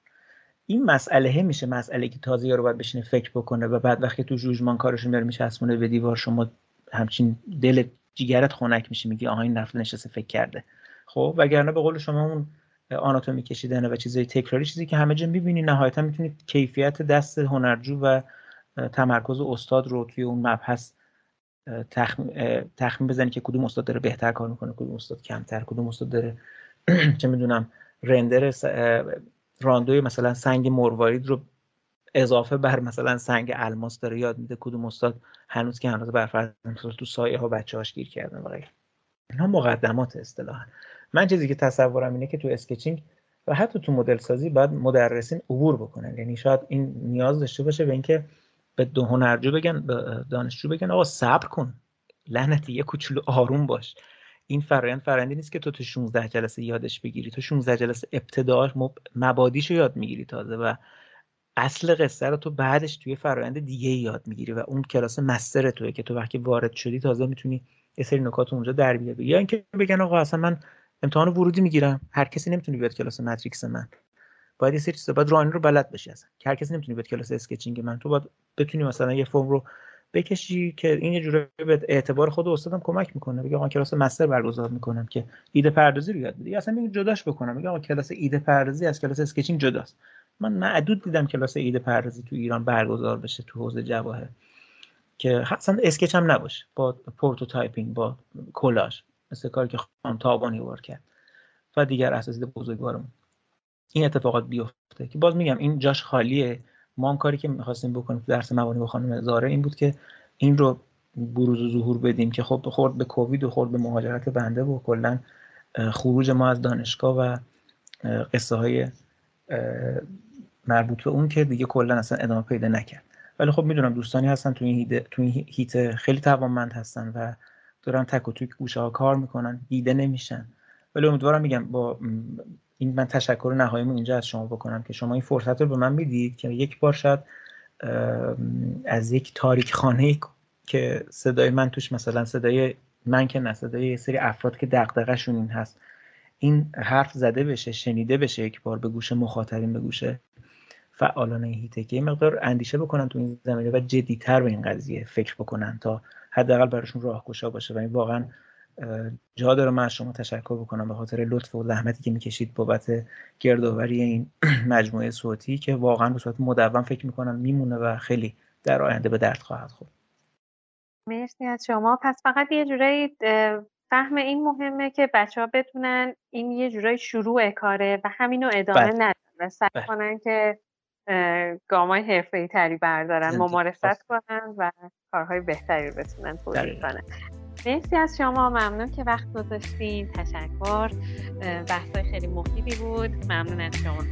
این مسئله میشه مسئله که تازه رو باید بشینه فکر بکنه و بعد وقتی تو جوجمان کارشون میاره میچسبونه به دیوار شما همچین دل جیگرت خنک میشه میگی آها این رفته نشسته فکر کرده. خب وگرنه به قول شما اون آناتومی کشیدن و چیزای تکراری چیزی که همه جا می‌بینی نهایتا می‌تونید کیفیت دست هنرجو و تمرکز استاد رو توی اون مبحث تخمین بزنی که کدوم استاد داره بهتر کار می‌کنه کدوم استاد کمتر کدوم استاد داره چه می‌دونم رندر راندوی مثلا سنگ مروارید رو اضافه بر مثلا سنگ الماس داره یاد میده کدوم استاد هنوز که هنوز بر تو سایه ها بچه هاش گیر کردن و غیره. اینا مقدمات اصطلاحا. من چیزی که تصورم اینه که تو اسکچینگ و حتی تو مدل سازی باید مدرسین عبور بکنن. یعنی شاید این نیاز داشته باشه به اینکه به دو هنرجو بگن به دانشجو بگن آقا صبر کن. لعنتی یه کوچولو آروم باش. این فرایند فرآیندی نیست که تو تو 16 جلسه یادش بگیری. تو 16 جلسه ابتداش مبادیشو یاد می‌گیری تازه و اصل قصه رو تو بعدش توی فرایند دیگه یاد می‌گیری و اون کلاس master توی که تو وقتی وارد شدی تازه می‌تونی یه سری نکات اونجا در بیاری. یا اینکه بگن آقا اصلا من امتحان ورودی می‌گیرم. هر کسی نمی‌تونه بیاد کلاس Matrix من. باید یه سری چیزا باید Rhino رو بلد بشی اصلا. هر کسی نمی‌تونه بیاد کلاس sketching من. تو باید بتونی مثلا یه فرم رو بکشی که این یه جوری به اعتبار خود استادم کمک می‌کنه. بگه آقا کلاس master برگزار می‌کنم که ایده پردازی رو یاد بده اصلا میگه جداش بکنم. میگه آقا کلاس ایده پردازی از کلاس sketching جداست. من معدود دیدم کلاس ایده پردازی تو ایران برگزار بشه تو حوزه جواهر. که اصلا sketch هم نباشه. با prototyping با کلاژ. مثل کاری که خانم تابانی وار کرد و دیگر اساتید بزرگوارمون. این اتفاقات بیفته که باز میگم این جاش خالیه. ما هم کاری که می‌خواستیم بکنیم تو درس مبانی با خانم زاره این بود که این رو بروز و ظهور بدیم که خب خورد به کووید و خورد به مهاجرت بنده و کلا خروج ما از دانشگاه و قصه های مربوط به اون که دیگه کلا اصلا ادامه پیدا نکرد. ولی خب می‌دونم دوستانی هستن تو این هیت خیلی توانمند هستن و دارن تک و توی گوشه ها کار می‌کنن دیده نمیشن. ولی امیدوارم میگم با این من تشکر نهاییمو اینجا از شما بکنم که شما این فرصت رو به من می‌دید که یک بار شاید از یک تاریک خانه که صدای من توش مثلا صدای من که نه صدای یه سری افراد که دغدغه‌شون این هست این حرف زده بشه شنیده بشه یک بار به گوش مخاطبین به گوش فعالان هیته که مقدار اندیشه بکنن تو این زمینه و جدیتر به این قضیه فکر بکنن تا حداقل براشون راهگشا باشه و این واقعا جا داره من از شما تشکر بکنم به خاطر لطف و زحمتی که می‌کشید بابت گردآوری این مجموعه صوتی که واقعا به صورت مدون فکر می‌کنم میمونه و خیلی در آینده به درد خواهد خورد مرسی از شما پس فقط یه جورایی فهم این مهمه که بچه ها بتونن این یه جورایی شروع کاره و همینو ادامه بله. ندن و سعی بله. کنن که گامای حرفه تری بردارن ممارست کنن و کارهای بهتری رو بتونن تولید کنن. مرسی از شما. ممنون که وقت گذاشتین. تشکر. بحثای خیلی مفیدی بود. ممنون از شما.